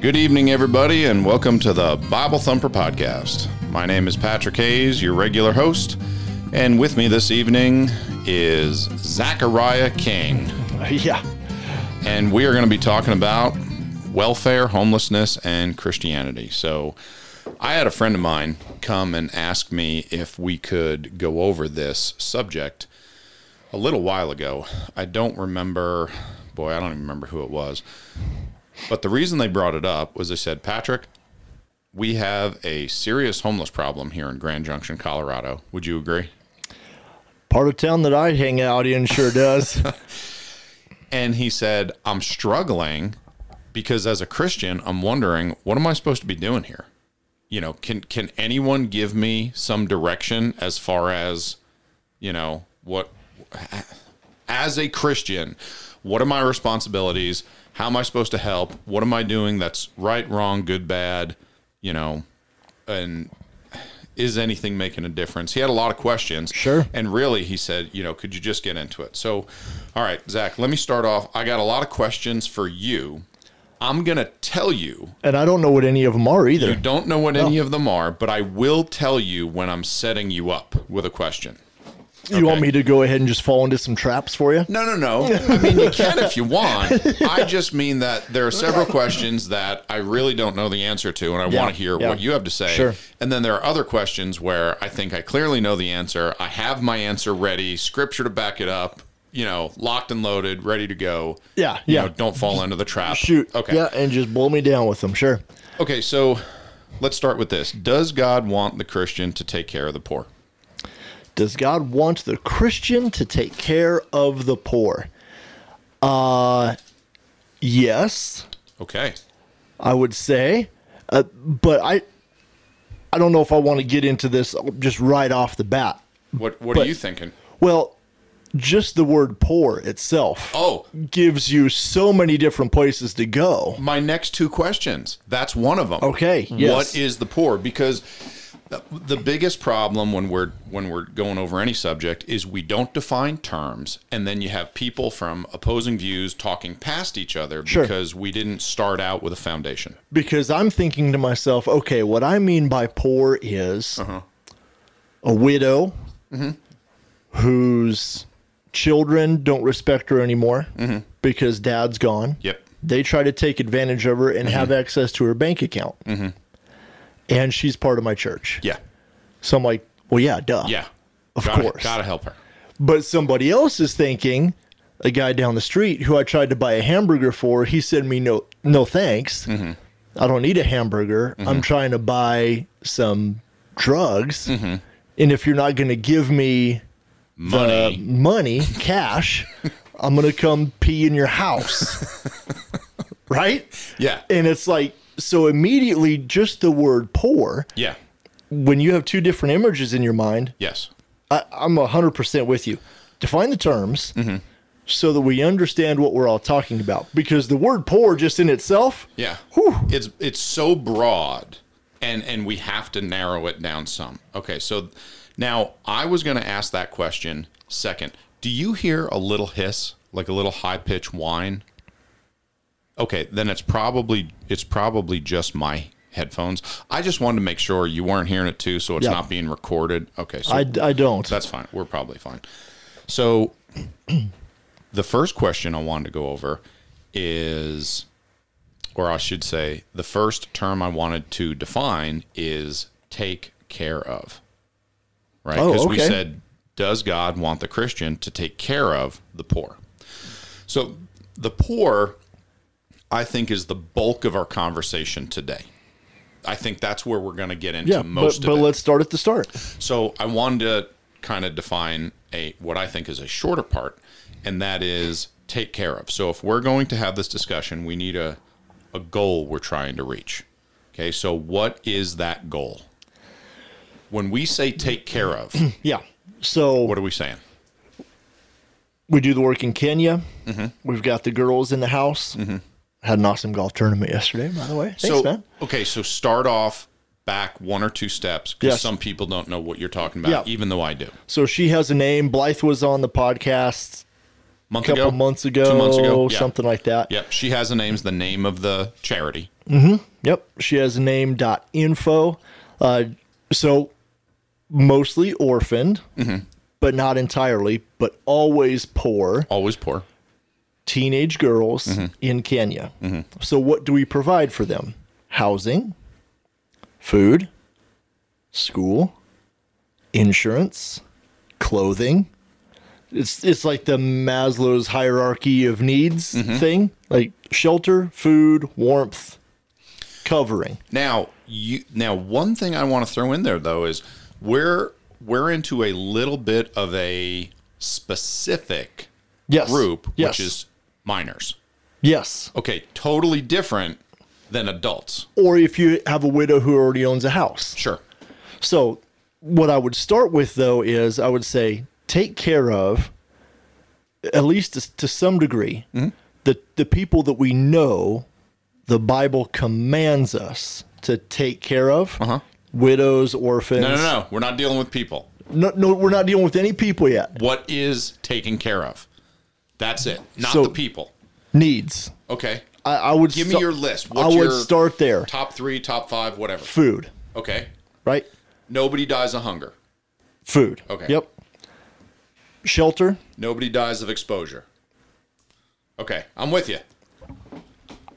Good evening, everybody, and welcome to the Bible Thumper Podcast. My name is Patrick Hayes, your regular host, and with me this evening is Zachariah King. Yeah. And we are going to be talking about welfare, homelessness, and Christianity. So, I had a friend of mine come and ask me if we could go over this subject a little while ago. I don't remember, boy, I don't even remember who it was. But the reason they brought it up was they said, Patrick, we have a serious homeless problem here in Grand Junction, Colorado. Would you agree? Part of town that I hang out in sure does. And he said, I'm struggling because as a Christian, I'm wondering, what am I supposed to be doing here? You know, can can anyone give me some direction as far as, you know, what as a Christian, what are my responsibilities? How am I supposed to help? What am I doing that's right, wrong, good, bad, you know? And is anything making a difference? He had a lot of questions. Sure. And really, he said, you know, could you just get into it? So, all right, Zach, let me start off. I got a lot of questions for you. I'm going to tell you. and I don't know what any of them are either. You don't know what any of them are, but I will tell you when I'm setting you up with a question. You want me to go ahead and just fall into some traps for you? No, no, no. I mean, you can if you want. I just mean that there are several questions that I really don't know the answer to, and I Yeah, want to hear yeah. what you have to say. Sure. And then there are other questions where I think I clearly know the answer. I have my answer ready, scripture to back it up, you know, locked and loaded, ready to go. Yeah, You yeah. know, don't fall into the trap. Shoot. Okay. Yeah, and just blow me down with them. Sure. Okay, so let's start with this. Does God want the Christian to take care of the poor? Does God want the Christian to take care of the poor? Uh, yes, Okay. I would say. Uh, but I, I don't know if I want to get into this just right off the bat. What what are you thinking? Well, just the word poor itself Oh, gives you so many different places to go. my next two questions. That's one of them. Okay, yes. What is the poor? Because the- biggest problem when we're when we're going over any subject is we don't define terms, and then you have people from opposing views talking past each other Sure. because we didn't start out with a foundation. because I'm thinking to myself, okay, what I mean by poor is Uh-huh. a widow Mm-hmm. whose children don't respect her anymore Mm-hmm. because dad's gone. Yep. They try to take advantage of her and have Mm-hmm. access to her bank account. And she's part of my church. Yeah. So I'm like, well, yeah, duh. Yeah. Of gotta, course. Gotta help her. But somebody else is thinking, a guy down the street who I tried to buy a hamburger for, he said me no no thanks. Mm-hmm. I don't need a hamburger. I'm trying to buy some drugs. Mm-hmm. And if you're not going to give me Money. money, cash, I'm going to come pee in your house. right? yeah. And it's like so immediately just the word poor Yeah. when you have two different images in your mind, Yes. I, I'm hundred percent with you. Define the terms Mm-hmm. so that we understand what we're all talking about. Because the word "poor" just in itself, Yeah. Whew. It's it's so broad and and we have to narrow it down some. Okay, so now I was going to ask that question second. Do you hear a little hiss, like a little high pitched whine? Okay, then it's probably it's probably just my headphones. I just wanted to make sure you weren't hearing it too, so it's Yeah. not being recorded. Okay, so I, I don't. that's fine. We're probably fine. So, the first question I wanted to go over is, or I should say, the first term I wanted to define is take care of. Right? Oh, Because we said, does God want the Christian to take care of the poor? So, the poor, I think, is the bulk of our conversation today. I think that's where we're going to get into yeah, most but, but let's start at the start. So I wanted to kind of define a what I think is a shorter part, and that is take care of. So if we're going to have this discussion, we need a a goal we're trying to reach. Okay, so what is that goal? When we say take care of, Yeah. So what are we saying? we do the work in Kenya. Mm-hmm. We've got the girls in the house. Had an awesome golf tournament yesterday, by the way. Thanks, so man. okay, so start off back one or two steps because Yes. some people don't know what you're talking about, Yeah. even though I do. So she has a name. Blythe was on the podcast month couple ago, months ago, two months ago, yeah. something like that. Yep, she has a name's the name of the charity. Yep. She has a name dot info. Uh, so mostly orphaned, Mm-hmm. but not entirely, but always poor Always poor. Teenage girls Mm-hmm. in Kenya. So what do we provide for them? Housing, food, school, insurance, clothing. It's it's like the Maslow's hierarchy of needs Mm-hmm. thing, like shelter, food, warmth, covering. Now, you now one thing I want to throw in there though is we're we're into a little bit of a specific Yes. group, Yes. which is minors. Yes. Okay, totally different than adults. Or if you have a widow who already owns a house. Sure. So, what I would start with though is I would say take care of, at least to, to some degree, Mm-hmm. the the people that we know the Bible commands us to take care of. Uh-huh. Widows, orphans. No, no, no. We're not dealing with people. no, no, we're not dealing with any people yet. What is taken care of? That's it. Not So- the people. Needs. Okay. I, I would Give me your list. I would start there. top three, top five, whatever. Food, Okay. right? Nobody dies of hunger. Food. Okay. Yep. Shelter. Nobody dies of exposure. Okay. I'm with you.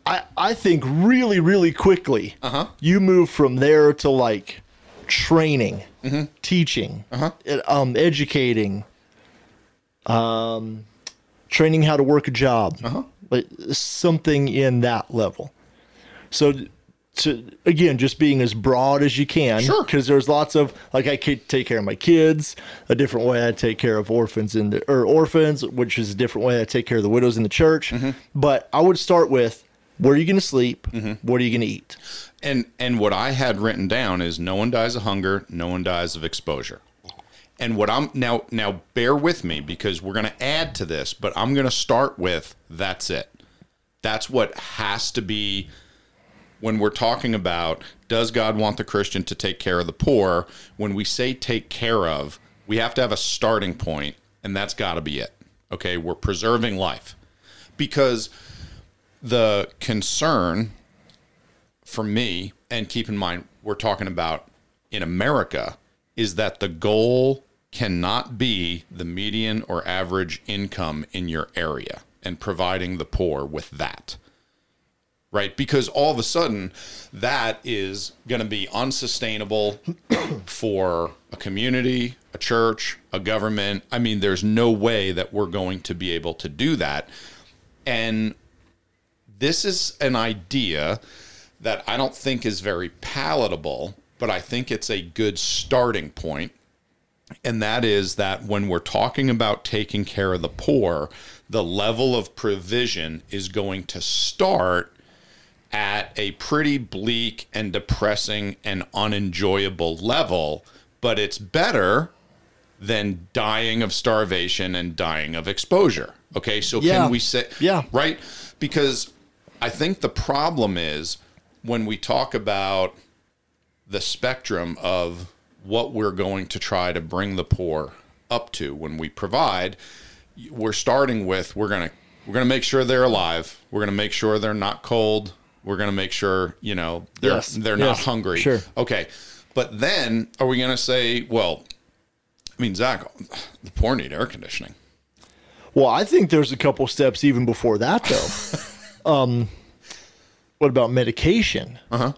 I, I think really, really quickly, Uh-huh. you move from there to like training, Mm-hmm. teaching, Uh-huh. um, educating, um, training how to work a job, Uh-huh. like something in that level. So, to again, just being as broad as you can, Sure. Because there's lots of like I could take care of my kids a different way. I take care of orphans in the or orphans, which is a different way. I take care of the widows in the church. Mm-hmm. But I would start with where are you going to sleep? What are you going to eat? And and what I had written down is no one dies of hunger, no one dies of exposure. And what I'm now now bear with me because we're going to add to this, but I'm going to start with that's it. That's what has to be when we're talking about does God want the Christian to take care of the poor? When we say take care of, we have to have a starting point, and that's got to be it. Okay, we're preserving life because the concern for me, and keep in mind, we're talking about in America, is that the goal cannot be the median or average income in your area and providing the poor with that. Right? Because all of a sudden, that is going to be unsustainable for a community, a church, a government. I mean, there's no way that we're going to be able to do that. And this is an idea that I don't think is very palatable, but I think it's a good starting point. And that is that when we're talking about taking care of the poor, the level of provision is going to start at a pretty bleak and depressing and unenjoyable level, but it's better than dying of starvation and dying of exposure. Okay, so Yeah. can we say, Yeah. right? Because I think the problem is when we talk about the spectrum of what we're going to try to bring the poor up to when we provide, we're starting with we're gonna we're gonna make sure they're alive. We're gonna make sure they're not cold. We're gonna make sure you know they're Yes, they're not hungry. sure. Okay, but then are we gonna say, well, I mean, Zach, the poor need air conditioning. Well, I think there's a couple steps even before that, though. um, what about medication? Uh huh.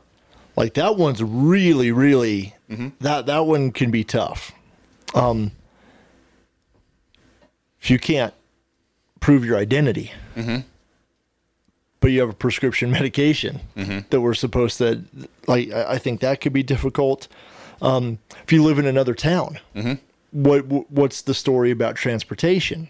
Like that one's really, really mm-hmm. that that one can be tough. Um, if you can't prove your identity, mm-hmm. but you have a prescription medication mm-hmm. that we're supposed to, like, I I think that could be difficult. Um, if you live in another town, what what's the story about transportation?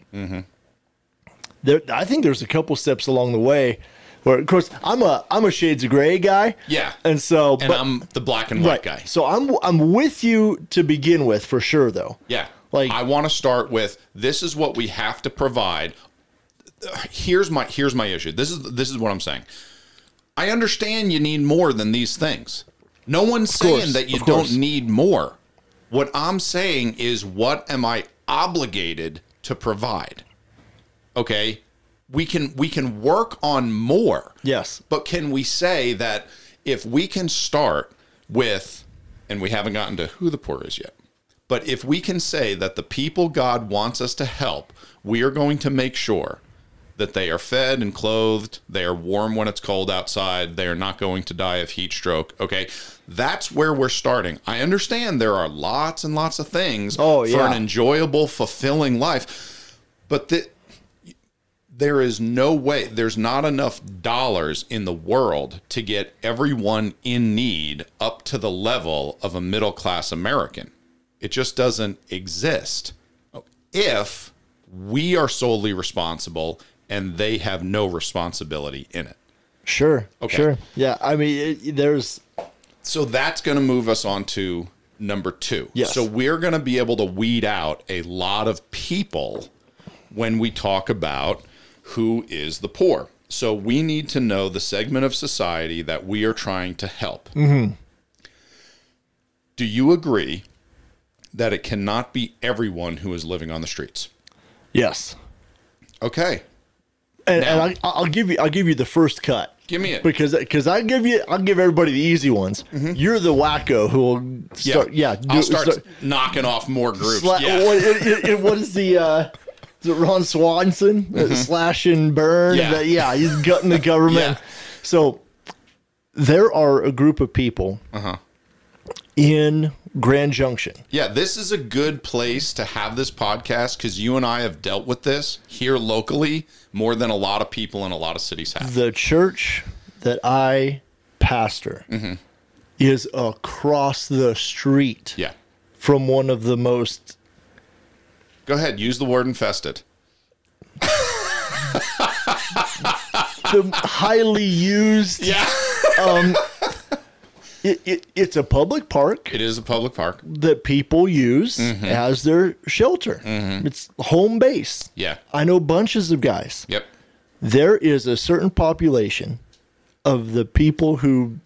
There, I think there's a couple steps along the way. Where, of course, I'm a I'm a shades of gray guy. Yeah. and so And but- I'm the black and white right. guy. So I'm I'm with you to begin with for sure, though. Yeah. Like- I want to start with this is what we have to provide. Here's my here's my issue. This is this is what I'm saying. I understand you need more than these things. No one's course, saying that you don't need more. What I'm saying is what am I obligated to provide? Okay. We can we can work on more. Yes. But can we say that if we can start with, and we haven't gotten to who the poor is yet, but if we can say that the people God wants us to help, we are going to make sure that they are fed and clothed, they are warm when it's cold outside, they are not going to die of heat stroke. Okay. That's where we're starting. I understand there are lots and lots of things Oh, for an enjoyable, fulfilling life, but the, there is no way there's not enough dollars in the world to get everyone in need up to the level of a middle class American. It just doesn't exist. If we are solely responsible and they have no responsibility in it. Sure. Okay. Sure. Yeah. I mean, it, there's So that's going to move us on to number two. Yes. So we're going to be able to weed out a lot of people when we talk about who is the poor. So we need to know the segment of society that we are trying to help. Do you agree that it cannot be everyone who is living on the streets? yes. Okay. And, Now- and I, I'll give you I'll give you the first cut. Give me it. because because I give you I'll give everybody the easy ones. You're the wacko who will start. Yeah, I'll do- start, knocking off more groups. Sla- yeah. what, it, it, it- what is the uh, is it Ron Swanson Uh, slash and burn? Mm-hmm. Yeah. That- yeah, he's gutting the government. Yeah. So there are a group of people Uh-huh. in Grand Junction. Yeah, this is a good place to have this podcast because you and I have dealt with this here locally more than a lot of people in a lot of cities have. The church that I pastor Mm-hmm. is across the street Yeah. from one of the most Go ahead, use the word infested. the highly used. Yeah. It, it, it's a public park It is a public park. that people use Mm-hmm. as their shelter. It's home base. Yeah. I know bunches of guys. Yep. There is a certain population of the people who,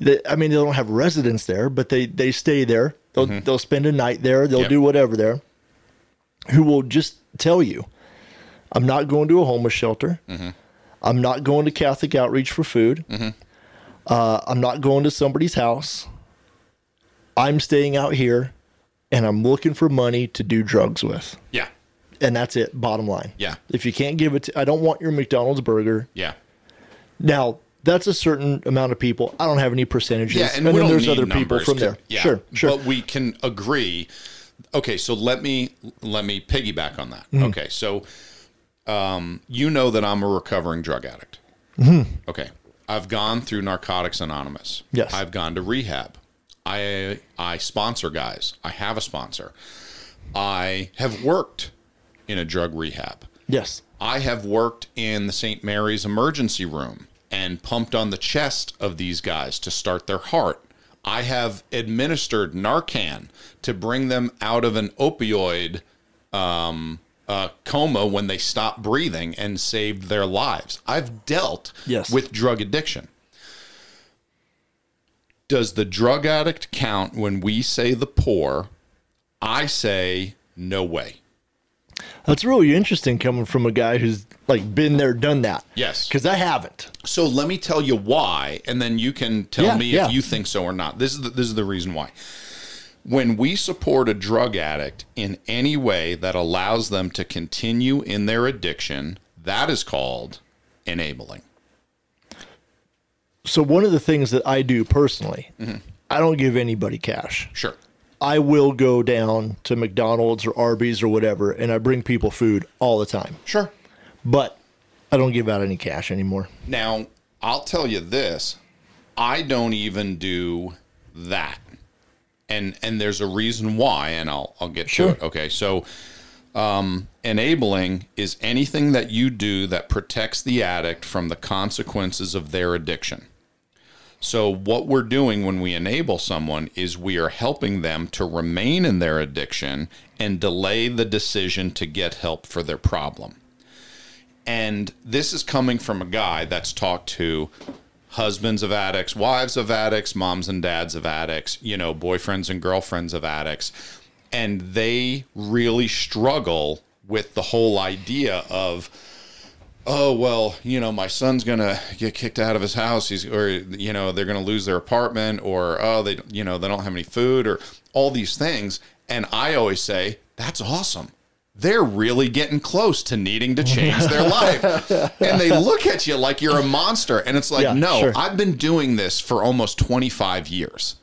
that, I mean, they don't have residence there, but they, they stay there. They'll, they'll spend a night there. They'll Mm-hmm. Yep. do whatever there. Who will just tell you, I'm not going to a homeless shelter. Mm-hmm. I'm not going to Catholic outreach for food. Uh, I'm not going to somebody's house. I'm staying out here and I'm looking for money to do drugs with. Yeah. And that's it, bottom line. Yeah. If you can't give it to, I don't want your McDonald's burger. Yeah. Now, that's a certain amount of people. I don't have any percentages. Yeah, and, and then there's other people from there. Yeah, Sure, sure. But we can agree. Okay, so let me let me piggyback on that. Mm-hmm. Okay, so um, you know that I'm a recovering drug addict. Mm-hmm. Okay, I've gone through Narcotics Anonymous. Yes. I've gone to rehab. I I sponsor guys. I have a sponsor. I have worked in a drug rehab. yes. I have worked in the St. Mary's emergency room and pumped on the chest of these guys to start their heart. I have administered Narcan to bring them out of an opioid um, uh, coma when they stopped breathing and saved their lives. I've dealt Yes. with drug addiction. Does the drug addict count when we say the poor? I say no way. That's really interesting coming from a guy who's like been there, done that. Yes. Because I haven't. So let me tell you why, and then you can tell Yeah, me yeah. if you think so or not. This is the, this is the reason why. When we support a drug addict in any way that allows them to continue in their addiction, that is called enabling. So one of the things that I do personally, Mm-hmm. I don't give anybody cash. Sure. I will go down to McDonald's or Arby's or whatever, and I bring people food all the time. Sure. But I don't give out any cash anymore. Now, I'll tell you this. I don't even do that. And and there's a reason why, and I'll I'll get Sure. to it. Okay. So um, enabling is anything that you do that protects the addict from the consequences of their addiction. So, what we're doing when we enable someone is we are helping them to remain in their addiction and delay the decision to get help for their problem. And this is coming from a guy that's talked to husbands of addicts, wives of addicts, moms and dads of addicts, you know, boyfriends and girlfriends of addicts. And they really struggle with the whole idea of oh well you know my son's gonna get kicked out of his house he's or you know they're gonna lose their apartment or oh they you know they don't have any food or all these things and i always say that's awesome they're really getting close to needing to change their life and they look at you like you're a monster and it's like Yeah, no sure. i've been doing this for almost 25 years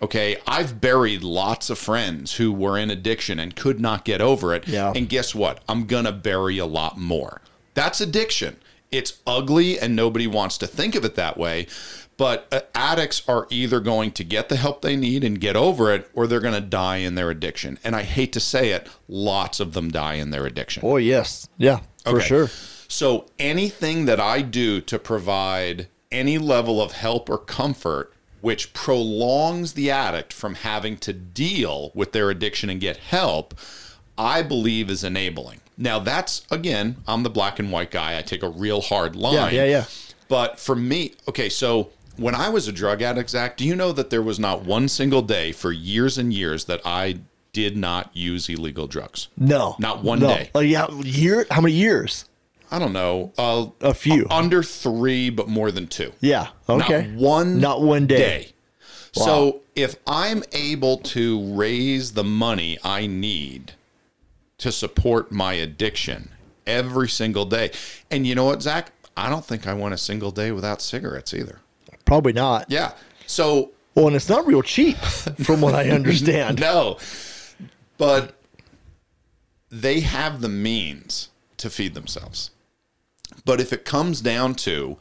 Okay, I've buried lots of friends who were in addiction and could not get over it. Yeah. And guess what? I'm going to bury a lot more. That's addiction. It's ugly and nobody wants to think of it that way. But uh, addicts are either going to get the help they need and get over it or they're going to die in their addiction. And I hate to say it, lots of them die in their addiction. Oh yes, yeah, for Okay. sure. So anything that I do to provide any level of help or comfort which prolongs the addict from having to deal with their addiction and get help, I believe is enabling. Now that's again, I'm the black and white guy. I take a real hard line. Yeah, yeah, yeah. But for me, okay, so when I was a drug addict, Zach, do you know that there was not one single day for years and years that I did not use illegal drugs? No, Not one no. day. Oh yeah, year? How many years? I don't know. Uh, A few. under three, but more than two. Yeah. Okay. Not one. Not one day. day. So if I'm able to raise the money I need to support my addiction every single day, and you know what, Zach? I don't think I went a single day without cigarettes either. Probably not. Yeah. So Well, and it's not real cheap, from what I understand. no, but they have the means to feed themselves. But if it comes down to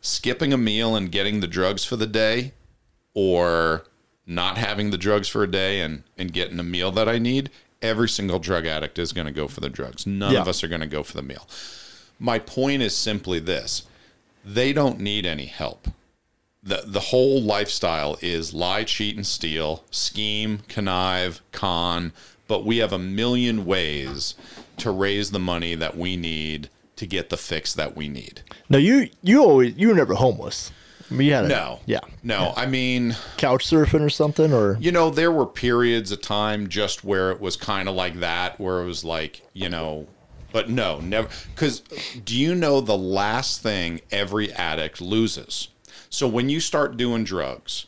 skipping a meal and getting the drugs for the day, or not having the drugs for a day and, and getting a meal that I need, every single drug addict is going to go for the drugs. None of us are going to go for the meal. My point is simply this they don't need any help. The, the whole lifestyle is lie, cheat, and steal, scheme, connive, con, but we have a million ways to raise the money that we need to get the fix that we need. Now you you always you were never homeless. I mean, you had No. yeah, No, I mean, couch surfing or something, or You know, there were periods of time just where it was kind of like that, where it was like, you know, but no, never. Because do you know the last thing every addict loses? So when you start doing drugs,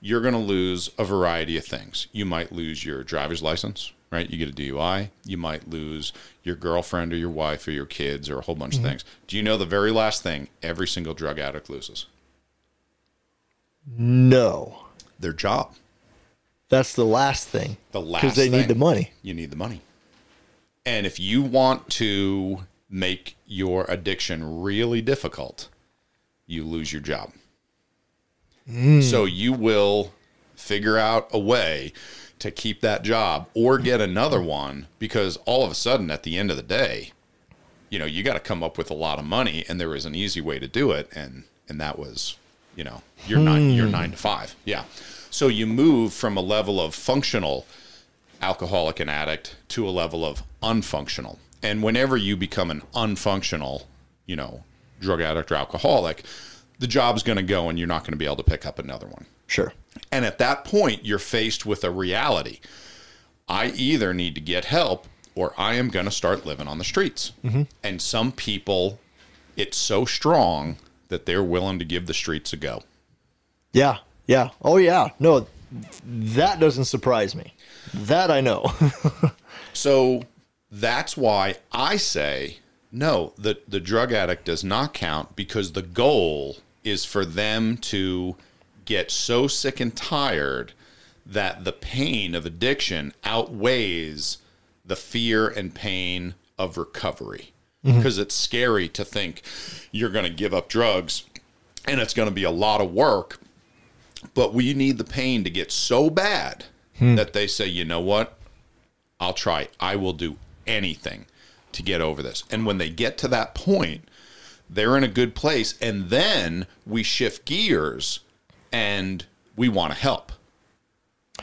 you're going to lose a variety of things. You might lose your driver's license, right? You get a DUI. You might lose your girlfriend or your wife or your kids or a whole bunch of mm-hmm. things. Do you know the very last thing every single drug addict loses? No. Their job. That's the last thing. The last because they need the money. you need the money. And if you want to make your addiction really difficult, you lose your job. Mm. So you will figure out a way to keep that job or get another one because all of a sudden at the end of the day, you know, you got to come up with a lot of money and there is an easy way to do it and and that was, you know, your nine your hmm. 9 to 5. Yeah. So you move from a level of functional alcoholic and addict to a level of unfunctional. And whenever you become an unfunctional, you know, drug addict or alcoholic, the job's going to go and you're not going to be able to pick up another one. Sure. And at that point, you're faced with a reality. I either need to get help or I am going to start living on the streets. Mm-hmm. And some people, it's so strong that they're willing to give the streets a go. Yeah. Yeah. Oh yeah. No, that doesn't surprise me. That I know. So that's why I say no, the, the drug addict does not count because the goal is for them to get so sick and tired that the pain of addiction outweighs the fear and pain of recovery. Mm-hmm. Because it's scary to think you're going to give up drugs and it's going to be a lot of work, but we need the pain to get so bad hmm. that they say, you know what? I'll try. I will do anything to get over this. And when they get to that point, they're in a good place. And then we shift gears and we want to help,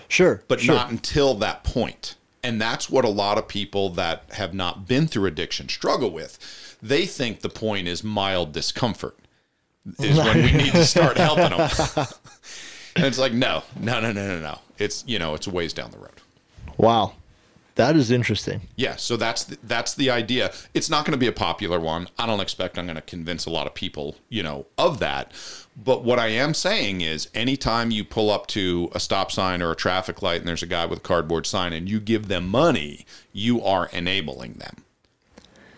sure. but sure. not until that point. And that's what a lot of people that have not been through addiction struggle with. They think the point is mild discomfort, is when we need to start helping them. and it's like, no, no, no, no, no, no. It's, you know, it's a ways down the road. Wow. That is interesting. Yeah, so that's the, that's the idea. It's not going to be a popular one. I don't expect I'm going to convince a lot of people, you know, of that. But what I am saying is anytime you pull up to a stop sign or a traffic light and there's a guy with a cardboard sign and you give them money, you are enabling them.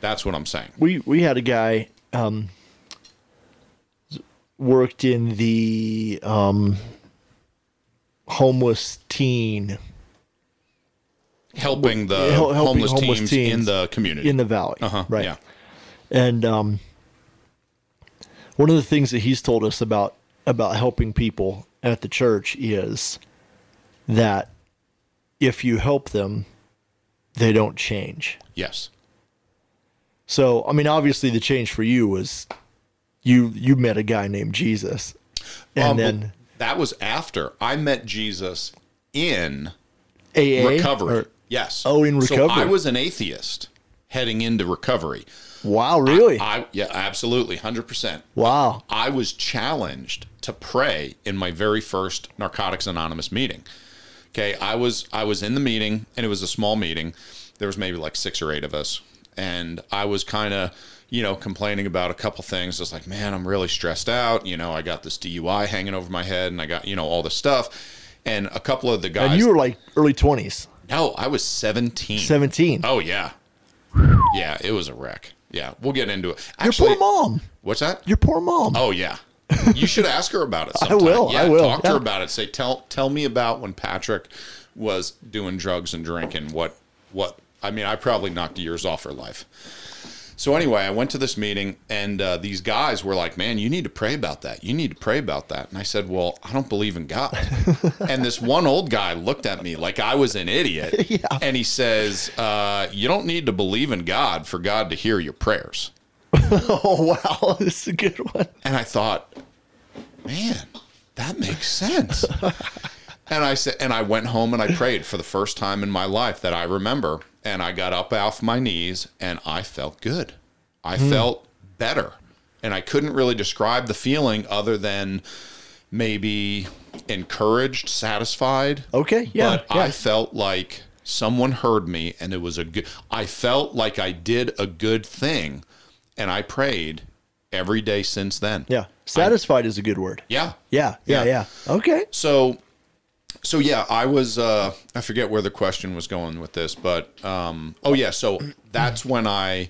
That's what I'm saying. We we had a guy um, worked in the um, homeless teen Helping the helping homeless, homeless teams, teens in the community. in the valley. uh-huh, right. Yeah. And um, one of the things that he's told us about about helping people at the church is that if you help them, they don't change. Yes. So, I mean, obviously, the change for you was you you met a guy named Jesus, and Um, then that was after I met Jesus in AA recovery. or- yes. Oh, in recovery. So I was an atheist heading into recovery. wow, really? I yeah, absolutely, hundred percent. wow. I was challenged to pray in my very first Narcotics Anonymous meeting. Okay, I was I was in the meeting and it was a small meeting. There was maybe like six or eight of us, and I was kind of you know complaining about a couple things. I was like, man, I'm really stressed out. You know, I got this DUI hanging over my head, and I got you know all this stuff. And a couple of the guys. And you were like early twenties, no, I was 17. seventeen. Oh yeah, yeah, it was a wreck. Yeah, we'll get into it. Your poor mom. what's that? Your poor mom. Oh yeah. You should ask her about it. Sometime. will, Yeah, I will, Talk to her about it. Say, tell tell me about when Patrick was doing drugs and drinking. What what? I mean, I probably knocked years off her life. So anyway, I went to this meeting, and uh, these guys were like, "Man, you need to pray about that. You need to pray about that." And I said, "Well, I don't believe in God." and this one old guy looked at me like I was an idiot, Yeah. and he says, uh, "You don't need to believe in God for God to hear your prayers." Oh wow, this is a good one. And I thought, man, that makes sense. and I said, and I went home and I prayed for the first time in my life that I remember. And I got up off my knees and I felt good. I hmm. felt better. And I couldn't really describe the feeling other than maybe encouraged, satisfied. Okay, yeah, But yeah. I felt like someone heard me and it was a good I felt like I did a good thing and I prayed every day since then. yeah. Satisfied is a good word. Yeah. Yeah, yeah, Yeah. yeah. Okay. So so yeah, I was uh I forget where the question was going with this, but um oh yeah, so that's when I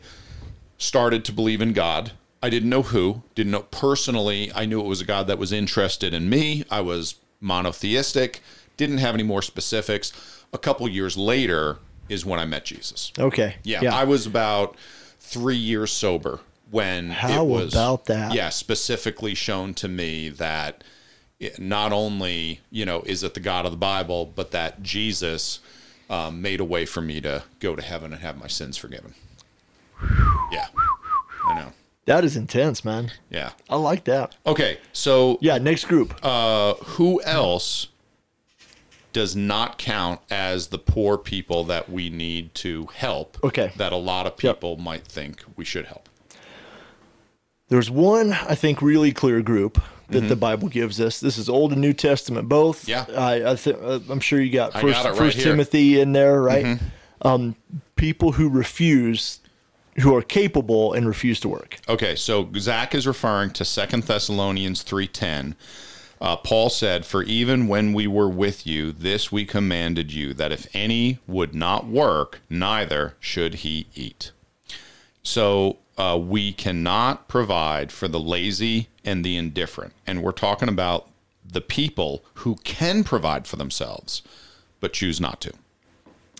started to believe in God. I didn't know who, didn't know personally. I knew it was a God that was interested in me. I was monotheistic, didn't have any more specifics. A couple years later is when I met Jesus. Okay. Yeah, I was about three years sober when How it was about that? Yeah, specifically shown to me that not only you know is it the God of the Bible, but that Jesus um, made a way for me to go to heaven and have my sins forgiven. Yeah, I know. that is intense, man. Yeah. I like that. Okay, so Yeah. Next group. uh, who else does not count as the poor people that we need to help? Okay. That a lot of Yep. people might think we should help. There's one, I think, really clear group that the Bible gives us. This is Old and New Testament both. Mm-hmm. Yeah. I, I th- uh, I'm sure you got First, got right First here. Mm-hmm. Timothy in there, right? Um, people who refuse, who are capable and refuse to work. Okay, so Zach is referring to Second Thessalonians three ten. Uh, Paul said, "For even when we were with you, this we commanded you that if any would not work, neither should he eat." So uh, we cannot provide for the lazy and the indifferent, and we're talking about the people who can provide for themselves but choose not to.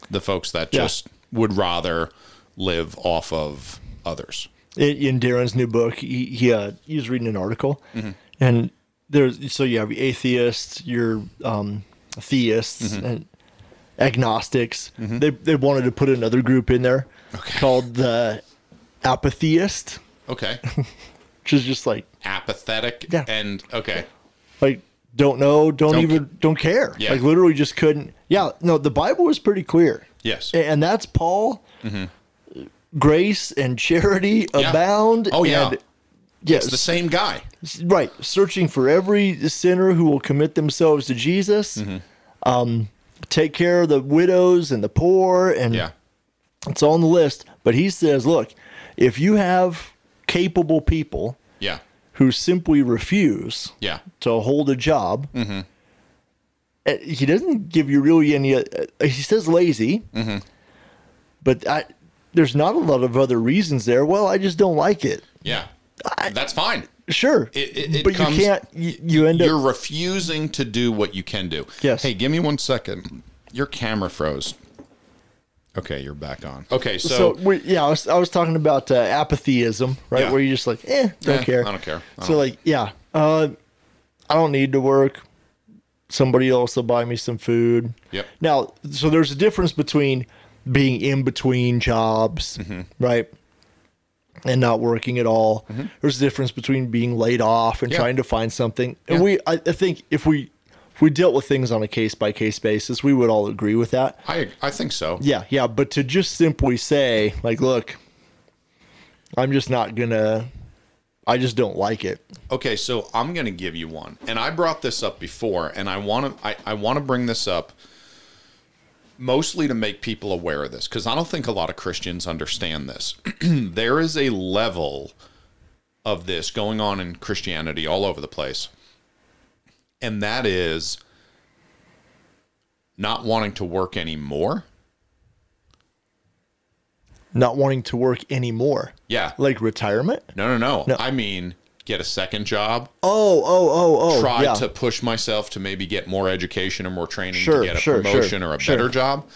The folks that Yeah. just would rather live off of others. in, Darren's new book, he he, uh, he was reading an article, Mm-hmm. and there's so you have atheists, your um, theists, Mm-hmm. and agnostics. They they wanted to put another group in there called the apatheist, Okay. which is just like apathetic Yeah. and okay like don't know, don't, Don't even don't care. Yeah. Like literally just couldn't. Yeah, no, the Bible is pretty clear. yes and that's Paul. Grace and charity Yeah. abound. Oh, yeah. and- yes, it's the same guy right. Searching for every sinner who will commit themselves to Jesus. Mm-hmm. Um, take care of the widows and the poor, and Yeah. it's on the list. But he says, look, if you have capable people Yeah. who simply refuse Yeah. to hold a job, Mm-hmm. uh, he doesn't give you really any. Uh, he says lazy, Mm-hmm. but I, there's not a lot of other reasons there. Well, I just don't like it. Yeah. That's fine. Sure, It- it- it but comes- you can't. You, you end You're up. refusing to do what you can do. Yes. Hey, give me one second. Your camera froze. Okay, you're back on. Okay, so, So, we, yeah, I was, I was talking about uh, apathyism, right? Yeah. Where you're just like, eh, don't Eh, care. I don't care. I So don't- like, yeah, uh, I don't need to work. Somebody else will buy me some food. Yep. Now, so there's a difference between being in between jobs, Mm-hmm. right? And not working at all. There's a difference between being laid off and Yeah. trying to find something. And Yeah. we, I, I think, if we if we dealt with things on a case by case basis, we would all agree with that. I I think so. Yeah, yeah, but to just simply say, like, look, I'm just not gonna, I just don't like it. Okay, so I'm going to give you one, and I brought this up before, and I want to I, I want to bring this up mostly to make people aware of this because I don't think a lot of Christians understand this. there is a level of this going on in Christianity all over the place, and that is not wanting to work anymore. Not wanting to work anymore, Yeah, like retirement. no, no, no. No. I mean, get a second job. Oh, oh, oh, oh. try yeah. to push myself to maybe get more education or more training Sure, to get a sure, promotion sure, or a better job.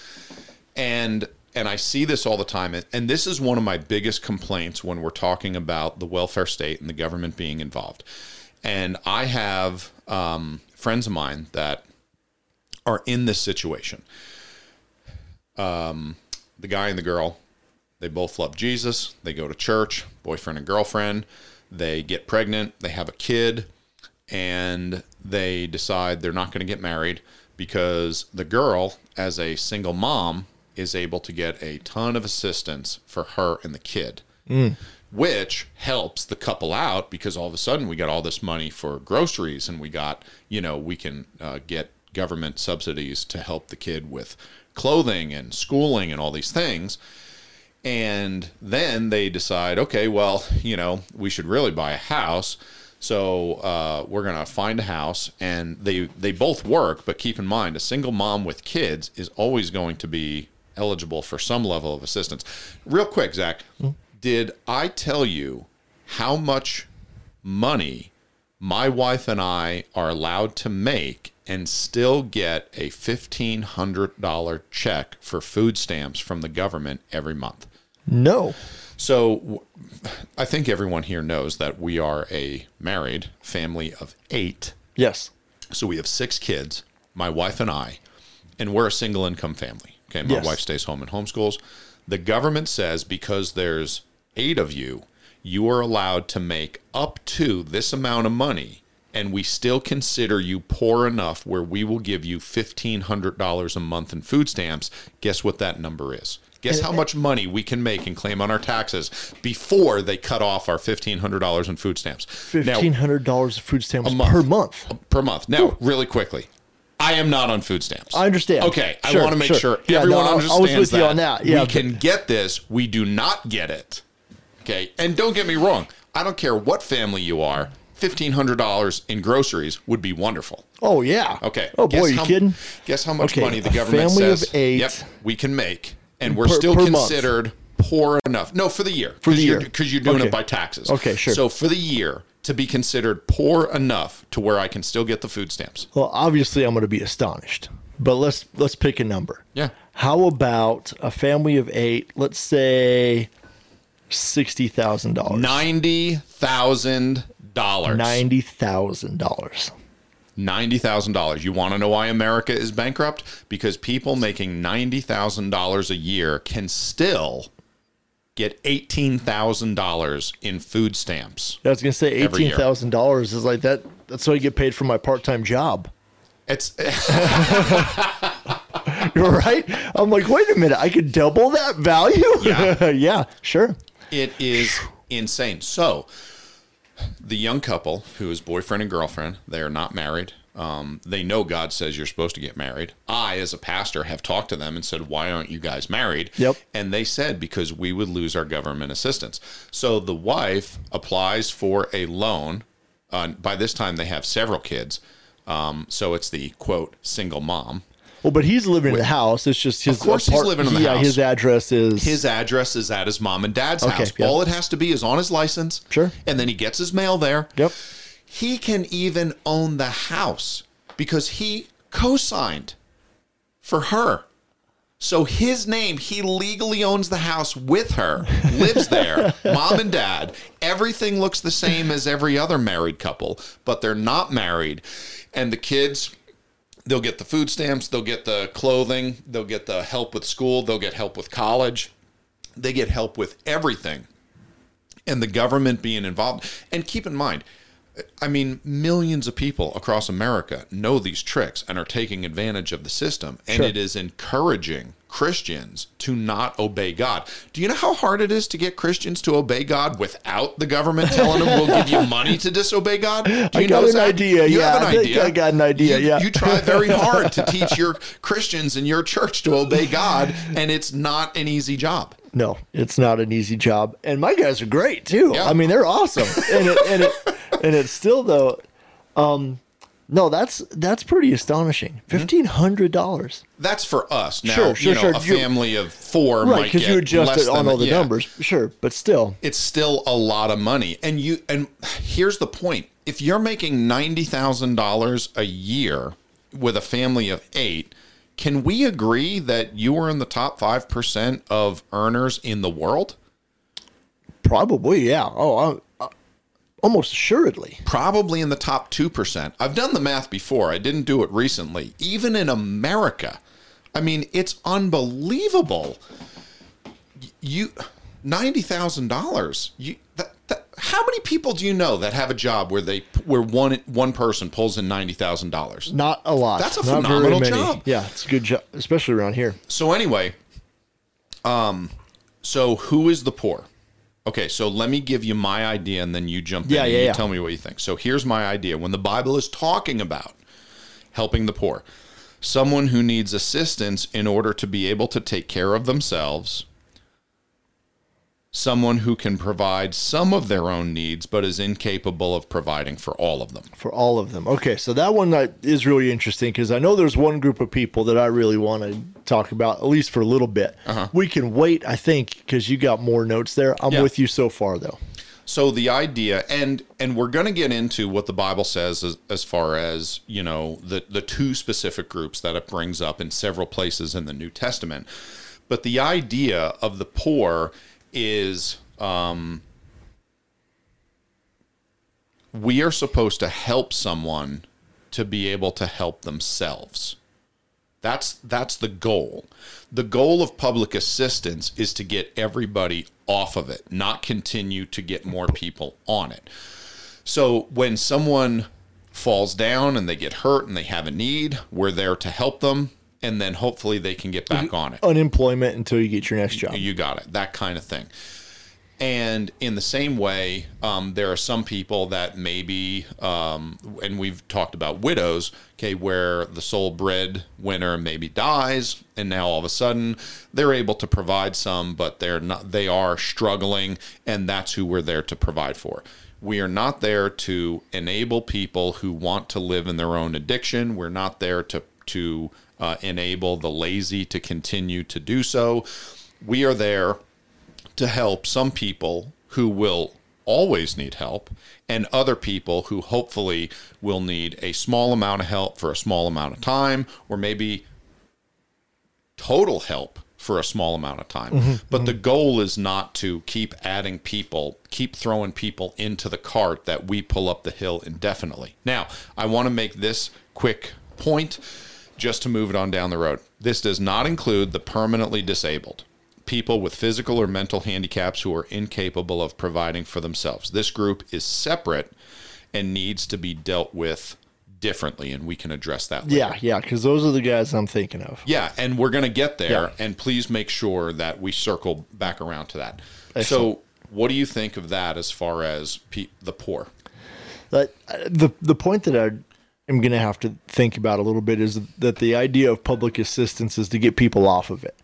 And and I see this all the time and this is one of my biggest complaints when we're talking about the welfare state and the government being involved. And I have um, friends of mine that are in this situation. Um, the guy and the girl, they both love Jesus. They go to church, boyfriend and girlfriend. They get pregnant. They have a kid, and they decide they're not going to get married because the girl, as a single mom, is able to get a ton of assistance for her and the kid, which helps the couple out because all of a sudden we got all this money for groceries and we got, you know, we can uh, get government subsidies to help the kid with clothing and schooling and all these things. And then they decide, okay, well, you know, we should really buy a house. So uh, we're gonna find a house, and they they both work. But keep in mind, a single mom with kids is always going to be eligible for some level of assistance. Real quick, Zach, did I tell you how much money my wife and I are allowed to make and still get a $1,500 check for food stamps from the government every month. no. So I think everyone here knows that we are a married family of eight. Yes. So we have six kids, my wife and I, and we're a single income family. Okay. My Yes. wife stays home and homeschools. The government says because there's eight of you, you are allowed to make up to this amount of money, and we still consider you poor enough where we will give you $1,500 a month in food stamps. Guess what that number is? Guess how much money we can make and claim on our taxes before they cut off our $1,500 in food stamps. Fifteen hundred dollars of food stamps month. per month. per month. Now, really quickly, I am not on food stamps. I understand. Okay, I want to make sure. sure Yeah, everyone no, I- I was understands with you that. on that. Yeah, we but- can get this. We do not get it. Okay, and don't get me wrong. I don't care what family you are. Fifteen hundred dollars in groceries would be wonderful. Oh yeah. Okay. Oh boy, guess you how, kidding? Guess how much Okay, money the government family of says? eight. Yep, we can make, and we're Per- still per month. considered poor enough. No, for the year. For the year. because you're doing Okay. it by taxes. Okay, sure. So for the year to be considered poor enough to where I can still get the food stamps. Well, obviously, I'm going to be astonished. But let's let's pick a number. Yeah. How about a family of eight? Let's say sixty thousand dollars. Ninety thousand dollars. Ninety thousand dollars. Ninety thousand dollars. You want to know why America is bankrupt? Because people making ninety thousand dollars a year can still get eighteen thousand dollars in food stamps. I was going to say eighteen thousand dollars is like that. That's what I get paid for my part-time job. It's You're right. I'm like, wait a minute, I could double that value. Yeah. yeah, sure. It is insane. So the young couple who is boyfriend and girlfriend, they are not married. Um, they know God says you're supposed to get married. I, as a pastor, have talked to them and said, "Why aren't you guys married?" Yep. And they said because we would lose our government assistance. So the wife applies for a loan. Uh, by this time, they have several kids. Um, so it's the quote single mom. Well, but he's living in the house. It's just his. Of course he's living in the house. yeah, house. his address is His address is at his mom and dad's Okay, house. yeah. All it has to be is on his license. Sure. And then he gets his mail there. Yep. He can even own the house because he co signed for her. So his name, he legally owns the house with her, lives there, mom and dad. Everything looks the same as every other married couple, but they're not married. And the kids, they'll get the food stamps, they'll get the clothing, they'll get the help with school, they'll get help with college. They get help with everything. And the government being involved. And keep in mind, I mean, millions of people across America know these tricks and are taking advantage of the system. And Sure. it is encouraging Christians to not obey God. Do you know how hard it is to get Christians to obey God without the government telling them we'll give you money to disobey God? Do you I got an that? idea, You yeah, have an I idea. I got an idea, You- yeah. You try very hard to teach your Christians in your church to obey God, and it's not an easy job. No, it's not an easy job, and my guys are great too. Yeah. I mean, they're awesome, and it, and it, and it's still though. Um, no, that's that's pretty astonishing. Mm-hmm. Fifteen hundred dollars, That's for us. Now, Sure, sure, you know, sure. a You- family of four right? Because you adjust it on all the yeah. numbers, sure, but still, It's still a lot of money, and you and here's the point: if you're making ninety thousand dollars a year with a family of eight, can we agree that you are in the top five percent of earners in the world? probably, yeah. Oh, almost assuredly. Probably in the top 2%. I've done the math before. I didn't do it recently. Even in America, I mean, it's unbelievable. You $90,000. You that, that, how many people do you know that have a job where they where one one person pulls in $90,000? Not a lot. That's a Not phenomenal job. Yeah, it's a good job, especially around here. So anyway, um so who is the poor? Okay, so let me give you my idea and then you jump Yeah, in and yeah, you yeah. tell me what you think. So here's my idea. When the Bible is talking about helping the poor, someone who needs assistance in order to be able to take care of themselves, someone who can provide some of their own needs but is incapable of providing for all of them. for all of them. Okay, so that one that is really interesting because I know there's one group of people that I really want to talk about at least for a little bit. We can wait, I think, because you got more notes there. I'm Uh-huh. Yeah. with you so far, though. So the idea, and and we're going to get into what the Bible says as, as far as you know the the two specific groups that it brings up in several places in the New Testament. But the idea of the poor is um, we are supposed to help someone to be able to help themselves. That's that's the goal. The goal of public assistance is to get everybody off of it, not continue to get more people on it. So when someone falls down and they get hurt and they have a need, we're there to help them and then hopefully they can get back on it. Unemployment until you get your next job. You got it. That kind of thing. And in the same way, um, there are some people that maybe, um, and we've talked about widows, okay, where the sole breadwinner maybe dies, and now all of a sudden they're able to provide some, but they're not. They are struggling, and that's who we're there to provide for. We are not there to enable people who want to live in their own addiction. We're not there to to uh, enable the lazy to continue to do so. We are there to help some people who will always need help and other people who hopefully will need a small amount of help for a small amount of time or maybe total help for a small amount of time. But the goal is not to keep adding people, keep throwing people into the cart that we pull up the hill indefinitely. Now, I want to make this quick point just to move it on down the road. This does not include the permanently disabled people with physical or mental handicaps who are incapable of providing for themselves. This group is separate and needs to be dealt with differently, and we can address that later. Yeah, yeah, because those are the guys I'm thinking of. Yeah, and we're going to get there, Yeah. and please make sure that we circle back around to that. Excellent. So, what do you think of that as far as pe- the poor? Uh, the the point that I am going to have to think about a little bit is that the idea of public assistance is to get people off of it.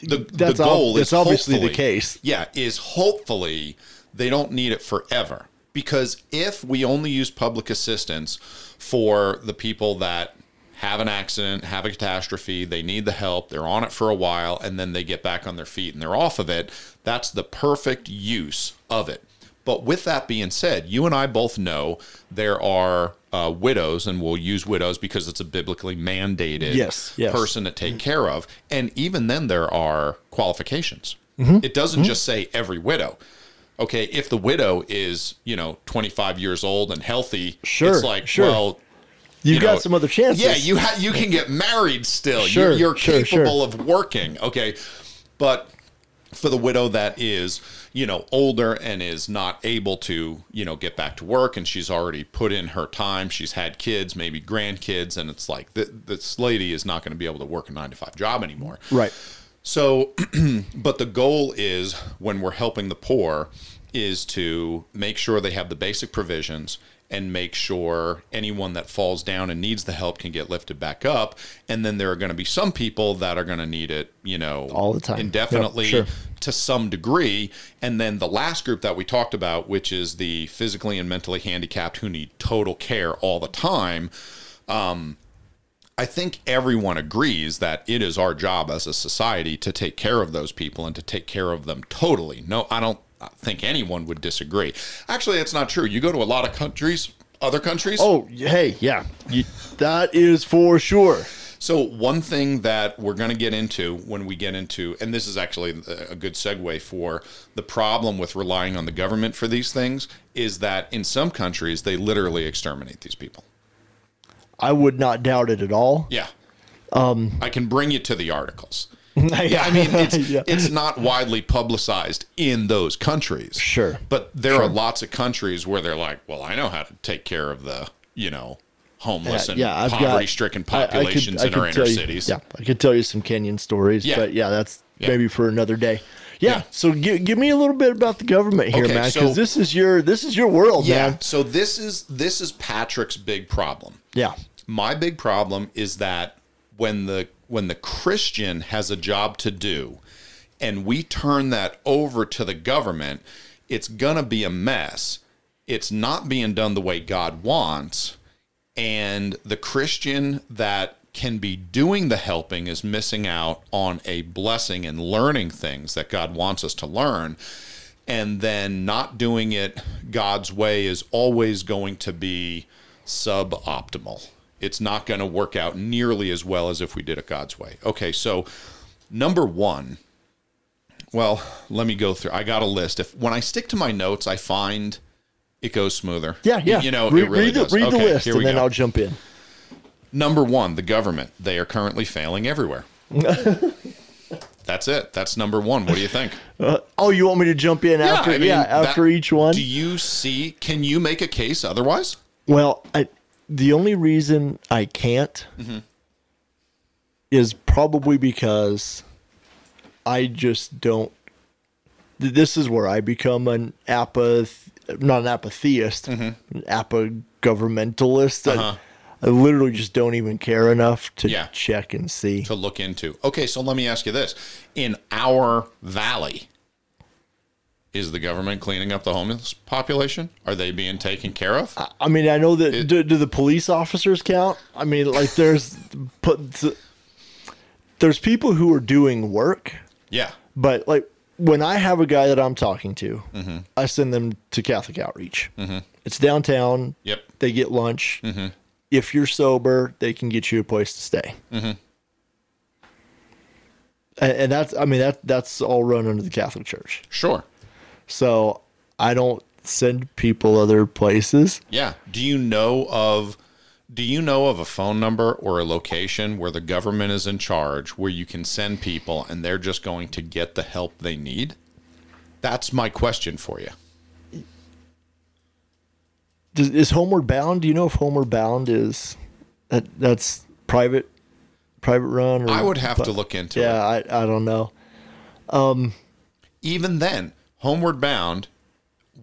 The, That's the goal that's is obviously the case. Yeah, is hopefully they don't need it forever. Because if we only use public assistance for the people that have an accident, have a catastrophe, they need the help, they're on it for a while, and then they get back on their feet and they're off of it, that's the perfect use of it. But with that being said, you and I both know there are uh, widows, and we'll use widows because it's a biblically mandated Yes, yes. person to take care of. And even then, there are qualifications. Mm-hmm. It doesn't just say every widow. Okay, if the widow is, you know, 25 years old and healthy, Sure, it's like, sure. well, You've you got know, some other chances. yeah, you ha- you can get married still. Sure, you're you're sure, capable of working. Okay, but for the widow that is you know older and is not able to you know get back to work and she's already put in her time she's had kids maybe grandkids and it's like th- this lady is not going to be able to work a nine to five job anymore Right. so, but the goal is when we're helping the poor is to make sure they have the basic provisions and make sure anyone that falls down and needs the help can get lifted back up. And then there are going to be some people that are going to need it, you know, All the time. Yep, indefinitely sure. to some degree. And then the last group that we talked about, which is the physically and mentally handicapped who need total care all the time. Um, I think everyone agrees that it is our job as a society to take care of those people and to take care of them totally. No, I don't think anyone would disagree. Actually, it's not true. You go to a lot of countries, other countries. Oh, hey, yeah. You, that is for sure. So, one thing that we're going to get into when we get into, and this is actually a good segue for the problem with relying on the government for these things, is that in some countries, they literally exterminate these people. I would not doubt it at all. Yeah. Um, I can bring you to the articles. yeah, I mean, it's Yeah. it's not widely publicized in those countries. Sure. But there are lots of countries where they're like, well, I know how to take care of the, you know, homeless and yeah, I've got- poverty-stricken I- I could- populations I in our inner you- cities. Yeah, I could tell you some Kenyan stories, Yeah. but yeah, that's maybe for another day. Yeah, so give, give me a little bit about the government here, Okay, man, so- because this is your this is your world, Yeah. man. So this is this is Patrick's big problem. Yeah, My big problem is that when the when the Christian has a job to do and we turn that over to the government, it's gonna be a mess. It's not being done the way God wants. And the Christian that can be doing the helping is missing out on a blessing and learning things that God wants us to learn. And then not doing it God's way is always going to be suboptimal. It's not going to work out nearly as well as if we did it God's way. Okay, so number one, well, let me go through. I got a list. If when I stick to my notes, I find it goes smoother. yeah, yeah. You know, read, it really read the, does. read the list, and then go. I'll jump in. Number one, the government. They are currently failing everywhere. That's it. That's number one. What do you think? Uh, oh, you want me to jump in after? I mean, yeah, that- after each one. Do you see? Can you make a case otherwise? Well, I, the only reason I can't Mm-hmm. is probably because I just don't. This is where I become an apath, not an apatheist, an apagovernmentalist. Mm-hmm. Uh-huh. I, I literally just don't even care enough to Yeah. check and see. to look into. Okay, so let me ask you this. In our valley, is the government cleaning up the homeless population? Are they being taken care of? I mean, I know that. do, do the police officers count? I mean, like there's, put, there's people who are doing work. Yeah. But like when I have a guy that I'm talking to, Mm-hmm. I send them to Catholic Outreach. It's downtown. Yep. They get lunch. Mm-hmm. If you're sober, they can get you a place to stay. Mm-hmm. And, and that's, I mean, that that's all run under the Catholic Church. Sure. So I don't send people other places. Yeah. Do you know of do you know of a phone number or a location where the government is in charge where you can send people and they're just going to get the help they need? That's my question for you. Does, is Homeward Bound? Do you know if Homeward Bound is that that's private, private run? Or, I would have to look into it. Yeah, I I don't know. Um, even then, Homeward Bound,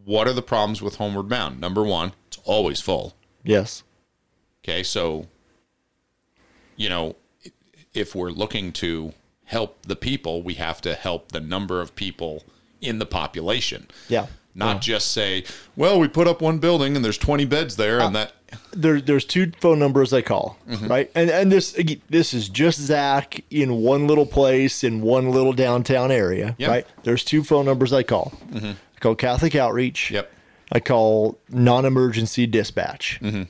what are the problems with Homeward Bound? Number one, it's always full. Yes. Okay, so you know, if we're looking to help the people, we have to help the number of people in the population. Yeah. Not just say, well, we put up one building and there's 20 beds there and that there, there's two phone numbers I call, Mm-hmm. right? And and this this is just Zach in one little place in one little downtown area, Yep. right? There's two phone numbers I call. I call Catholic Outreach. Yep. I call non-emergency dispatch, Mm-hmm.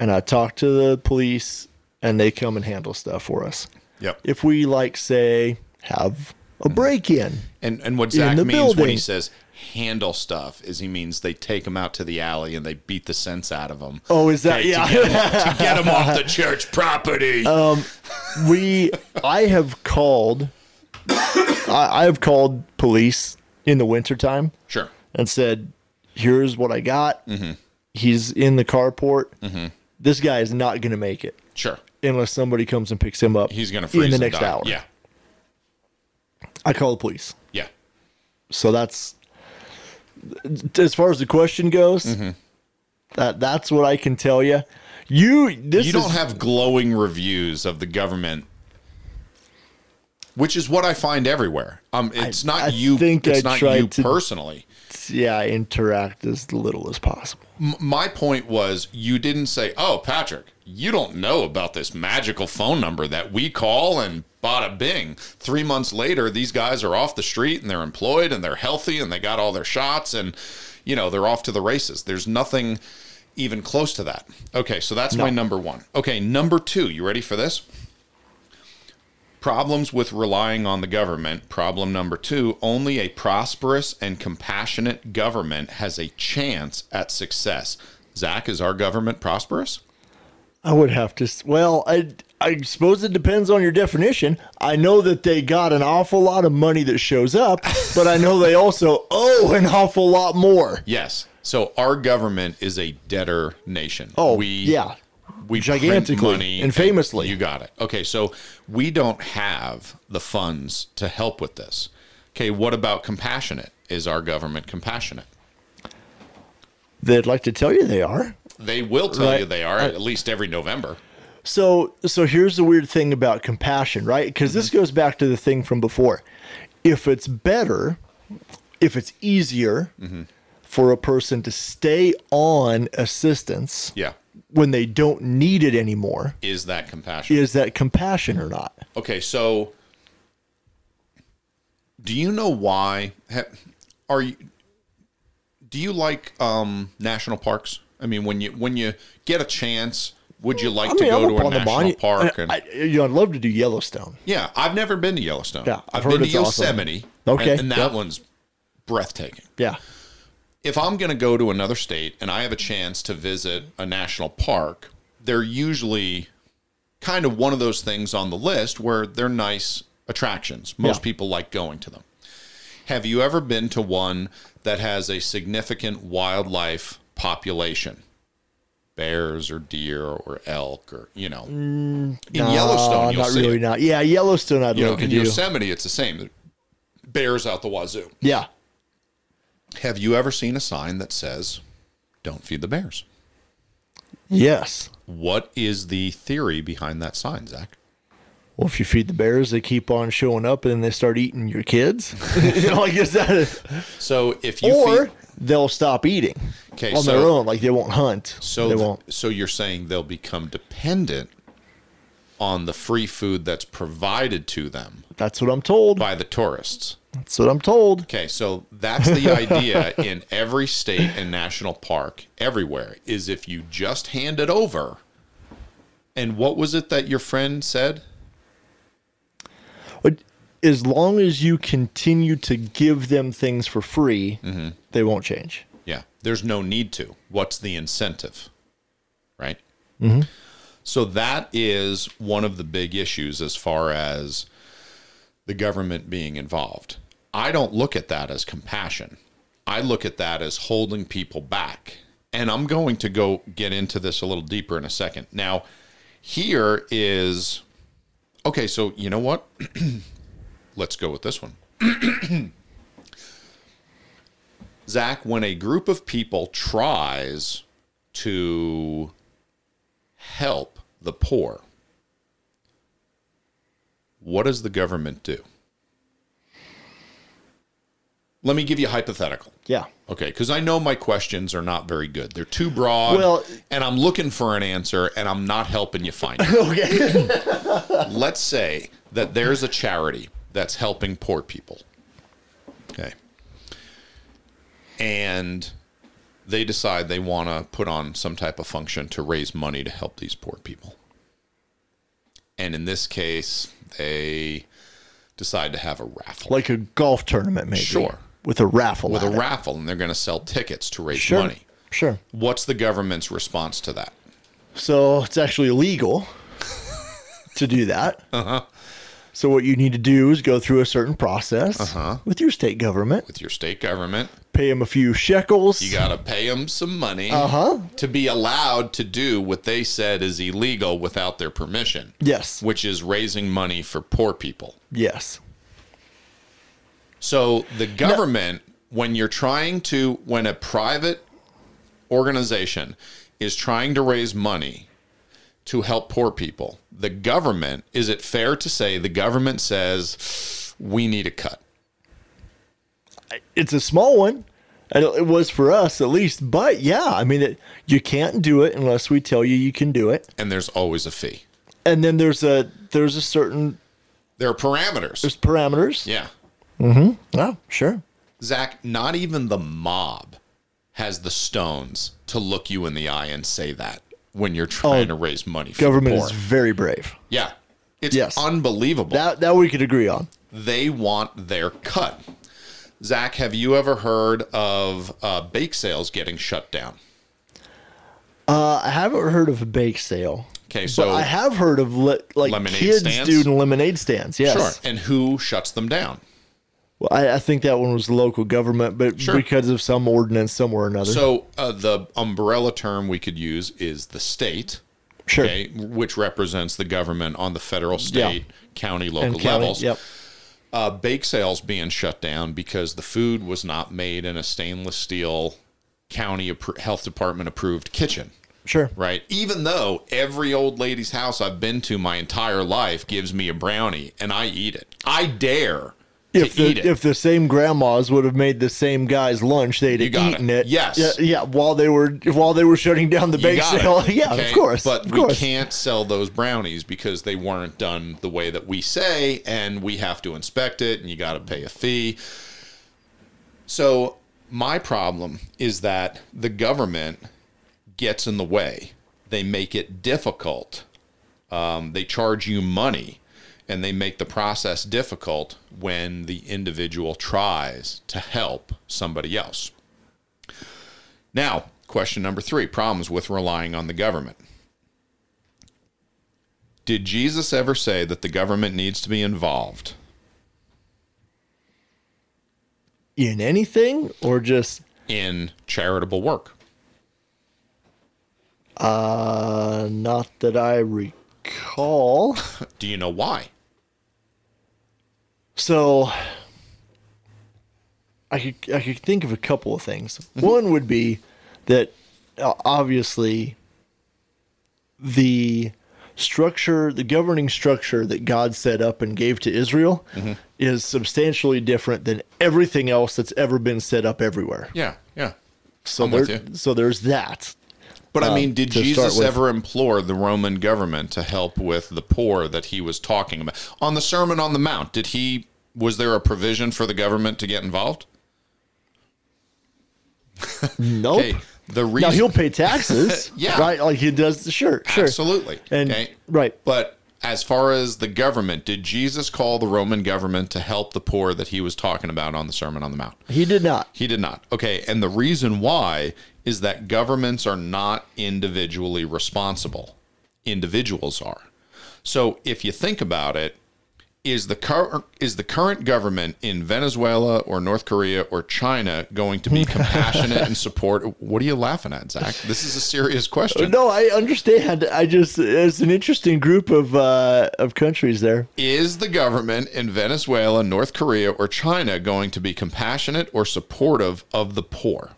and I talk to the police, and they come and handle stuff for us. Yep. If we like, say, have a break-in, And and what in Zach means when he says handle stuff is he means they take them out to the alley and they beat the sense out of them. oh, is that to, yeah? get 'em- to get them off the church property. Um, we i have called I, I have called police in the wintertime sure. and said here's what i got Mm-hmm. he's in the carport this guy is not going to make it Sure. unless somebody comes and picks him up He's going to freeze in the next die. hour Yeah. i call the police Yeah. so that's as far as the question goes Mm-hmm. that that's what i can tell you you this you don't is, have glowing reviews of the government which is what I find everywhere. Um, it's not I you. think it's I not you to- personally. yeah interact as little as possible M- my point was, you didn't say, "Oh, Patrick, you don't know about this magical phone number that we call and bada bing." Three months later, these guys are off the street and they're employed and they're healthy and they got all their shots and you know they're off to the races. There's nothing even close to that. Okay, so that's my number one. Okay, number two. You ready for this? Problems with relying on the government. Problem number two only a prosperous and compassionate government has a chance at success. Zach, is our government prosperous? I would have to. Well, I I suppose it depends on your definition. I know that they got an awful lot of money that shows up, but I know they also owe an awful lot more. Yes. So our government is a debtor nation. Oh, we yeah. we Gigantically money and famously. You got it. Okay, so we don't have the funds to help with this. Okay, what about compassionate? Is our government compassionate? They'd like to tell you they are. They will tell Right. you they are at least every November. So so here's the weird thing about compassion, right? Because this goes back to the thing from before. If it's better, if it's easier for a person to stay on assistance Yeah. when they don't need it anymore, Is that compassion? is that compassion or not? Okay, so do you know why are you do you like um national parks? I mean, when you when you get a chance, would you like to go to a national park? And, I, you know, I'd love to do Yellowstone. yeah, I've never been to Yellowstone. Yeah, I've I've, been to it's awesome. Yosemite. Okay, and, and that yep. one's breathtaking. Yeah. if I'm going to go to another state and I have a chance to visit a national park, they're usually kind of one of those things on the list where they're nice attractions. Most Yeah. people like going to them. Have you ever been to one that has a significant wildlife population? Bears or deer or elk or, you know. in Yellowstone, Uh, you'll not really it. not. Yeah, Yellowstone I'd You know, love to do. Yosemite, it's the same. Bears out the wazoo. yeah. Have you ever seen a sign that says, don't feed the bears? Yes. What is the theory behind that sign, Zach? Well, if you feed the bears, they keep on showing up and then they start eating your kids. you know, like is that a, So if you or feed, they'll stop eating Okay, on so- their own. Like they won't hunt. so they th- won't. so you're saying they'll become dependent on the free food that's provided to them That's what I'm told. by the tourists. That's what I'm told. Okay, so that's the idea in every state and national park everywhere is if you just hand it over. And what was it that your friend said? But as long as you continue to give them things for free, Mm-hmm. they won't change. Yeah, there's no need to. What's the incentive? Right? Mm-hmm. So that is one of the big issues as far as the government being involved. I don't look at that as compassion. I look at that as holding people back. And I'm going to go get into this a little deeper in a second. Now, here is okay, so you know what? Let's go with this one. Zach, when a group of people tries to help the poor, what does the government do? Let me give you a hypothetical. Yeah. Okay, because I know my questions are not very good. They're too broad. Well- and I'm looking for an answer, and I'm not helping you find it. Okay. Let's say that there's a charity that's helping poor people. Okay. And they decide they want to put on some type of function to raise money to help these poor people. And in this case, they decide to have a raffle. like a golf tournament, maybe. Sure. With a raffle. with a it. raffle, and they're going to sell tickets to raise Sure. money. Sure. What's the government's response to that? So it's actually illegal to do that. Uh-huh. So what you need to do is go through a certain process Uh-huh. with your state government, With your state government, pay them a few shekels. you got to pay them some money Uh-huh. to be allowed to do what they said is illegal without their permission, yes. which is raising money for poor people. Yes. So the government, when you're trying to, when a private organization is trying to raise money to help poor people, the government, is it fair to say the government says, we need a cut? It's a small one. It was for us at least, but yeah, I mean, it, you can't do it unless we tell you you can do it. And there's always a fee. And then there's a there's a certain There are parameters. there's parameters. Yeah. Oh, sure. Zach, not even the mob has the stones to look you in the eye and say that when you're trying to raise money for Government the poor. is very brave. yeah. It's Yes. unbelievable. That that we could agree on. they want their cut. Zach, have you ever heard of uh, bake sales getting shut down? Uh, I haven't heard of a bake sale. Okay, so I have heard of le- like Lemonade kids stands? doing lemonade stands. Yes. sure. And who shuts them down? Well, I, I think that one was local government, but Sure. because of some ordinance somewhere or another. So uh, the umbrella term we could use is the state, sure. okay, which represents the government on the federal, state, county, local county, levels. Yep. uh, bake sales being shut down because the food was not made in a stainless steel county appro- health department approved kitchen Sure. right even though every old lady's house i've been to my entire life gives me a brownie and i eat it i dare If the it if the same grandmas would have made the same guy's lunch, they'd have eaten it. it. Yes. Yeah, yeah. While they were while they were shutting down the bake it, sale. yeah, okay? of course. But of we course. can't sell those brownies because they weren't done the way that we say, and we have to inspect it, and you got to pay a fee. So my problem is that the government gets in the way. They make it difficult. Um, they charge you money, and they make the process difficult when the individual tries to help somebody else. Now, question number three problems with relying on the government. Did Jesus ever say that the government needs to be involved? in anything or just in charitable work? uh not that I recall. Do you know why? So I could I could think of a couple of things. One would be that uh, obviously the structure, the governing structure that God set up and gave to Israel is substantially different than everything else that's ever been set up everywhere. Yeah, yeah. So I'm there, so there's that. But I Um, mean, did Jesus ever implore the Roman government to help with the poor that he was talking about? On the Sermon on the Mount, did he was there a provision for the government to get involved? Nope. Okay. The Now reason he'll pay taxes, Yeah. right? Like he does. Sure, sure. Absolutely. And okay. right, But as far as the government, did Jesus call the Roman government to help the poor that he was talking about on the Sermon on the Mount? he did not. He did not. Okay. And the reason why is that governments are not individually responsible, individuals are. So if you think about it, is the cur- is the current government in Venezuela or North Korea or China going to be compassionate and support? What are you laughing at, Zach? This is a serious question. No, I understand. I just it's an interesting group of uh, of countries there. Is the government in Venezuela, North Korea, or China going to be compassionate or supportive of the poor?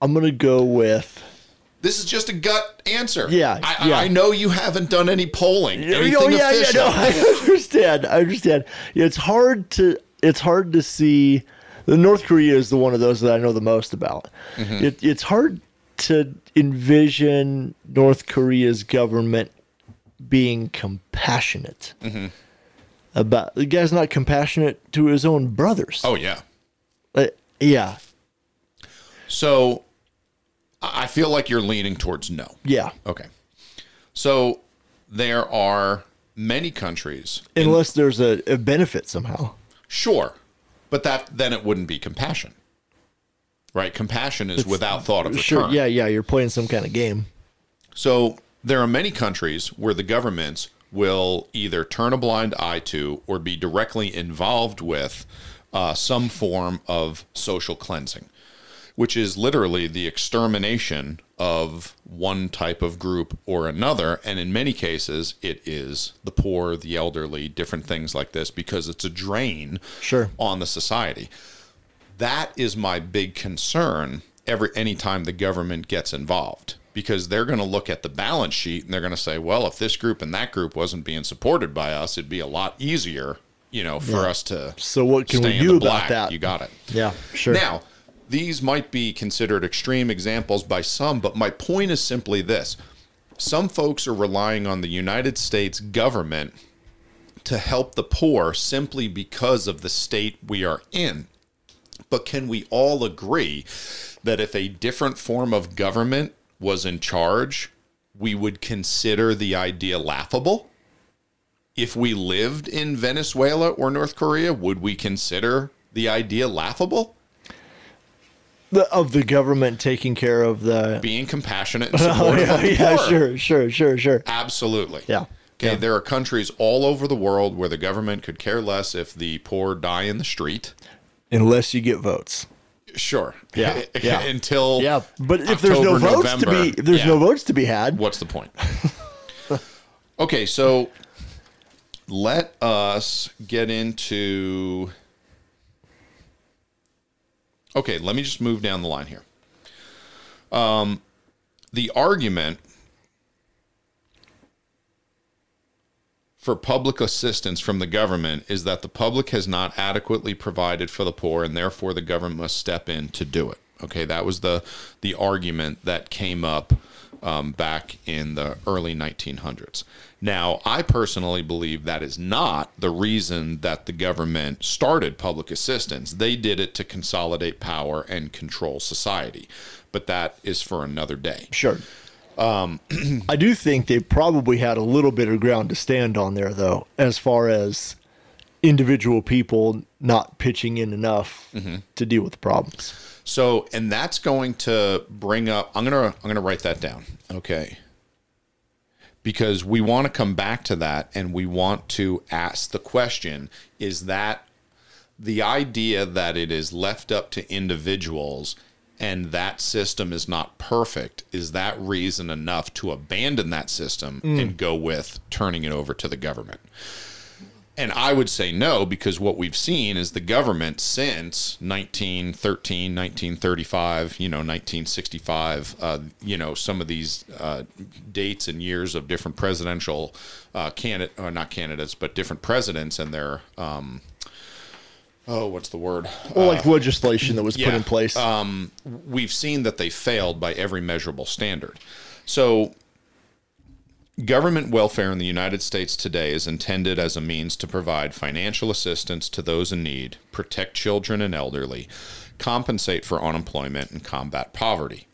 I'm gonna go with This is just a gut answer. Yeah, I, yeah. I know you haven't done any polling. Anything oh yeah, yeah, no, I understand. I understand. It's hard to it's hard to see. The North Korea is the one of those that I know the most about. Mm-hmm. It, it's hard to envision North Korea's government being compassionate Mm-hmm. about the guy's not compassionate to his own brothers. Oh yeah. Uh, yeah, So I feel like you're leaning towards no. yeah. Okay. So there are many countries. Unless there's a, a benefit somehow. Sure. But that then it wouldn't be compassion. Right? Compassion is without thought of return. Sure. Yeah, yeah. You're playing some kind of game. So there are many countries where the governments will either turn a blind eye to or be directly involved with uh, some form of social cleansing, which is literally the extermination of one type of group or another. And in many cases, it is the poor, the elderly, different things like this, because it's a drain Sure. on the society. That is my big concern every anytime the government gets involved because they're going to look at the balance sheet and they're going to say, well, if this group and that group wasn't being supported by us, it'd be a lot easier, you know, for us to So what can we do about that? You got it. Yeah, sure. Now, these might be considered extreme examples by some, but my point is simply this. Some folks are relying on the United States government to help the poor simply because of the state we are in. But can we all agree that if a different form of government was in charge, we would consider the idea laughable? If we lived in Venezuela or North Korea, would we consider the idea laughable? The, of the government taking care of the. Being compassionate and Oh, supportive yeah, of the yeah, poor. sure, sure, sure, sure. Absolutely. Yeah. Okay, Yeah. there are countries all over the world where the government could care less if the poor die in the street. Unless you get votes. Sure. Yeah, yeah. Until Yeah, but if there's no October, votes to be, if there's yeah. no votes to be had. What's the point? okay, so let us get into. Okay, let me just move down the line here. Um, the argument for public assistance from the government is that the public has not adequately provided for the poor and therefore the government must step in to do it. Okay, that was the the argument that came up um, back in the early 1900s. Now, I personally believe that is not the reason that the government started public assistance. They did it to consolidate power and control society, but that is for another day. Sure. Um, I do think they probably had a little bit of ground to stand on there, though, as far as individual people not pitching in enough Mm-hmm. to deal with the problems. So, and that's going to bring up. I'm gonna I'm gonna write that down. Okay. Because we want to come back to that, and we want to ask the question: Is that the idea that it is left up to individuals? And that system is not perfect. Is that reason enough to abandon that system mm. and go with turning it over to the government? And I would say no, because what we've seen is the government since 1913, 1935, you know, 1965, uh, you know, some of these uh, dates and years of different presidential uh, candidate, or not candidates, but different presidents and their, um, oh, what's the word? Or like legislation that was put in place. Um, we've seen that they failed by every measurable standard. So, government welfare in the United States today is intended as a means to provide financial assistance to those in need, protect children and elderly, compensate for unemployment, and combat poverty.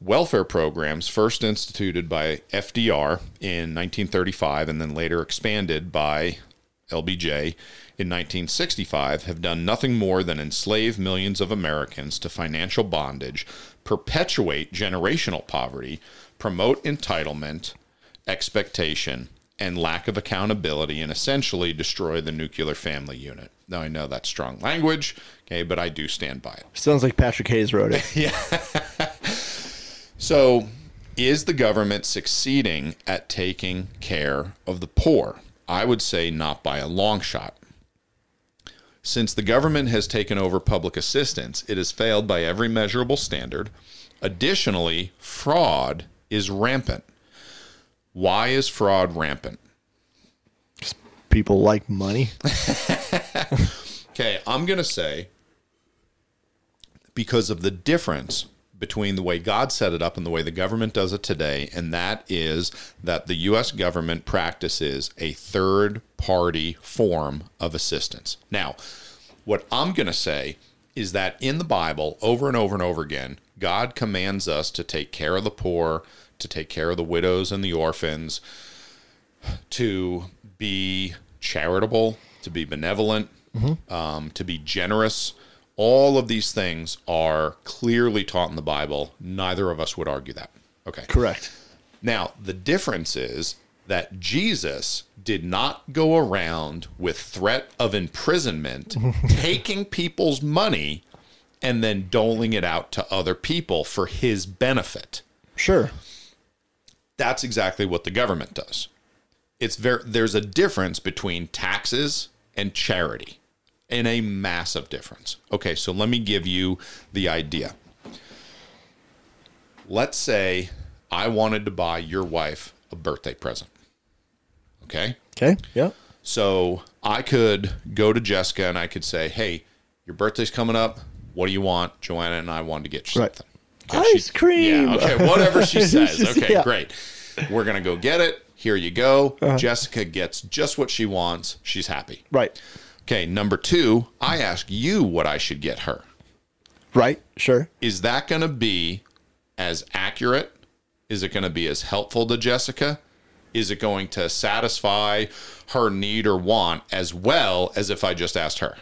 Welfare programs, first instituted by FDR in 1935 and then later expanded by LBJ in 1965 have done nothing more than enslave millions of Americans to financial bondage, perpetuate generational poverty, promote entitlement, expectation, and lack of accountability, and essentially destroy the nuclear family unit. Now, I know that's strong language, okay, but I do stand by it. Sounds like Patrick Hayes wrote it. Yeah. so, is the government succeeding at taking care of the poor? I would say not by a long shot. Since the government has taken over public assistance, it has failed by every measurable standard. Additionally, fraud is rampant. Why is fraud rampant? People like money. Okay, I'm going to say because of the difference between the way God set it up and the way the government does it today, and that is that the U.S. government practices a third party form of assistance. Now, what I'm going to say is that in the Bible, over and over and over again, God commands us to take care of the poor, to take care of the widows and the orphans, to be charitable, to be benevolent, um, to be generous. All of these things are clearly taught in the Bible. Neither of us would argue that. Okay. Correct. Now, the difference is that Jesus did not go around with threat of imprisonment, taking people's money and then doling it out to other people for his benefit. Sure. That's exactly what the government does. It's very there's a difference between taxes and charity. And a massive difference. Okay, so let me give you the idea. Let's say I wanted to buy your wife a birthday present. Okay? Okay. Yeah. So I could go to Jessica and I could say, "Hey, your birthday's coming up. What do you want?" Joanna and I wanted to get you Right. something. Okay, Ice cream. Yeah. Okay. Whatever she says. Okay. Yeah. Great. We're gonna go get it. Here you go. Uh-huh. Jessica gets just what she wants. She's happy. Right. Okay. Number two, I ask you what I should get her. Right. Sure. Is that going to be as accurate? Is it going to be as helpful to Jessica? Is it going to satisfy her need or want as well as if I just asked her?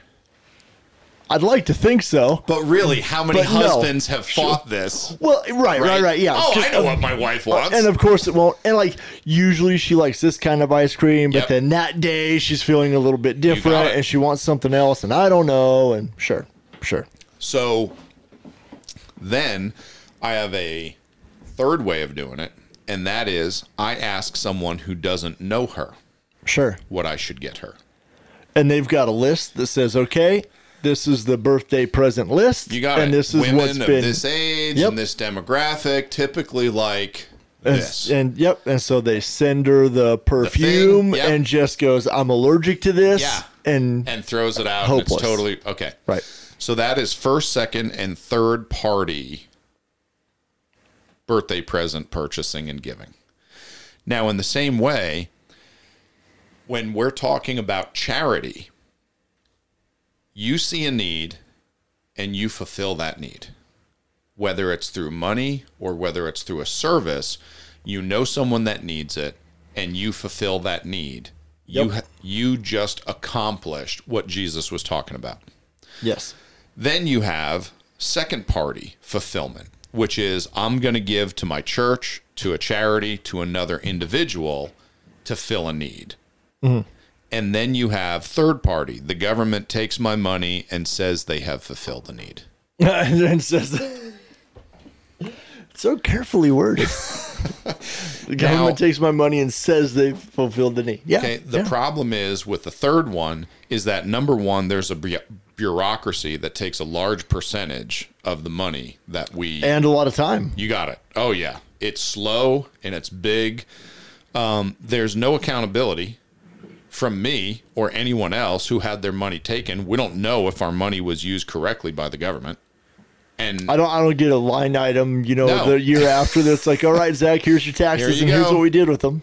I'd like to think so. But really, how many But no. husbands have fought this? Well, right, right, right. Yeah. Oh, I know uh, what my wife uh, wants. And of course it won't. And like usually she likes this kind of ice cream, but Yep. then that day she's feeling a little bit different it. and she wants something else and I don't know and sure. Sure. So then I have a third way of doing it, and that is I ask someone who doesn't know her Sure. what I should get her. And they've got a list that says, "Okay, this is the birthday present list You got and it. this is Women what's of been this age Yep. and this demographic, typically like and, this. and yep, and so they send her the perfume yep. and just goes, "I'm allergic to this." Yeah. And, and throws it out. And it's Hopeless. totally okay. right. So that is first, second, and third party birthday present purchasing and giving. Now, in the same way, when we're talking about charity, you see a need and you fulfill that need. Whether it's through money or whether it's through a service, you know someone that needs it and you fulfill that need. You Yep. ha- you just accomplished what Jesus was talking about. Yes. Then you have second party fulfillment, which is I'm going to give to my church, to a charity, to another individual to fill a need. Mm-hmm. And then you have third party. The government takes my money and says they have fulfilled the need. and says so carefully worded. the government takes my money and says they've fulfilled the need. Yeah. Okay. The yeah. problem is with the third one is that number one, there's a bureaucracy that takes a large percentage of the money that we and a lot of time. You got it. Oh yeah, it's slow and it's big. Um, there's no accountability from me or anyone else who had their money taken. We don't know if our money was used correctly by the government. And I don't. I don't get a line item. You know, No. the year after that's like, all right, Zach, here's your taxes, you and here's what we did with them.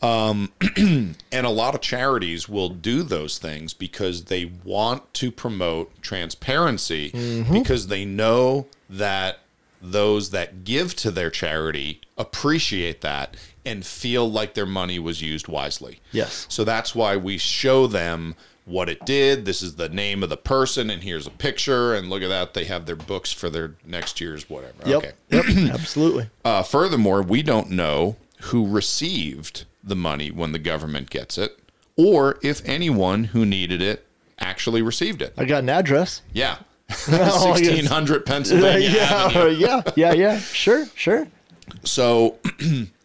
Um, and a lot of charities will do those things because they want to promote transparency because they know that those that give to their charity appreciate that and feel like their money was used wisely. Yes. So that's why we show them what it did. This is the name of the person, and here's a picture. And look at that. They have their books for their next year's whatever. Yep. Okay. Yep. Absolutely. Uh, furthermore, we don't know who received the money when the government gets it, or if anyone who needed it actually received it. I got an address. Yeah. Oh, I 1600 Pennsylvania yeah. Avenue. Yeah. Yeah. Yeah. Sure. Sure. So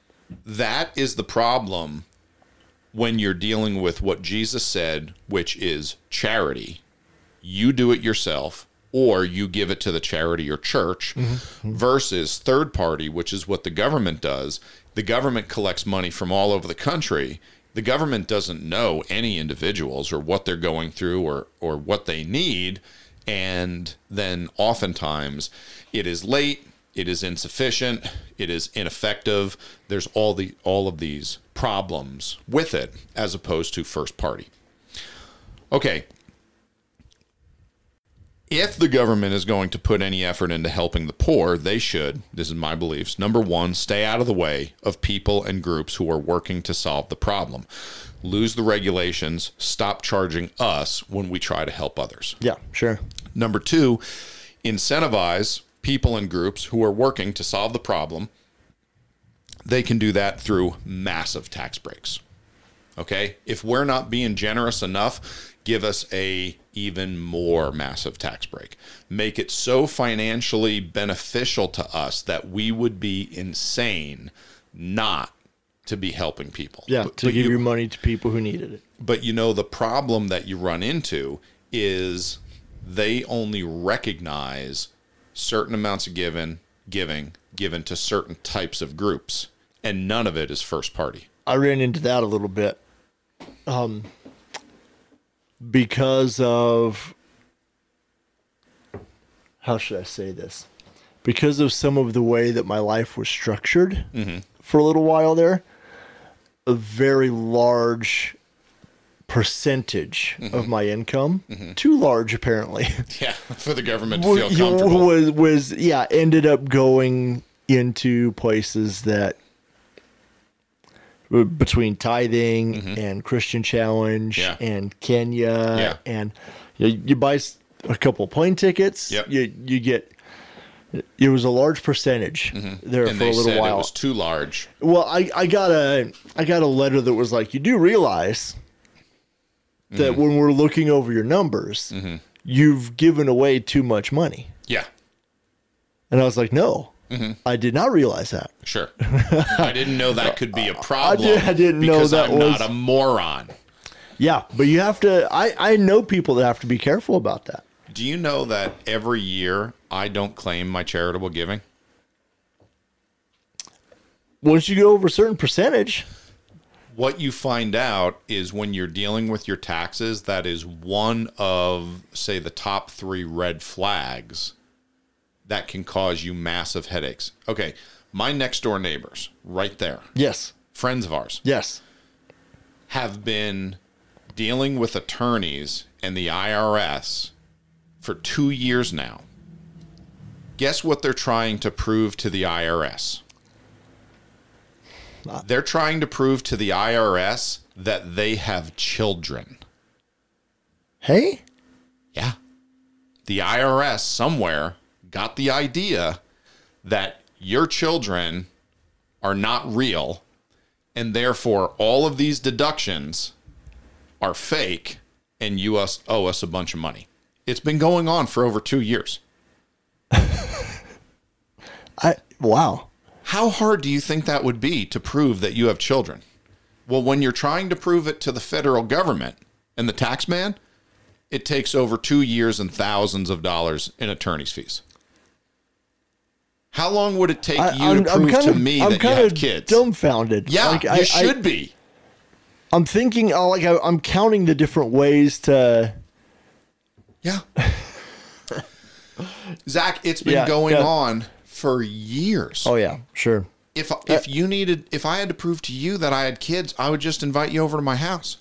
that is the problem when you're dealing with what Jesus said, which is charity, you do it yourself or you give it to the charity or church mm-hmm. Mm-hmm. versus third party, which is what the government does. The government collects money from all over the country. The government doesn't know any individuals or what they're going through or, or what they need. And then oftentimes it is late, it is insufficient, it is ineffective. There's all the all of these problems with it as opposed to first party. Okay, if the government is going to put any effort into helping the poor, they should, this is my beliefs, number one, stay out of the way of people and groups who are working to solve the problem. Lose the regulations, stop charging us when we try to help others. Yeah, sure. Number two, incentivize people and groups who are working to solve the problem. They can do that through massive tax breaks. Okay? If we're not being generous enough, give us a even more massive tax break. Make it so financially beneficial to us that we would be insane not to be helping people. Yeah, But- to but give you- your money to people who needed it. but you know the problem that you run into is they only recognize certain amounts of given giving given to certain types of groups and none of it is first party I ran into that a little bit. Um, because of how should I say this? Because of some of the way that my life was structured for a little while there, a very large percentage of my income, too large apparently, yeah for the government to feel comfortable was was yeah ended up going into places that between tithing and Christian Challenge Mm-hmm. Yeah. and Kenya Yeah. and you, you buy a couple plane tickets Yep. you you get it was a large percentage there Mm-hmm. and for a little while it was too large well, I, I got a I got a letter that was like, you do realize that Mm-hmm. when we're looking over your numbers, you've given away too much money. yeah And I was like, no, Mm-hmm. I did not realize that. sure i didn't know that could be a problem did- I didn't know because that i'm was- not a moron Yeah, but you have to. I I know people that have to be careful about that. do you know that every year i don't claim my charitable giving Once you go over a certain percentage, what you find out is when you're dealing with your taxes, that is one of, say, the top three red flags that can cause you massive headaches. Okay, my next door neighbors, right there, yes, friends of ours, yes, have been dealing with attorneys and the IRS for two years now. Guess what they're trying to prove to the IRS? They're trying to prove to the IRS that they have children. hey, Yeah. The IRS somewhere got the idea that your children are not real and therefore all of these deductions are fake and you us owe us a bunch of money. It's been going on for over 2 years. I wow. How hard do you think that would be to prove that you have children? Well, when you're trying to prove it to the federal government and the tax man, it takes over two years and thousands of dollars in attorney's fees. How long would it take I, you I'm, to prove to of me I'm that you have of kids? dumbfounded. yeah, Like, you I, I, should be. I'm thinking. oh, Like I, I'm counting the different ways to. Yeah. Zach, it's been Yeah, going yeah. on for years. Oh yeah, sure. If if you needed, if I had to prove to you that I had kids, I would just invite you over to my house.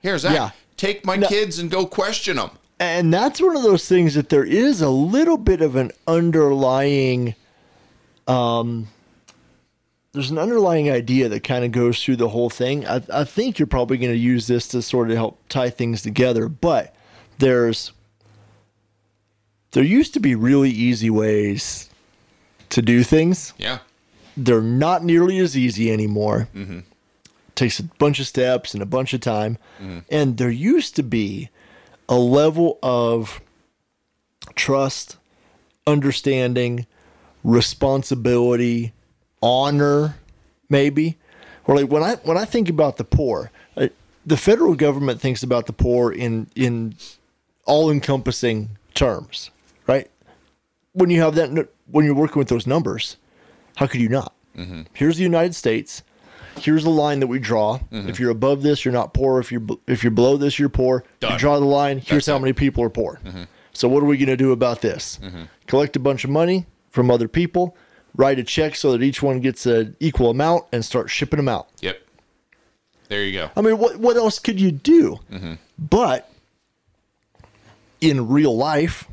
Here's that. Yeah. take my kids and go question them. And that's one of those things that there is a little bit of an underlying um there's an underlying idea that kind of goes through the whole thing. I, I think you're probably going to use this to sort of help tie things together, but there's there used to be really easy ways to do things. Yeah. They're not nearly as easy anymore. Takes a bunch of steps and a bunch of time. And there used to be a level of trust, understanding, responsibility, honor, maybe. Or like when I when I think about the poor, uh, the federal government thinks about the poor in in all encompassing terms? When you have that, when you're working with those numbers, how could you not? Mm-hmm. Here's the United States. Here's the line that we draw. Mm-hmm. If you're above this, you're not poor. If you're if you're below this, you're poor. You draw the line. Here's That's how it. many people are poor. Mm-hmm. So what are we going to do about this? Collect a bunch of money from other people, write a check so that each one gets an equal amount, and start shipping them out. Yep. There you go. I mean, what what else could you do? But in real life,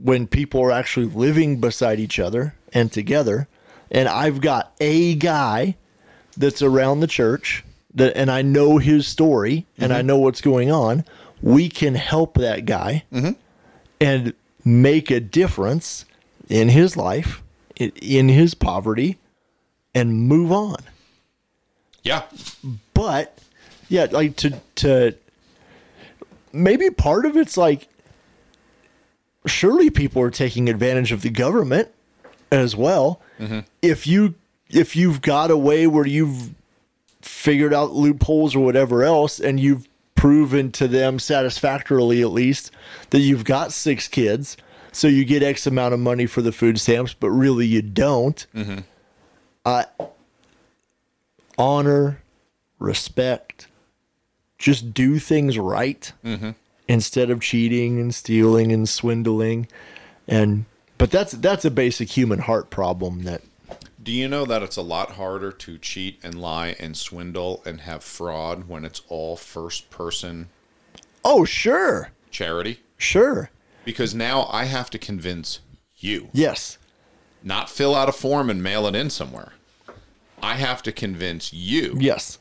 when people are actually living beside each other and together, and I've got a guy that's around the church that, and I know his story and I mm-hmm. know what's going on, we can help that guy mm-hmm. and make a difference in his life, in his poverty, and move on. Yeah. but yeah like to to maybe part of it's like surely people are taking advantage of the government as well. If you if you've got a way where you've figured out loopholes or whatever else and you've proven to them satisfactorily at least that you've got six kids so you get x amount of money for the food stamps but really you don't uh, honor respect just do things right instead of cheating and stealing and swindling. And but that's that's a basic human heart problem that Do you know that it's a lot harder to cheat and lie and swindle and have fraud when it's all first person oh sure. charity? sure. Because now I have to convince you, yes. Not fill out a form and mail it in somewhere. I have to convince you, yes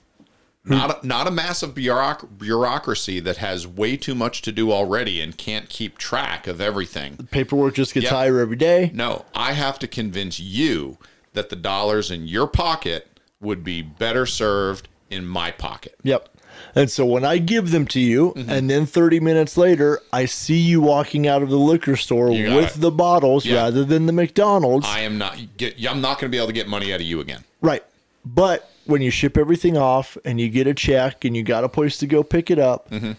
not a, not a massive bureauc- bureaucracy that has way too much to do already and can't keep track of everything. The paperwork just gets Yep. higher every day No, I have to convince you that the dollars in your pocket would be better served in my pocket. Yep. And so when I give them to you, Mm-hmm. and then 30 minutes later, I see you walking out of the liquor store with it. the bottles Yeah. rather than the McDonald's. I am not get I'm not going to be able to get money out of you again. right. But when you ship everything off and you get a check and you got a place to go pick it up, Mm-hmm.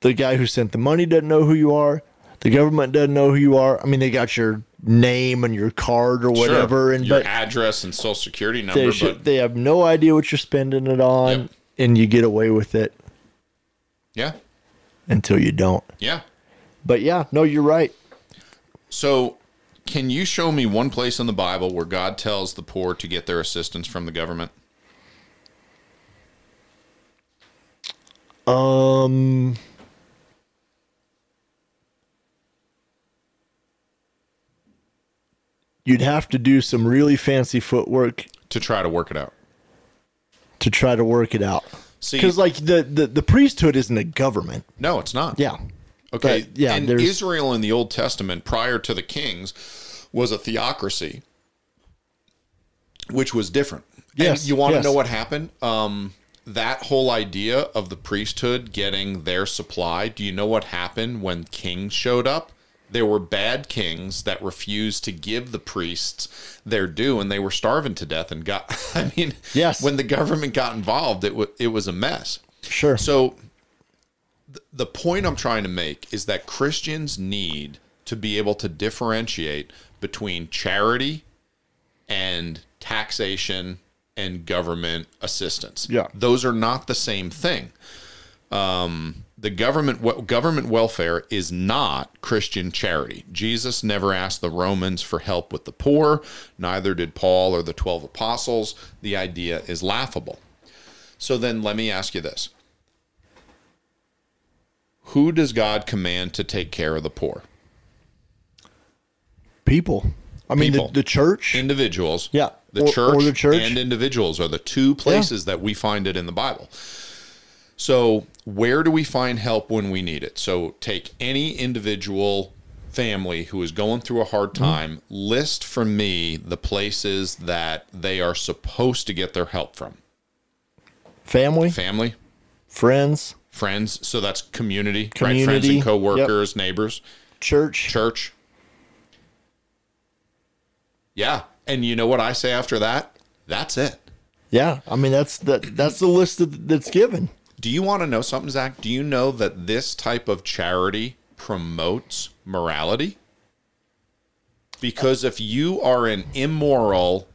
the guy who sent the money doesn't know who you are. The government doesn't know who you are. I mean, they got your name and your card or whatever, Sure, and your address and social security they number, should, but they have no idea what you're spending it on, Yep. and you get away with it yeah, until you don't. yeah. But yeah, no, you're right. So, can you show me one place in the Bible where God tells the poor to get their assistance from the government? Um, you'd have to do some really fancy footwork To try to work it out. to try to work it out. Because like the, the the priesthood isn't a government. no, it's not. Yeah. Okay. But, yeah, And there's- Israel in the Old Testament, prior to the kings, was a theocracy, which was different. Yes, And you want yes. to know what happened? Um, that whole idea of the priesthood getting their supply. Do you know what happened when kings showed up? There were bad kings that refused to give the priests their due, and they were starving to death. And got, I mean, Yes. when the government got involved, it was it was a mess. Sure. So th- the point I'm trying to make is that Christians need to be able to differentiate between charity and taxation and government assistance. Yeah. Those are not the same thing. Um, the government government welfare is not Christian charity. Jesus never asked the Romans for help with the poor, neither did Paul or the 12 apostles. The idea is laughable. So then let me ask you this. Who does God command to take care of the poor? People. I mean, the, the church. Individuals. Yeah. The Or- church, or the church. and individuals are the two places that we find it in the Bible. So, where do we find help when we need it? So, take any individual family who is going through a hard Mm-hmm. time, list for me the places that they are supposed to get their help from. family, Family, friends, friends, so that's community, right? Friends Community, and coworkers, neighbors. church. church. Yeah. And you know what I say after that? That's it. Yeah. I mean, that's the that's the list that, that's given. Do you want to know something, Zach? Do you know that this type of charity promotes morality? Because if you are an immoral,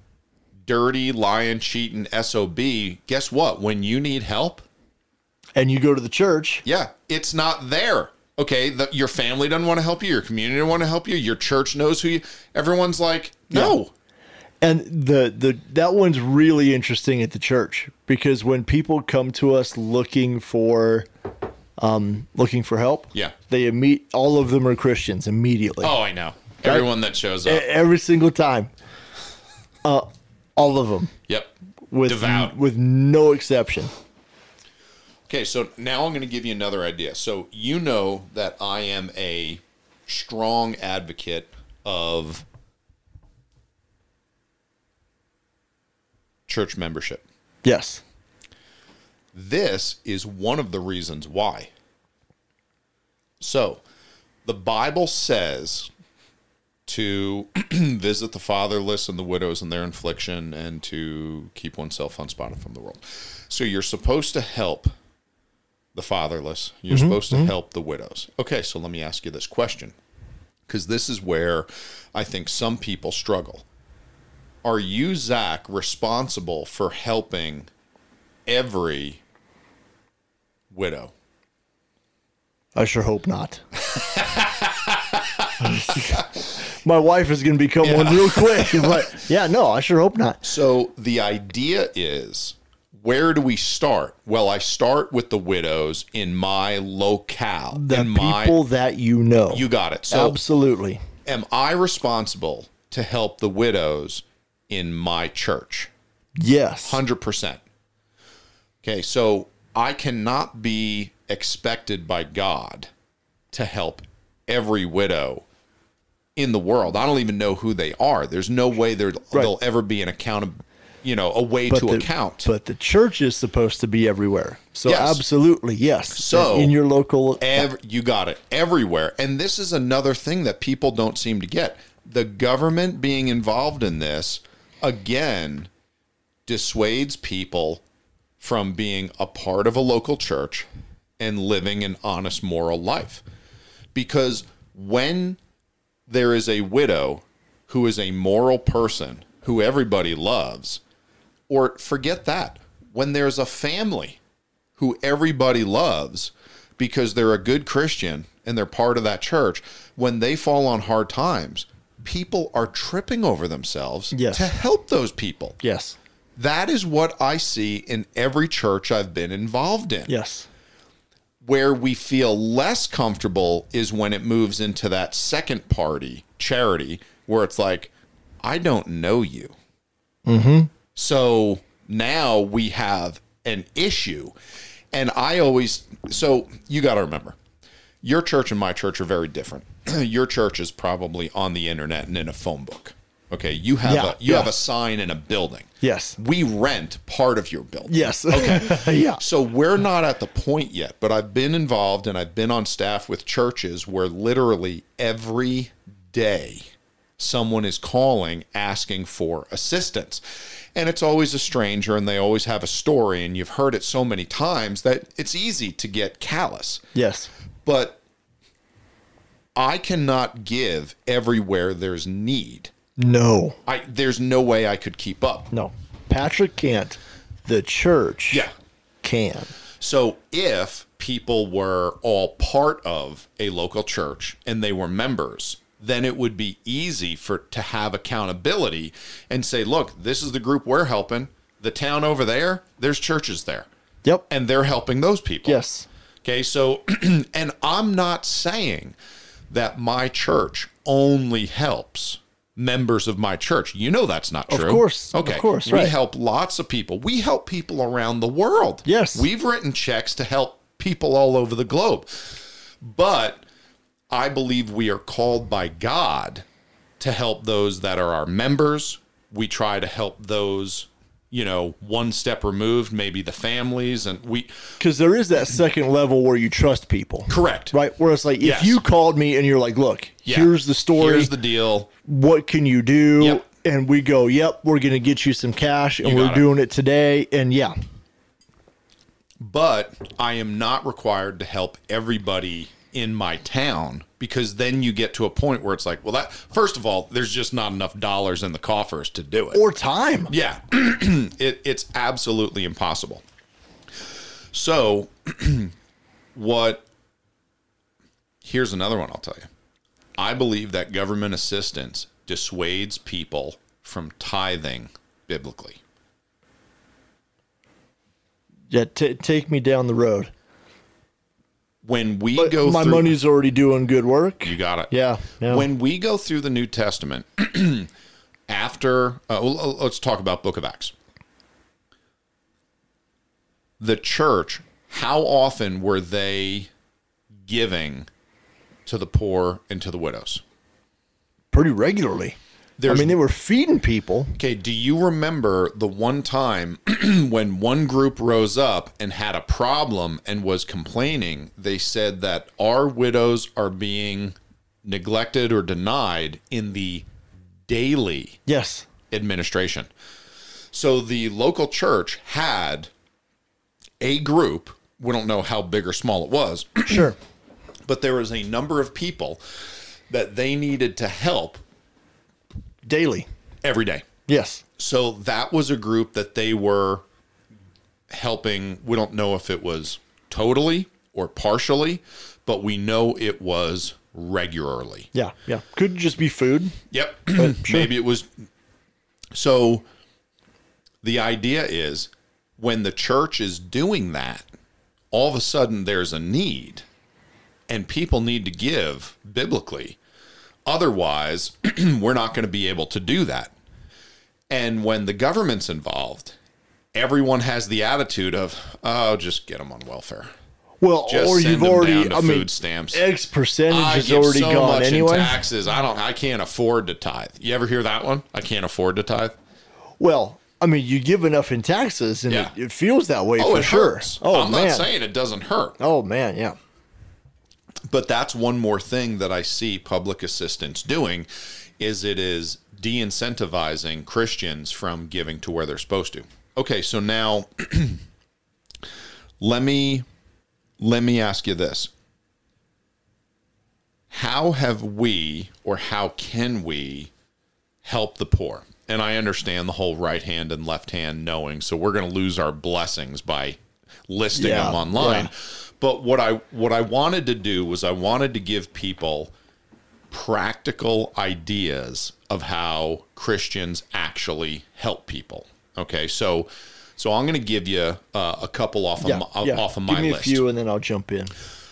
dirty, lying, cheating SOB, guess what? When you need help, And you go to the church. yeah, it's not there. Okay, the, your family doesn't want to help you, your community doesn't want to help you, your church knows who you. Everyone's like, no. And the, the that one's really interesting at the church because when people come to us looking for um looking for help, Yeah. they meet all of them are Christians immediately. Oh, I know. Everyone that shows up. Every single time. Uh all of them Yep. with Devout. with no exception. Okay, so now I'm going to give you another idea. So you know that I am a strong advocate of church membership. Yes. This is one of the reasons why. So, the Bible says to visit the fatherless and the widows in their affliction and to keep oneself unspotted from the world. So, you're supposed to help the fatherless, you're mm-hmm, supposed to mm-hmm. help the widows. Okay, so let me ask you this question because this is where I think some people struggle. Are you, Zach, responsible for helping every widow? I sure hope not. My wife is going to become one real quick. But yeah, no, I sure hope not. So the idea is where do we start? Well, I start with the widows in my locale. The in my people that you know. you got it. So Absolutely. am I responsible to help the widows in my church? Yes. 100%. Okay, so I cannot be expected by God to help every widow in the world. I don't even know who they are. There's no way there there'll ever be an account of, you know, a way to the, account. But the church is supposed to be everywhere. So Yes. absolutely, yes. So- in your local Ev- you got it everywhere. And this is another thing that people don't seem to get. The government being involved in this again dissuades people from being a part of a local church and living an honest moral life. Because when there is a widow who is a moral person who everybody loves, or forget that, when there's a family who everybody loves because they're a good Christian and they're part of that church, when they fall on hard times, people are tripping over themselves Yes. to help those people. yes. That is what I see in every church I've been involved in. Yes. Where we feel less comfortable is when it moves into that second party charity where it's like, I don't know you. Mm-hmm. So now we have an issue. And I always, so you got to remember, your church and my church are very different. your church is probably on the internet and in a phone book. Okay. You have Yeah, a, you have a sign in a building. Yes. We rent part of your building. Yes. Okay. yeah. So we're not at the point yet, but I've been involved and I've been on staff with churches where literally every day someone is calling asking for assistance. And it's always a stranger and they always have a story and you've heard it so many times that it's easy to get callous. Yes. But I cannot give everywhere there's need. No. I there's no way I could keep up. No. Patrick can't. The church Yeah. can. So if people were all part of a local church and they were members, then it would be easy for to have accountability and say, look, this is the group we're helping. The town over there, there's churches there. Yep. And they're helping those people. yes. Okay, so and I'm not saying that my church only helps members of my church. You know that's not true. Of course. Okay. of course, We help lots of people. We help people around the world. Yes. We've written checks to help people all over the globe. But I believe we are called by God to help those that are our members. We try to help those, you know, one step removed, maybe the families and we Because there is that second level where you trust people. correct. Right? Where it's like, if Yes. you called me and you're like, look, Yeah. here's the story. Here's the deal. what can you do? Yep. And we go, yep, we're going to get you some cash and we're it. doing it today. And yeah, but I am not required to help everybody in my town because then you get to a point where it's like, well, that first of all, there's just not enough dollars in the coffers to do it. Or time. Yeah, it, it's absolutely impossible. So, what? Here's another one I'll tell you. I believe that government assistance dissuades people from tithing biblically. Yeah, t- take me down the road. When we But go my through, money's already doing good work. you got it. Yeah, yeah. When we go through the New Testament, after uh, well, let's talk about Book of Acts. The church, how often were they giving to the poor and to the widows? Pretty regularly. There's- I mean, they were feeding people. Okay, do you remember the one time when one group rose up and had a problem and was complaining? They said that our widows are being neglected or denied in the daily Yes. administration. So the local church had a group, we don't know how big or small it was, Sure. but there was a number of people that they needed to help Daily. every day. Yes. So that was a group that they were helping. We don't know if it was totally or partially, but we know it was regularly. Yeah. Yeah. Could just be food. Yep. Maybe it was. So the idea is when the church is doing that, all of a sudden there's a need and people need to give biblically. Otherwise, we're not going to be able to do that. And when the government's involved, everyone has the attitude of, oh, just get them on welfare. Well, Just or you've already. I mean, stamps. X percentage I is already so gone anyway. taxes. I don't. I can't afford to tithe. You ever hear that one? I can't afford to tithe. Well, I mean, you give enough in taxes, and Yeah. it, it feels that way Oh, for it sure. hurts. Oh I'm man. not saying it doesn't hurt, oh man. Yeah. But that's one more thing that I see public assistance doing, is it is de-incentivizing Christians from giving to where they're supposed to. Okay, so now let me let me ask you this. How have we or how can we help the poor? And I understand the whole right hand and left hand knowing, so we're going to lose our blessings by listing Yeah, them online. yeah. But what I what I wanted to do was I wanted to give people practical ideas of how Christians actually help people. Okay, so so I'm going to give you uh, a couple off of Yeah. my, yeah. off of my Give me list. a few, and then I'll jump in.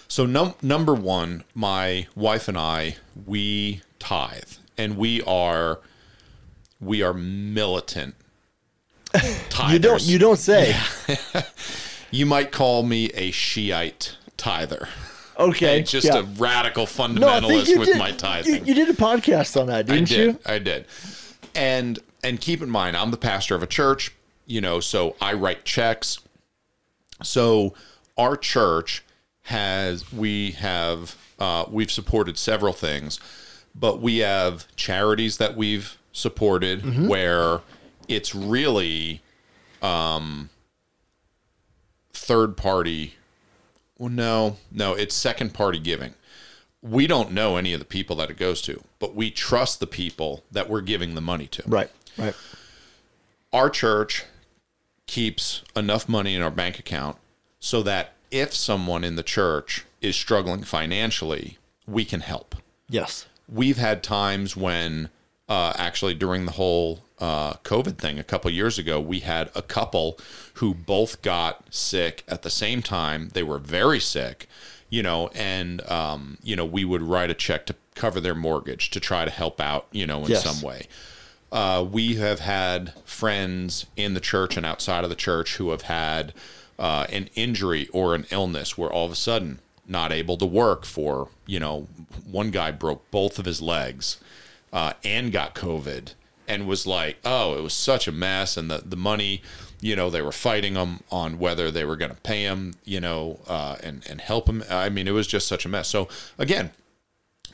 So num- number one, my wife and I, we tithe, and we are we are militant tithers. You don't. You don't say. You might call me a Shiite tither. Okay. Just yeah. a radical no, fundamentalist you with did, my You, tithing. you did a podcast on that, didn't I did. you? I did. And and keep in mind, I'm the pastor of a church, you know, so I write checks. So our church has we have uh, we've supported several things, but we have charities that we've supported Mm-hmm. where it's really um, third party. Well, no, no, it's second party giving we don't know any of the people that it goes to, but we trust the people that we're giving the money to. Right. Right. Our church keeps enough money in our bank account so that if someone in the church is struggling financially, we can help. Yes. We've had times when, uh, actually, during the whole uh, COVID thing a couple years ago, we had a couple who both got sick at the same time. They were very sick, you know, and, um, you know, we would write a check to cover their mortgage to try to help out, you know, in Yes. some way. Uh, we have had friends in the church and outside of the church who have had uh, an injury or an illness where all of a sudden not able to work for you know one guy broke both of his legs uh, and got covid and was like oh it was such a mess and the, the money you know they were fighting them on whether they were going to pay him you know uh, and, and help him i mean it was just such a mess so again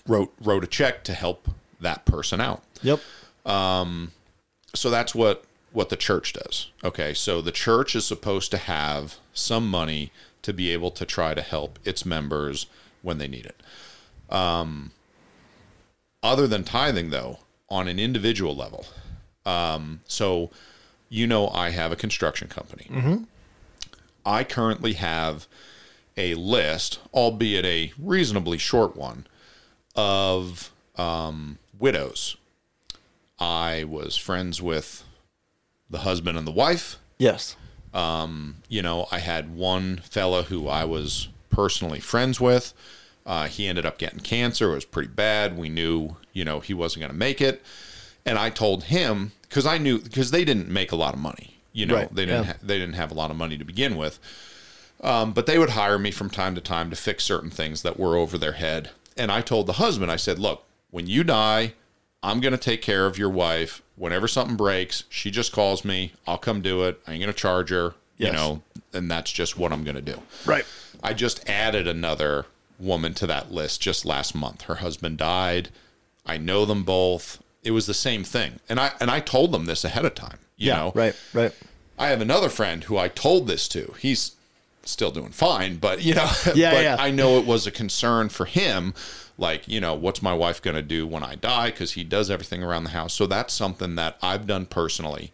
wrote wrote a check to help that person out Yep. so that's what what the church does okay so the church is supposed to have some money to be able to try to help its members when they need it. Um, other than tithing, though, on an individual level, um, so you know, I have a construction company. I currently have a list, albeit a reasonably short one, of um, widows. I was friends with the husband and the wife. Yes. You know, I had one fella who I was personally friends with. Uh, he ended up getting cancer. It was pretty bad. We knew, you know, he wasn't going to make it. And I told him because I knew because they didn't make a lot of money. You know, Right, they didn't yeah. ha- they didn't have a lot of money to begin with. Um, but they would hire me from time to time to fix certain things that were over their head. And I told the husband, I said, look, when you die, I'm going to take care of your wife. Whenever something breaks, she just calls me. I'll come do it. I ain't going to charge her, you know, and that's just what I'm going to do. Right. I just added another woman to that list just last month. Her husband died. I know them both. It was the same thing. And I and I told them this ahead of time, you yeah. know. Right. Right. I have another friend who I told this to. He's still doing fine, but you know, Yeah, but yeah. I know it was a concern for him. Like, you know, what's my wife going to do when I die? Because he does everything around the house. So that's something that I've done personally,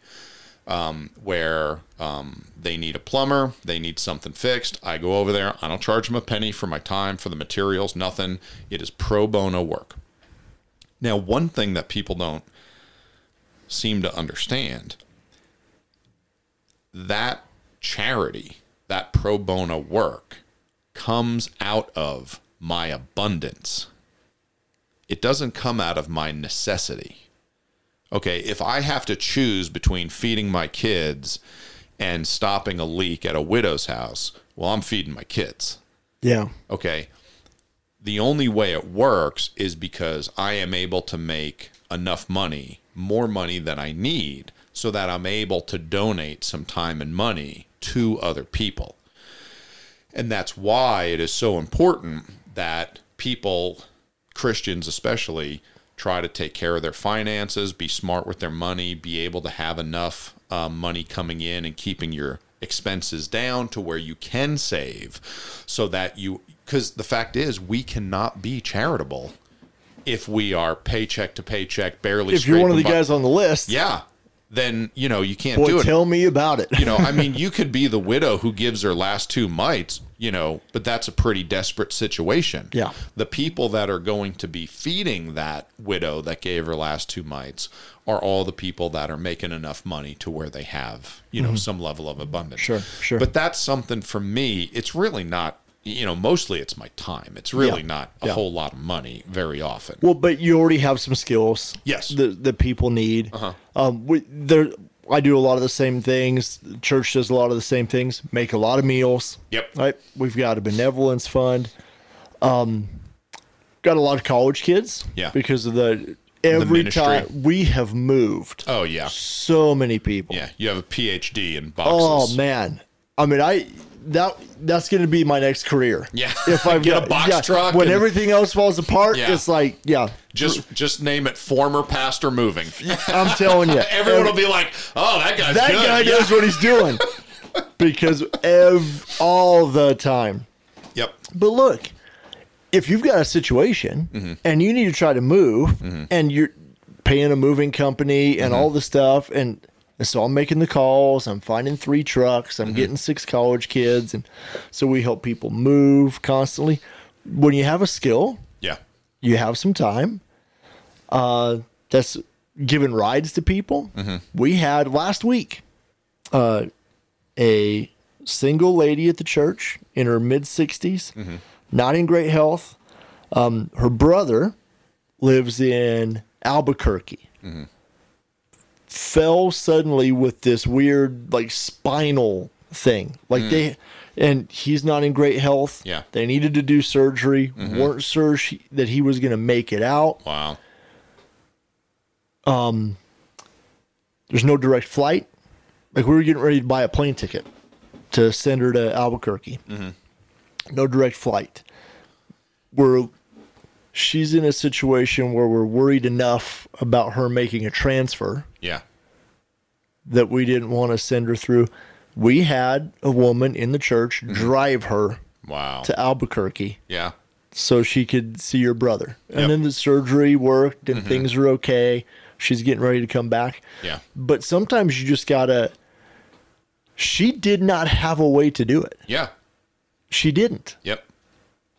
um, where um, they need a plumber, they need something fixed. I go over there. I don't charge them a penny for my time, for the materials, nothing. It is pro bono work. Now, one thing that people don't seem to understand that charity, that pro bono work, comes out of my abundance. It doesn't come out of my necessity. Okay, if I have to choose between feeding my kids and stopping a leak at a widow's house, well, I'm feeding my kids. Yeah. Okay. The only way it works is because I am able to make enough money, more money than I need, so that I'm able to donate some time and money to other people. And that's why it is so important that people, Christians especially, try to take care of their finances, be smart with their money, be able to have enough uh, money coming in and keeping your expenses down to where you can save so that you, because the fact is, we cannot be charitable if we are paycheck to paycheck, barely. If you're one of the by- guys on the list, yeah, then you know you can't do it tell me about it. you know, I mean, you could be the widow who gives her last two mites, you know, but that's a pretty desperate situation. Yeah. The people that are going to be feeding that widow that gave her last two mites are all the people that are making enough money to where they have, you know, some level of abundance. Mm-hmm. Sure, sure. But that's something for me, it's really not, you know, mostly it's my time. It's really Yeah. not a Yeah. whole lot of money very often. Well, but you already have some skills. Yes. That, that people need. Um, we, there, I do a lot of the same things. Church does a lot of the same things. Make a lot of meals. Yep. Right. We've got a benevolence fund. Um, got a lot of college kids. Yeah. Because of the every time we have moved Oh, yeah. so many people. Yeah. You have a PhD in boxes. Oh man. I mean, I that that's going to be my next career. Yeah. If I Get a box truck when and- everything else falls apart, Yeah. it's like, yeah, Just just name it former pastor moving. I'm telling you, Everyone will be like, "Oh, that guy's that good." guy Yeah. knows what he's doing because ev- all the time. Yep. But look, if you've got a situation Mm-hmm. and you need to try to move and you're paying a moving company and Mm-hmm. all the stuff and, and so I'm making the calls, I'm finding three trucks, Mm-hmm. I'm getting six college kids and so we help people move constantly. When you have a skill, Yeah. you have some time. Uh, that's giving rides to people. We had last week uh, a single lady at the church in her mid 60s, not in great health. Um, her brother lives in Albuquerque. Fell suddenly with this weird, like spinal thing. Like they, and he's not in great health. Yeah. They needed to do surgery, weren't sure she, that he was going to make it out. Wow. Um there's no direct flight. Like we were getting ready to buy a plane ticket to send her to Albuquerque. Mm-hmm. No direct flight. We're she's in a situation where we're worried enough about her making a transfer Yeah. that we didn't want to send her through. we had a woman in the church drive her Wow. to Albuquerque yeah. so she could see your brother. And Yep. Mm-hmm. then the surgery worked and things are okay. She's getting ready to come back. Yeah. But sometimes you just gotta. She did not have a way to do it. Yeah. She didn't. Yep.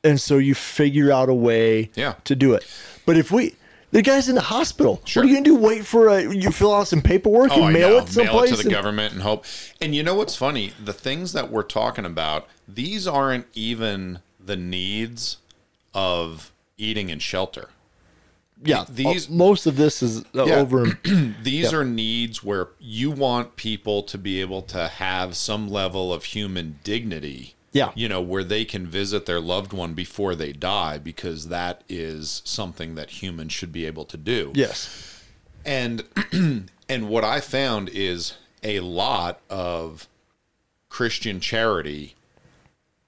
And so you figure out a way Yeah. to do it. But if we. The guy's in the hospital. Sure. What are you gonna do? Wait for a you fill out some paperwork Oh, and mail it someplace? Mail it to the and- government and hope. And you know what's funny? The things that we're talking about, these aren't even the needs of eating and shelter. yeah, these- uh, most of this is uh, Yeah. over. These are needs where you want people to be able to have some level of human dignity. Yeah. You know, where they can visit their loved one before they die because that is something that humans should be able to do. yes, And and what I found is a lot of Christian charity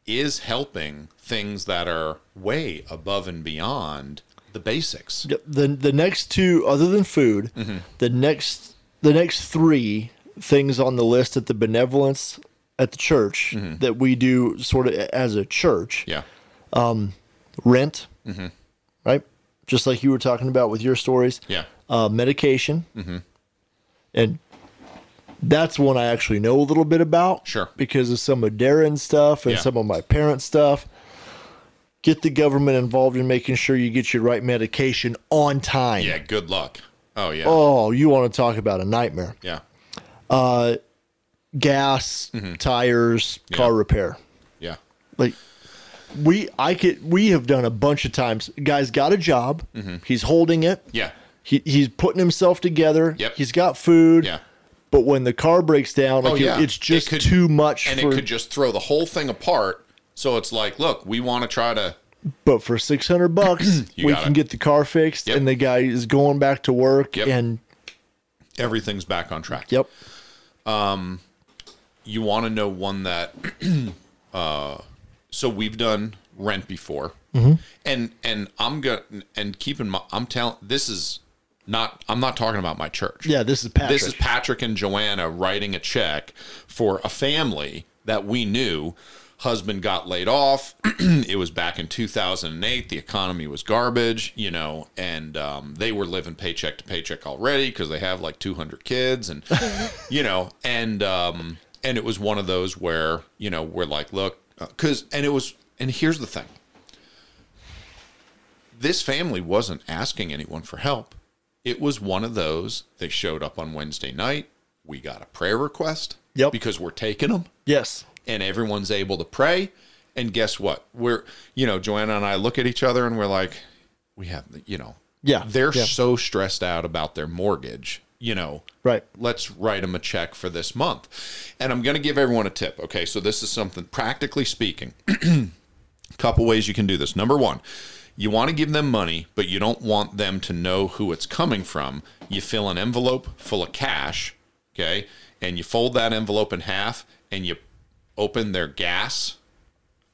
is helping things that are way above and beyond the basics. The the next two, other than food, Mm-hmm. the next the next three things on the list at the benevolence at the church that we do sort of as a church Yeah. rent, Mm-hmm. right? Just like you were talking about with your stories, Yeah. uh, medication, and that's one I actually know a little bit about. Sure. because of some of Darren's stuff and Yeah. some of my parents' stuff. Get the government involved in making sure you get your right medication on time. Yeah, good luck. Oh yeah. Oh, you want to talk about a nightmare? Yeah. Gas, mm-hmm. tires, car repair. Yeah. Like we, I could, we have done a bunch of times. Guy's got a job. Mm-hmm. He's holding it. Yeah. He, he's putting himself together. Yep. He's got food. Yeah. But when the car breaks down, like Oh, it- yeah. it's It just could- too much And for. it could just throw the whole thing apart. So it's like, look, we want to try to but for six hundred bucks, we can it. get the car fixed, Yep. and the guy is going back to work. Yep. And everything's back on track. yep, um, You want to know one that uh so we've done rent before. Mm-hmm. And and I'm going to and keep in mind I'm telling this is not I'm not talking about my church. yeah, this is Patrick. This is Patrick and Joanna writing a check for a family that we knew. Husband got laid off. it was back in 2008. The economy was garbage, you know, and um, they were living paycheck to paycheck already because they have like 200 kids, and you know, and um, and it was one of those where you know we're like, look, uh, because and it was, and here's the thing. This family wasn't asking anyone for help. It was one of those. They showed up on Wednesday night. We got a prayer request. Yep. Because we're taking them yes, and everyone's able to pray. And guess what? We're, you know, Joanna and I look at each other and we're like, we have, you know, Yeah, they're yeah. so stressed out about their mortgage, you know, right. let's write them a check for this month. And I'm going to give everyone a tip. Okay. So this is something practically speaking, a couple ways you can do this. Number one, you want to give them money, but you don't want them to know who it's coming from. You fill an envelope full of cash, okay, and you fold that envelope in half and you open their gas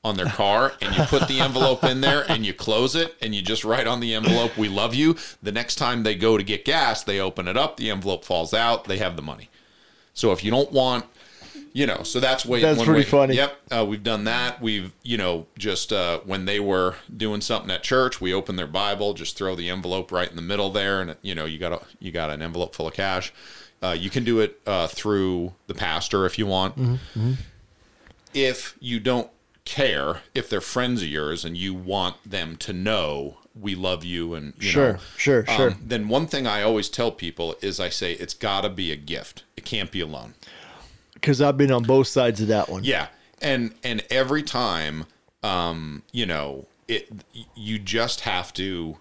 on their car and you put the envelope in there and you close it and you just write on the envelope, We love you. The next time they go to get gas, they open it up, the envelope falls out, they have the money. So if you don't want, you know, so that's way That's pretty way- funny. Yep, uh, we've done that. We've, you know, just uh, when they were doing something at church, we open their Bible, just throw the envelope right in the middle there, and you know, you got a you got an envelope full of cash. Uh, you can do it uh, through the pastor if you want. Mm-hmm, If you don't care, if they're friends of yours and you want them to know we love you and you Sure, know, sure, um, sure. then one thing I always tell people is I say it's got to be a gift. It can't be a loan. Because I've been on both sides of that one. Yeah, and and every time, um, you know, it you just have to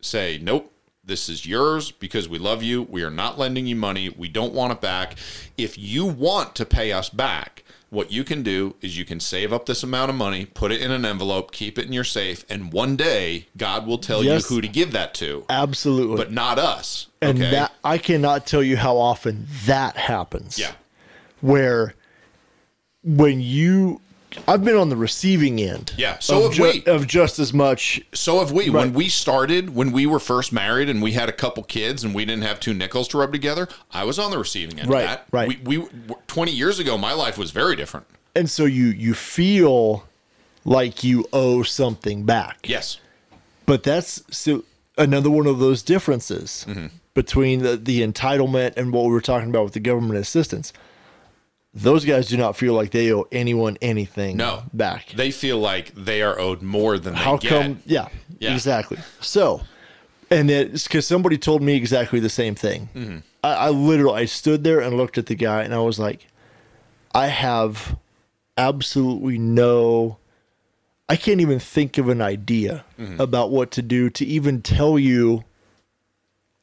say nope. This is yours because we love you. We are not lending you money. We don't want it back. If you want to pay us back, what you can do is you can save up this amount of money, put it in an envelope, keep it in your safe, and one day God will tell Yes. you who to give that to, Absolutely. but not us. and okay? that I cannot tell you how often that happens. yeah, Where when you I've been on the receiving end. Yeah, so of, have we. of just as much. So have we. When we started, when we were first married and we had a couple kids and we didn't have two nickels to rub together, I was on the receiving end Right, of that. right. We, we 20 years ago, my life was very different. And so you you feel like you owe something back. Yes. But that's so another one of those differences Mm-hmm. between the, the entitlement and what we were talking about with the government assistance. Those guys do not feel like they owe anyone anything No. back. They feel like they are owed more than they How get. come? Yeah, Yeah. exactly. So, and it's because somebody told me exactly the same thing. Mm-hmm. I, I literally I stood there and looked at the guy and I was like, I have absolutely no. I can't even think of an idea Mm-hmm. about what to do to even tell you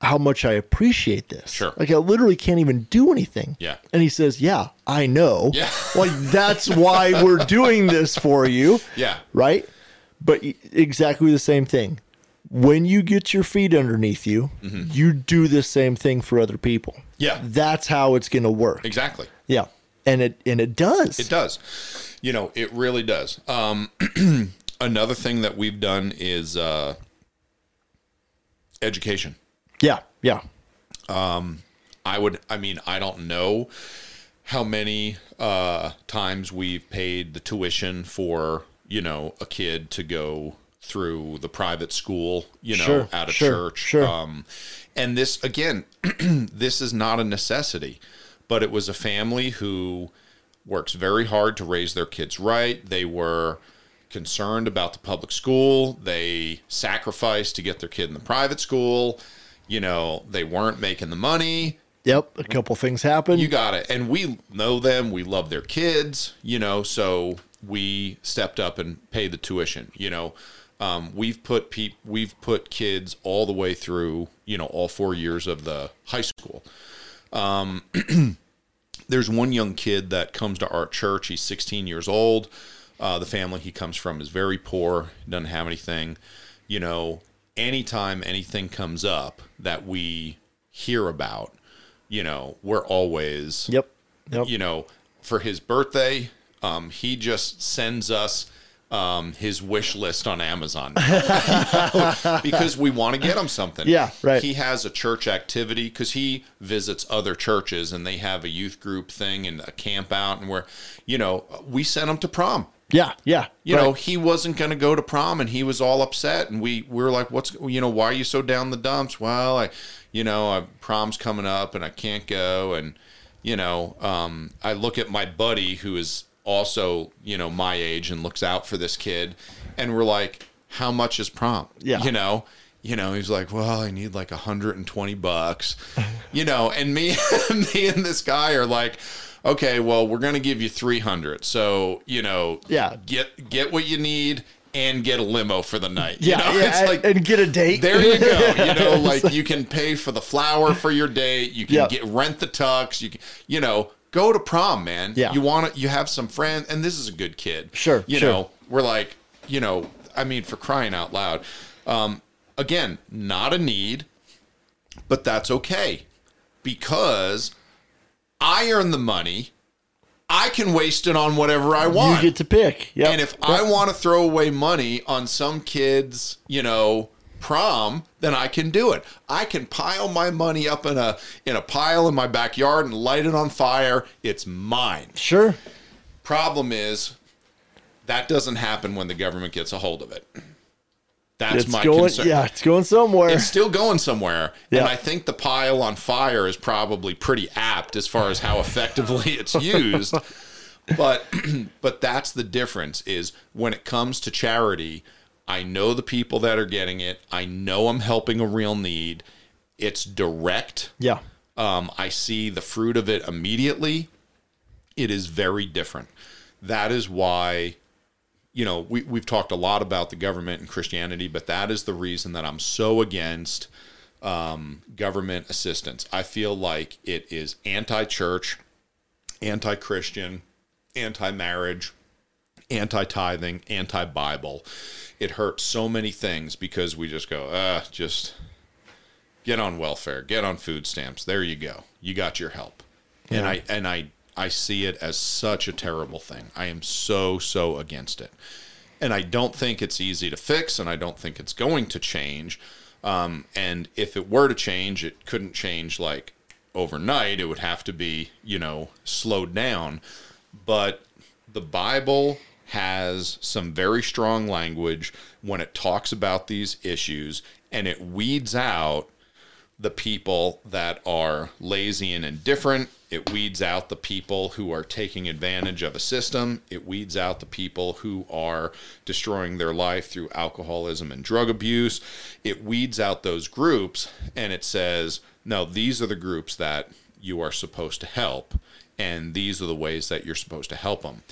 how much I appreciate this. Sure. Like I literally can't even do anything. Yeah. And he says, "Yeah, I know. Yeah. like that's why we're doing this for you." Yeah. right? But exactly the same thing. When you get your feet underneath you, you do the same thing for other people. Mm-hmm. Yeah. That's how it's going to work. Exactly. Yeah. And it and it does. It does. You know, it really does. Um, another thing that we've done is uh, education. Yeah. Yeah. I would, I mean, I don't know how many uh, times we've paid the tuition for, you know, a kid to go through the private school, you know, Sure, out of sure, church. sure. Um, and this, again, this is not a necessity, but it was a family who works very hard to raise their kids right. They were concerned about the public school. They sacrificed to get their kid in the private school. You know, they weren't making the money. Yep. A couple things happen. You got it. And we know them. We love their kids, you know, so we stepped up and paid the tuition, you know. Um, we've put peop- we've put kids all the way through, you know, all four years of the high school. Um, there's one young kid that comes to our church. He's 16 years old. Uh, the family he comes from is very poor, doesn't have anything. You know, anytime anything comes up that we hear about, you know, we're always, yep. Yep. you know, for his birthday, um, he just sends us um, his wish list on Amazon because we want to get him something. Yeah, right. He has a church activity because he visits other churches and they have a youth group thing and a camp out and where, you know, we sent him to prom. Yeah. Yeah. You right. know, he wasn't going to go to prom and he was all upset. And we, we were like, what's, you know, why are you so down the dumps? Well, I, you know, I, prom's coming up and I can't go. And, you know, um, I look at my buddy who is also, you know, my age and looks out for this kid. And we're like, how much is prom? Yeah. You know, you know, he's like, well, I need like 120 bucks, you know, and me, me and this guy are like, okay, well, we're going to give you 300. So, you know, Yeah. get, get what you need and get a limo for the night. Yeah. You know, yeah. it's and, like, and get a date. there you go. You know, like you can pay for the flower for your date. You can Yeah. get rent the tux. You can, you know, go to prom, man. Yeah. You want to, you have some friends, and this is a good kid. Sure, You sure. know, we're like, you know, I mean, for crying out loud. Um, again, not a need, but that's okay because I earn the money. I can waste it on whatever I want. You get to pick. Yeah. And if I want to throw away money on some kid's, you know, prom, then I can do it. I can pile my money up in a in a pile in my backyard and light it on fire. It's mine. Sure. Problem is that doesn't happen when the government gets a hold of it. That's It's my going. concern. Yeah. It's going somewhere. It's still going somewhere. Yeah. And I think the pile on fire is probably pretty apt as far as how effectively it's used. But but that's the difference is when it comes to charity, I know the people that are getting it. I know I'm helping a real need. It's direct. yeah. Um, I see the fruit of it immediately. It is very different. That is why, you know, we, we've talked a lot about the government and Christianity, but that is the reason that I'm so against um, government assistance. I feel like it is anti church, anti Christian, anti marriage, anti tithing, anti Bible. It hurts so many things because we just go, uh, just get on welfare, get on food stamps. There you go. You got your help. And I and I I see it as such a terrible thing. I am so so against it, and I don't think it's easy to fix, and I don't think it's going to change. Um, and if it were to change, it couldn't change like overnight. It would have to be, you know, slowed down. But the Bible has some very strong language when it talks about these issues and it weeds out the people that are lazy and indifferent. It weeds out the people who are taking advantage of a system. It weeds out the people who are destroying their life through alcoholism and drug abuse. It weeds out those groups and it says, no, these are the groups that you are supposed to help, and these are the ways that you're supposed to help them.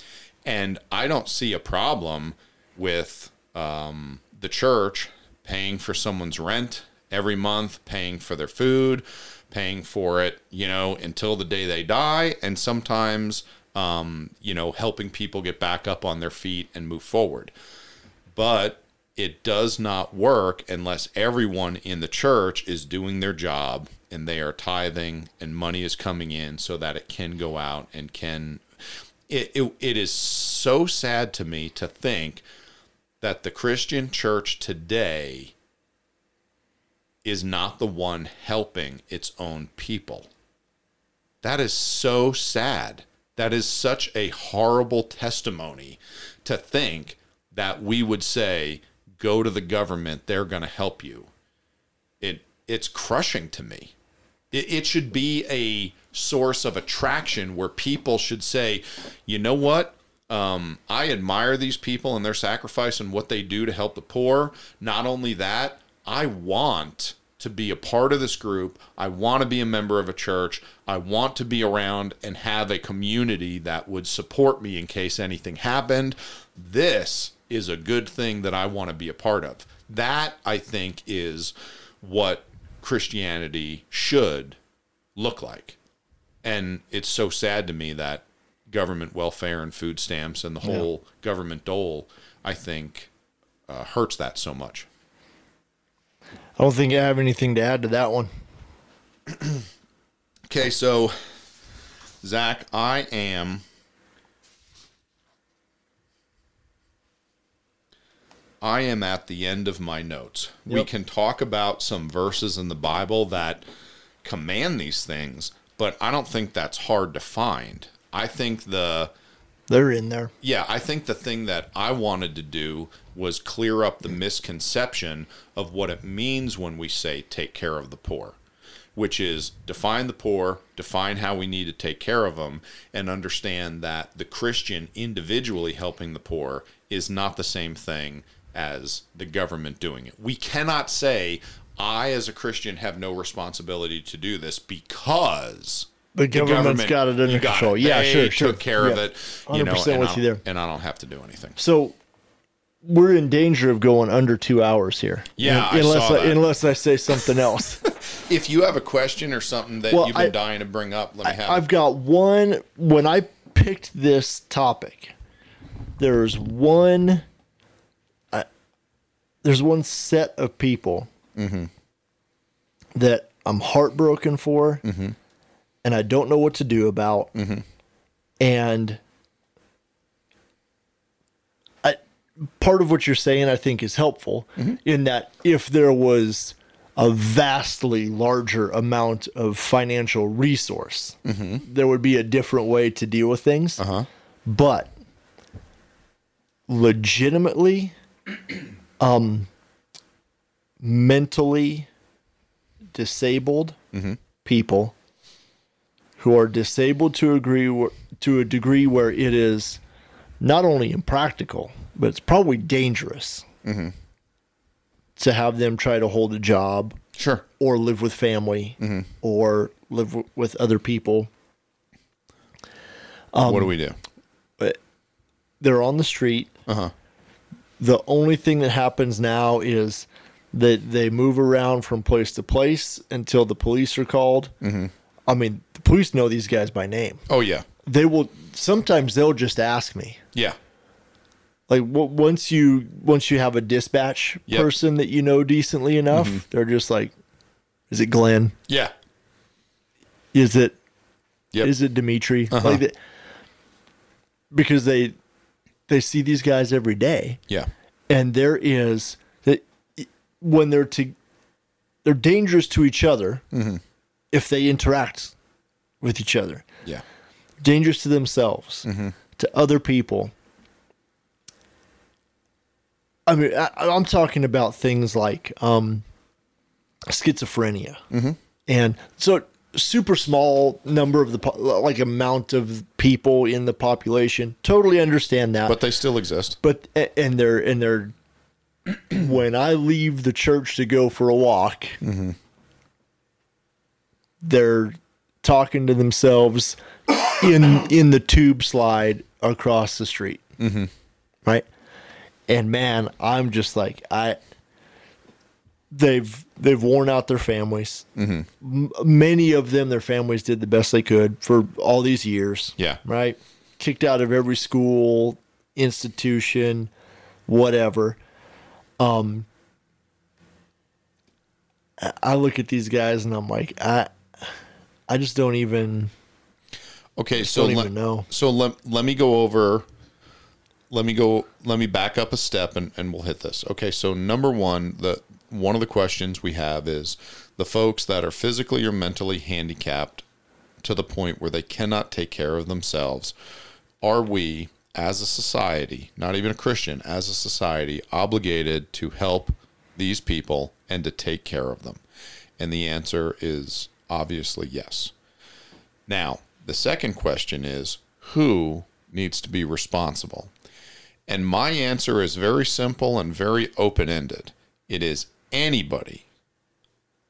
And I don't see a problem with um, the church paying for someone's rent every month, paying for their food, paying for it, you know, until the day they die, and sometimes, um, you know, helping people get back up on their feet and move forward. But it does not work unless everyone in the church is doing their job and they are tithing and money is coming in so that it can go out and can it, it, it is so sad to me to think that the Christian church today is not the one helping its own people. That is so sad. That is such a horrible testimony to think that we would say, go to the government, they're going to help you. It, it's crushing to me. It, it should be a source of attraction where people should say, you know what? Um, I admire these people and their sacrifice and what they do to help the poor. Not only that, I want to be a part of this group. I want to be a member of a church. I want to be around and have a community that would support me in case anything happened. This is a good thing that I want to be a part of. That, I think, is what Christianity should look like. And it's so sad to me that government welfare and food stamps and the whole yeah. government dole, I think, uh, hurts that so much. I don't think I have anything to add to that one. okay, so Zach, I am. I am at the end of my notes. Yep. We can talk about some verses in the Bible that command these things, but I don't think that's hard to find. I think the they're in there. Yeah, I think the thing that I wanted to do was clear up the misconception of what it means when we say take care of the poor, which is define the poor, define how we need to take care of them, and understand that the Christian individually helping the poor is not the same thing as the government doing it. We cannot say, I, as a Christian, have no responsibility to do this because the government's the government, got it under control. It. Yeah, they sure, sure. Took care yeah. of it. You know, and, with you there. and I don't have to do anything. So we're in danger of going under two hours here. Yeah, unless I I, unless I say something else. if you have a question or something that well, you've been I, dying to bring up, let me have. I've it. got one. When I picked this topic, there's one. Uh, there's one set of people mm-hmm. that I'm heartbroken for, mm-hmm. and I don't know what to do about, mm-hmm. and I, part of what you're saying I think is helpful mm-hmm. in that if there was a vastly larger amount of financial resource, mm-hmm. there would be a different way to deal with things. Uh-huh. But legitimately, um, mentally disabled mm-hmm. people who are disabled to agree to a degree where it is not only impractical, but it's probably dangerous mm-hmm. to have them try to hold a job, sure, or live with family, mm-hmm. or live w- with other people. Um, what do we do? They're on the street. Uh-huh. The only thing that happens now is that they move around from place to place until the police are called. Mm-hmm. I mean, the police know these guys by name. Oh yeah, they will. Sometimes they'll just ask me. Yeah. Like once you once you have a dispatch yep. person that you know decently enough, mm-hmm. they're just like, "Is it Glenn? Yeah. Is it Yep. Is it Dimitri? Uh-huh. Like the, because they they see these guys every day, Yeah. and there is that when they're to they're dangerous to each other Mm-hmm. if they interact with each other. Yeah. Dangerous to themselves, Mm-hmm. to other people. I mean, I, I'm talking about things like um, schizophrenia, Mm-hmm. and so super small number of the po- like amount of people in the population. Totally understand that, But they still exist. but and they're and they're when I leave the church to go for a walk, they're talking to themselves in in the tube slide across the street, mm-hmm. right? And man, I'm just like I. They've they've worn out their families. M- many of them, their families did the best they could for all these years Yeah. right? Kicked out of every school, institution, whatever. Um I- look at these guys and I'm like, I I just don't even Okay, so don't let, even know. so let, let me go over let me go let me back up a step and, and we'll hit this. Okay, so number one, the one of the questions we have is the folks that are physically or mentally handicapped to the point where they cannot take care of themselves, are we as a society, not even a Christian, as a society, obligated to help these people and to take care of them? And the answer is obviously yes. Now, the second question is who needs to be responsible? And my answer is very simple and very open ended. It is anybody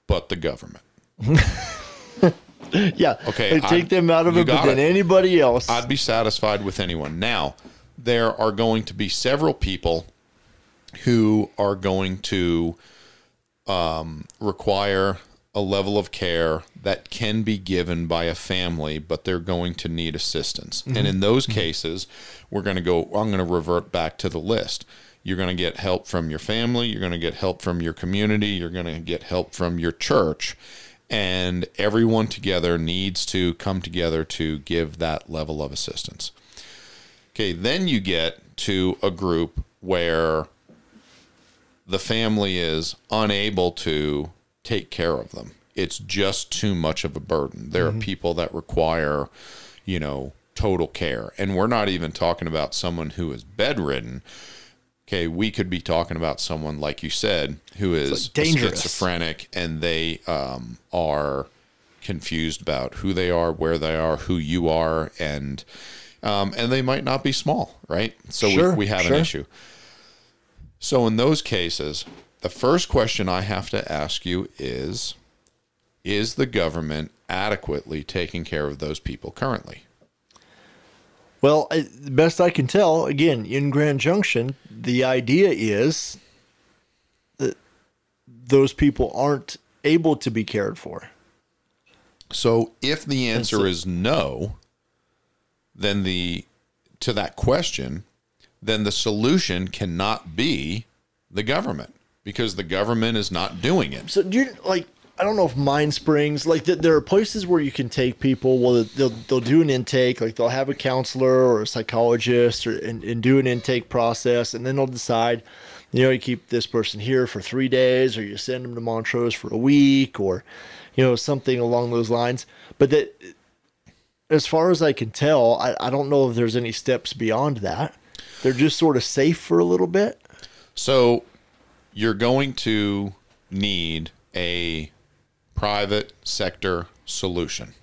but the government. Yeah. Okay, They take them out of it, but then it. anybody else. I'd be satisfied with anyone. Now, there are going to be several people who are going to um, require a level of care that can be given by a family, but they're going to need assistance. And mm-hmm. in those mm-hmm. cases, we're going to go, I'm going to revert back to the list. You're going to get help from your family, you're going to get help from your community, you're going to get help from your church. And everyone together needs to come together to give that level of assistance. Okay, then you get to a group where the family is unable to take care of them. It's just too much of a burden. There are people that require, you know, total care. And we're not even talking about someone who is bedridden. Okay, we could be talking about someone like you said who is like dangerous. schizophrenic and they um, are confused about who they are, where they are, who you are, and um, and they might not be small, right? So Sure, we, we have sure. an issue. So in those cases, the first question I have to ask you is is the government adequately taking care of those people currently? Well, the best I can tell, again, in Grand Junction, the idea is that those people aren't able to be cared for. So if the answer so- is no, then the to that question, then the solution cannot be the government because the government is not doing it. So do you like? I don't know if Mind Springs like th- there are places where you can take people. Well, they'll they'll do an intake, like they'll have a counselor or a psychologist, or and, and do an intake process, and then they'll decide. You know, you keep this person here for three days, or you send them to Montrose for a week, or you know something along those lines. But that, as far as I can tell, I, I don't know if there's any steps beyond that. They're just sort of safe for a little bit. So you're going to need a private sector solution.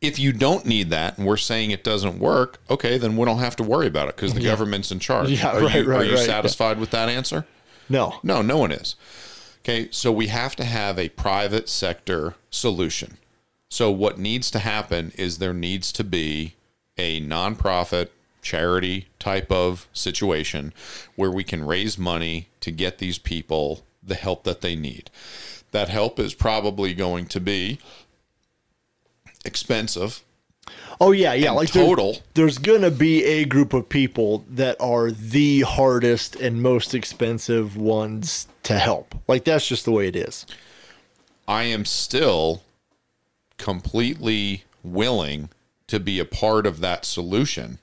If you don't need that and we're saying it doesn't work, okay, then we don't have to worry about it because the government's in charge. Yeah, are right, you, right, are you right, yeah. satisfied with that answer? No, No, no one is. Okay, so we have to have a private sector solution. So what needs to happen is there needs to be a nonprofit charity type of situation where we can raise money to get these people the help that they need. That help is probably going to be expensive. Oh yeah, yeah. Like there- total. there's gonna be a group of people that are the hardest and most expensive ones to help. Like that's just the way it is. I am still completely willing to be a part of that solution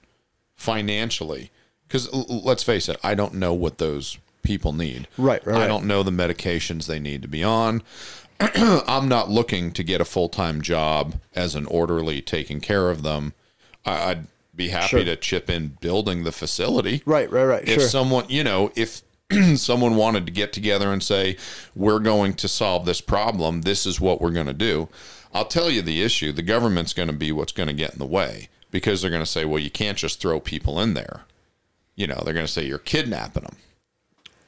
financially. Because let's face it, I don't know what those people need. Right, right, I don't know the medications they need to be on. I'm not looking to get a full time job as an orderly taking care of them. I, I'd be happy Sure. to chip in building the facility. Right, right, right. If sure. someone, you know, if someone wanted to get together and say, we're going to solve this problem, this is what we're going to do, I'll tell you the issue. The government's going to be what's going to get in the way because they're going to say, well, you can't just throw people in there. You know, they're going to say you're kidnapping them.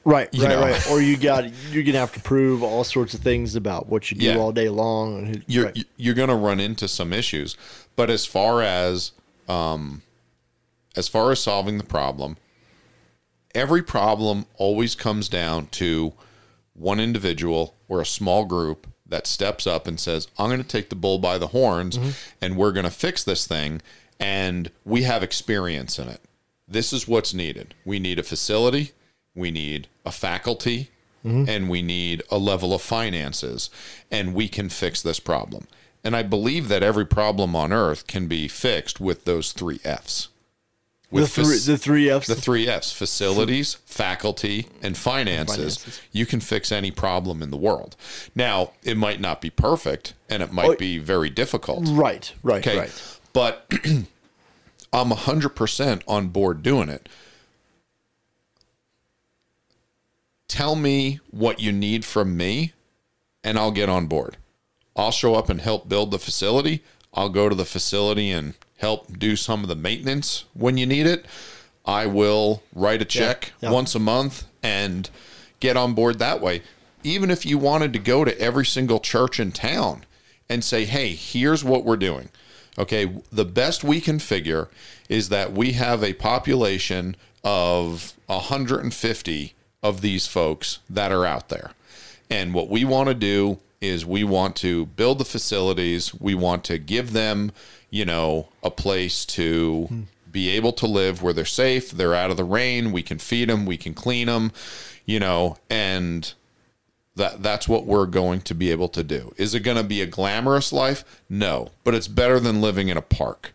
right, you right, know. right. Or you got you're gonna have to prove all sorts of things about what you do Yeah. all day long. And who, you're right. you're going to run into some issues. But as far as um, as far as solving the problem, every problem always comes down to one individual or a small group that steps up and says, "I'm going to take the bull by the horns, and we're going to fix this thing." And we have experience in it. This is what's needed. We need a facility. We need a faculty mm-hmm. and we need a level of finances and we can fix this problem. And I believe that every problem on earth can be fixed with those three F's. the With three fac- the three F's. the three F's facilities, faculty, and finances. Finances. You can fix any problem in the world. Now, it might not be perfect and it might Oh, be very difficult. right, right, Okay. right. But I'm 100% on board doing it. Tell me what you need from me, and I'll get on board. I'll show up and help build the facility. I'll go to the facility and help do some of the maintenance when you need it. I will write a check yeah. once a month and get on board that way. Even if you wanted to go to every single church in town and say, hey, here's what we're doing. Okay, the best we can figure is that we have a population of 150 of these folks that are out there. And what we want to do is we want to build the facilities, we want to give them, you know, a place to hmm. be able to live where they're safe, they're out of the rain, we can feed them, we can clean them, you know, and that that's what we're going to be able to do. Is it going to be a glamorous life? No, but it's better than living in a park,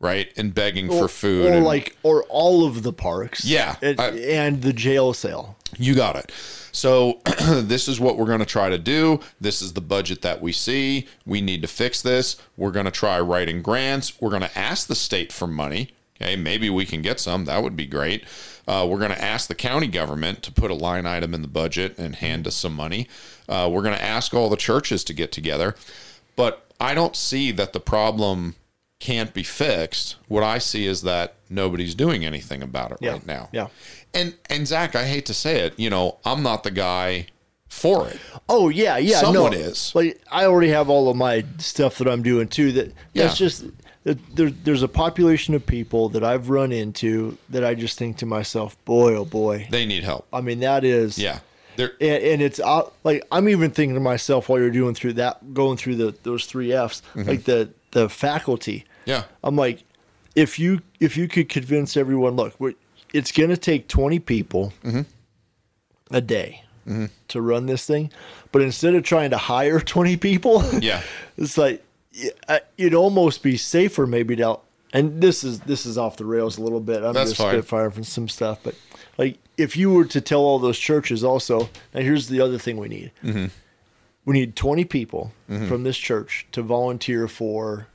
right? And begging for food. or and- like or all of the parks. Yeah, and, I- and the jail sale. You got it. So this is what we're going to try to do. This is the budget that we see. We need to fix this. We're going to try writing grants. We're going to ask the state for money. Okay, maybe we can get some. That would be great. Uh, we're going to ask the county government to put a line item in the budget and hand us some money. Uh, we're going to ask all the churches to get together. But I don't see that the problem can't be fixed. What I see is that nobody's doing anything about it Yeah. right now. Yeah. And and Zach, I hate to say it, you know, I'm not the guy for it. Oh yeah, yeah. Someone no, is. Like I already have all of my stuff that I'm doing too. That that's Yeah. just there, there's a population of people that I've run into that I just think to myself, boy, oh boy. They need help. I mean, that is Yeah. And, and it's uh, like I'm even thinking to myself while you're doing through that, going through the those three Fs, Mm-hmm. like the the faculty. yeah. I'm like, if you if you could convince everyone, look, it's going to take 20 people a day to run this thing, but instead of trying to hire 20 people, Yeah. it's like it'd almost be safer maybe to. And this is this is off the rails a little bit. I'm That's just fine. spitfire from some stuff, but like if you were to tell all those churches also, now here's the other thing we need. Mm-hmm. We need 20 people from this church to volunteer for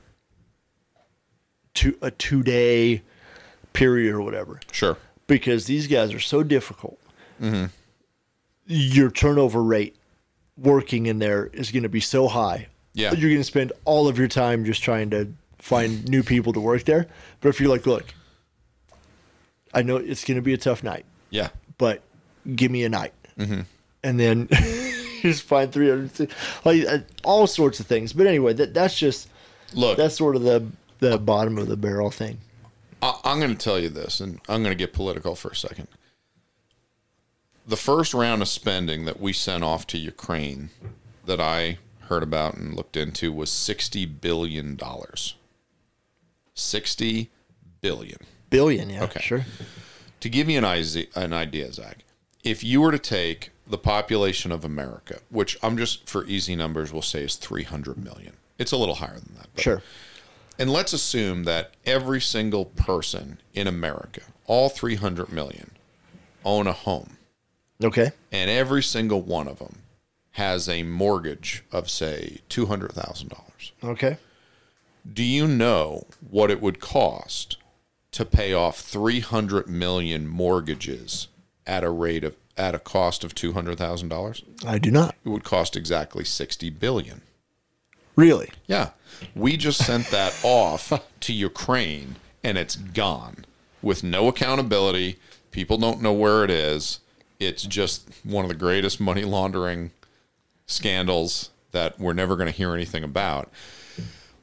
two, a two day period or whatever Sure. because these guys are so difficult. Mm-hmm. Your turnover rate working in there is going to be so high. Yeah. You're going to spend all of your time just trying to find new people to work there. But if you're like, look, I know it's going to be a tough night, Yeah. but give me a night. Mm-hmm. And then just find 300, like uh, all sorts of things. But anyway, that, that's just, Look, that's sort of the, the bottom of the barrel thing. I, I'm going to tell you this, and I'm going to get political for a second. The first round of spending that we sent off to Ukraine that I heard about and looked into was $60 billion. 60 billion. Billion, yeah, Okay. sure. To give you an idea, an idea, Zach, if you were to take the population of America, which I'm just for easy numbers we'll say is 300 million, It's a little higher than that. but- Sure. And let's assume that every single person in America, all 300 million, own a home. Okay. And every single one of them has a mortgage of, say, $200,000. Okay. Do you know what it would cost to pay off 300 million mortgages at a rate of at a cost of $200,000? I do not. It would cost exactly 60 billion. Really? Yeah. We just sent that off to Ukraine and it's gone with no accountability. People don't know where it is. It's just one of the greatest money laundering scandals that we're never going to hear anything about.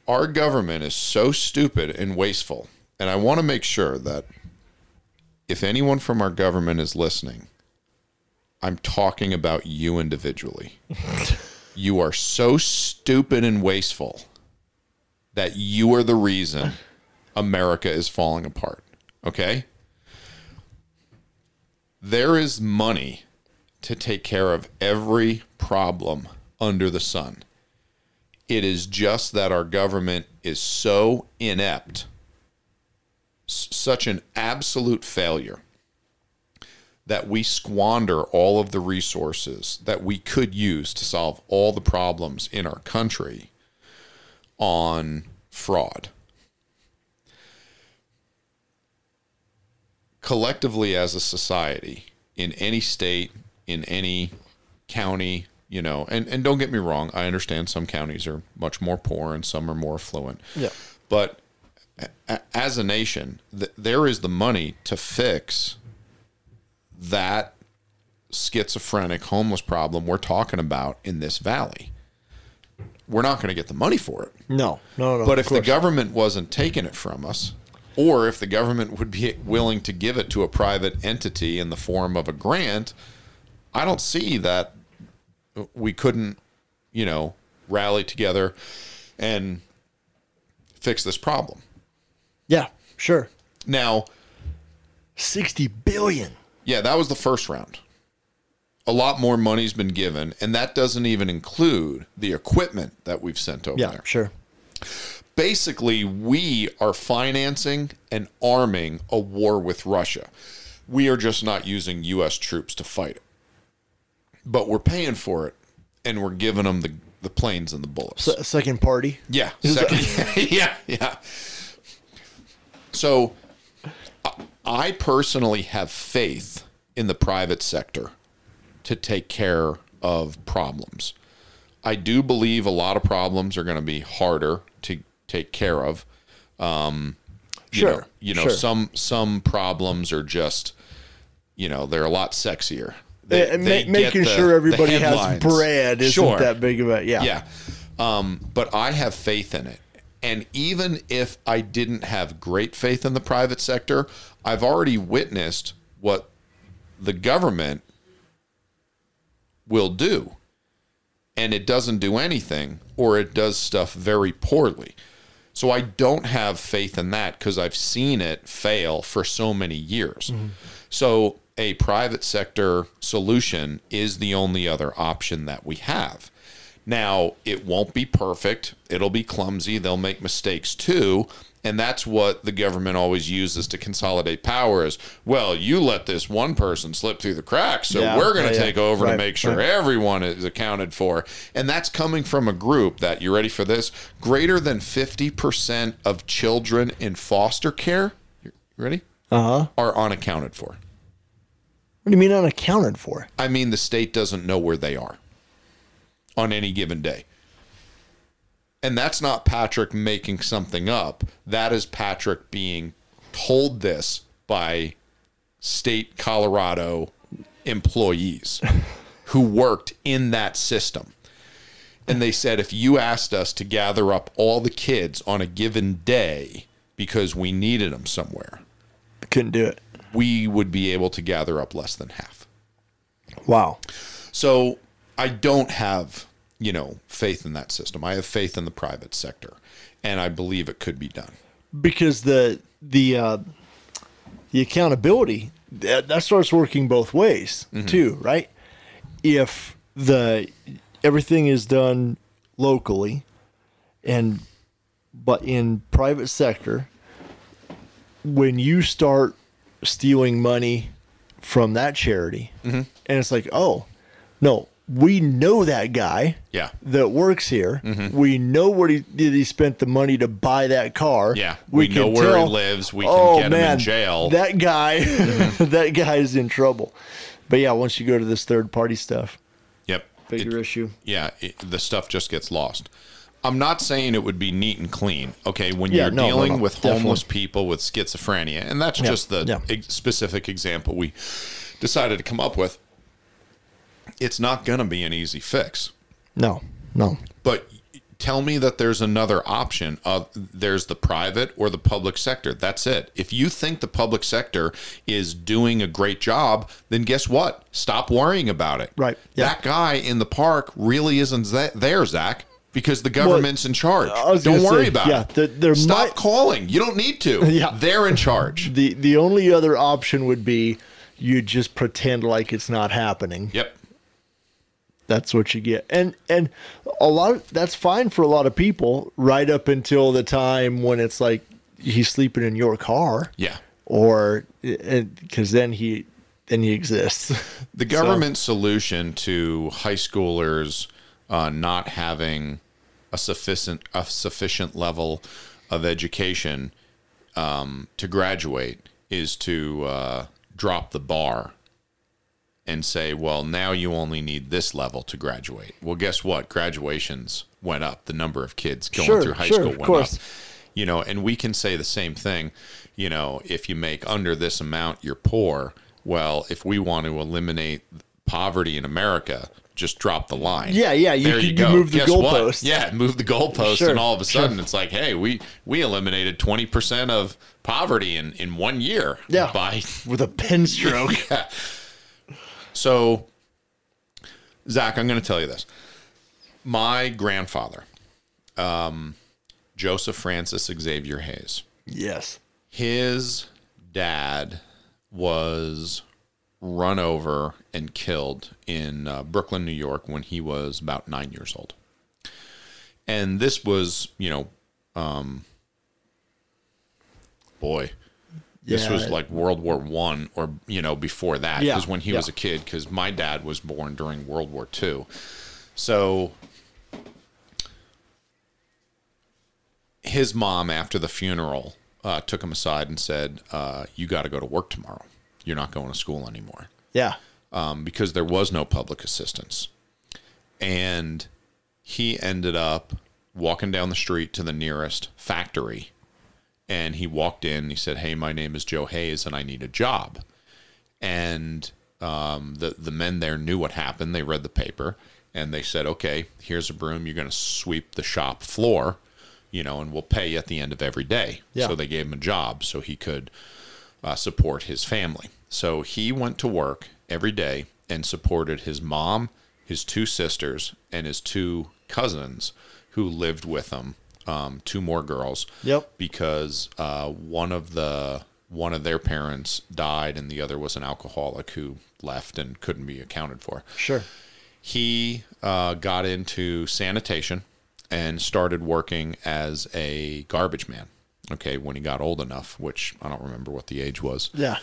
Our government is so stupid and wasteful. And I want to make sure that if anyone from our government is listening, I'm talking about you individually. you are so stupid and wasteful that you are the reason America is falling apart. Okay? There is money to take care of every problem under the sun. It is just that our government is so inept, such an absolute failure, that we squander all of the resources that we could use to solve all the problems in our country on fraud. Collectively, as a society, in any state, in any county, you know, and, and don't get me wrong, I understand some counties are much more poor and some are more affluent. Yeah. But a- as a nation, th- there is the money to fix that schizophrenic homeless problem we're talking about in this valley. We're not going to get the money for it. No. No. No. But if the government wasn't taking it from us, or if the government would be willing to give it to a private entity in the form of a grant, I don't see that we couldn't, you know, rally together and fix this problem. Yeah. Sure. Now, Sixty billion. Yeah, that was the first round. A lot more money's been given, and that doesn't even include the equipment that we've sent over Yeah. there. Sure. Basically, we are financing and arming a war with Russia. We are just not using U.S. troops to fight it. But we're paying for it, and we're giving them the, the planes and the bullets. Se- second party. Yeah. Second, yeah. Yeah. So I- I personally have faith in the private sector to take care of problems. I do believe a lot of problems are going to be harder to take care of. Um, you Sure, Know, you know, sure. some some problems are just, you know, they're a lot sexier. Uh, ma- get making the- sure everybody has bread isn't Sure. that big of a yeah. Yeah. Um, but I have faith in it. And even if I didn't have great faith in the private sector, I've already witnessed what the government will do. And it doesn't do anything, or it does stuff very poorly. So I don't have faith in that because I've seen it fail for so many years. So a private sector solution is the only other option that we have. Now, it won't be perfect. It'll be clumsy. They'll make mistakes too. And that's what the government always uses to consolidate power is, well, you let this one person slip through the cracks, so Yeah, we're going to yeah, yeah. take over to make sure right. everyone is accounted for. And that's coming from a group that, you ready for this? Greater than 50% of children in foster care, you ready? Uh huh. Are unaccounted for. What do you mean unaccounted for? I mean, the state doesn't know where they are on any given day. And that's not Patrick making something up. That is Patrick being told this by state Colorado employees who worked in that system. And they said if you asked us to gather up all the kids on a given day because we needed them somewhere, Couldn't do it. We would be able to gather up less than half. Wow. So I don't have, you know, faith in that system. I have faith in the private sector, and I believe it could be done. Because the the uh, the accountability that, that starts working both ways Mm-hmm. too, right? If the everything is done locally and but in private sector, when you start stealing money from that charity, Mm-hmm. and it's like, oh, no, we know that guy Yeah. that works here. We know where he did. He spent the money to buy that car. Yeah. We, know where tell- he lives. We can oh get man, him in jail. that guy, that guy is in trouble. But yeah, once you go to this third party stuff, yep. bigger It- issue. yeah, it, the stuff just gets lost. I'm not saying it would be neat and clean. Okay, when Yeah, you're no, no, dealing no, with definitely. homeless people with schizophrenia, and that's Yeah, just the yeah. ex- specific example we decided to come up with. It's not going to be an easy fix. No, no. But tell me that there's another option. Of there's the private or the public sector. That's it. If you think the public sector is doing a great job, then guess what? Stop worrying about it. Right, yeah. That guy in the park really isn't th- there, Zach, because the government's in charge. Don't worry say, about yeah, it. there- there Stop might- calling. You don't need to. Yeah. They're in charge. The the only other option would be you just pretend like it's not happening. Yep. That's what you get. And and a lot of, that's fine for a lot of people right up until the time when it's like he's sleeping in your car Yeah. or cuz then he then he exists. The government solution to high schoolers uh, not having a sufficient a sufficient level of education um, to graduate is to uh, drop the bar and say, well, now you only need this level to graduate. Well, guess what? Graduations went up. The number of kids going Sure, through high sure, school went course. up. You know, and we can say the same thing. You know, if you make under this amount, you're poor. Well, if we want to eliminate poverty in America, just drop the line. Yeah, yeah, you there can- you you go. move the goalpost. Yeah, move the goalpost, Sure, and all of a sure. sudden it's like, hey, we we eliminated twenty percent of poverty in in one year. Yeah. by with a pen stroke. so, Zach, I'm going to tell you this. My grandfather, um, Joseph Francis Xavier Hayes, yes. his dad was run over and killed in uh, Brooklyn, New York, when he was about nine years old. And this was, you know, um, boy, this Yeah. was like World War One, or you know, before that, Yeah, because when he yeah. was a kid, because my dad was born during World War Two, so his mom, after the funeral, uh, took him aside and said, uh, "You got to go to work tomorrow. You're not going to school anymore." Yeah. um, because there was no public assistance. And he ended up walking down the street to the nearest factory. And he walked in and he said, Hey, my name is Joe Hayes and I need a job. And um, the, the men there knew what happened. They read the paper and they said, Okay, here's a broom. You're going to sweep the shop floor, you know, and we'll pay you at the end of every day. Yeah. So they gave him a job so he could uh, support his family. So he went to work every day and supported his mom, his two sisters, and his two cousins who lived with him. Um, two more girls. Yep. Because uh, one of the one of their parents died, and the other was an alcoholic who left and couldn't be accounted for Sure. he uh, got into sanitation and started working as a garbage man. Okay, when he got old enough, which I don't remember what the age was, Yeah.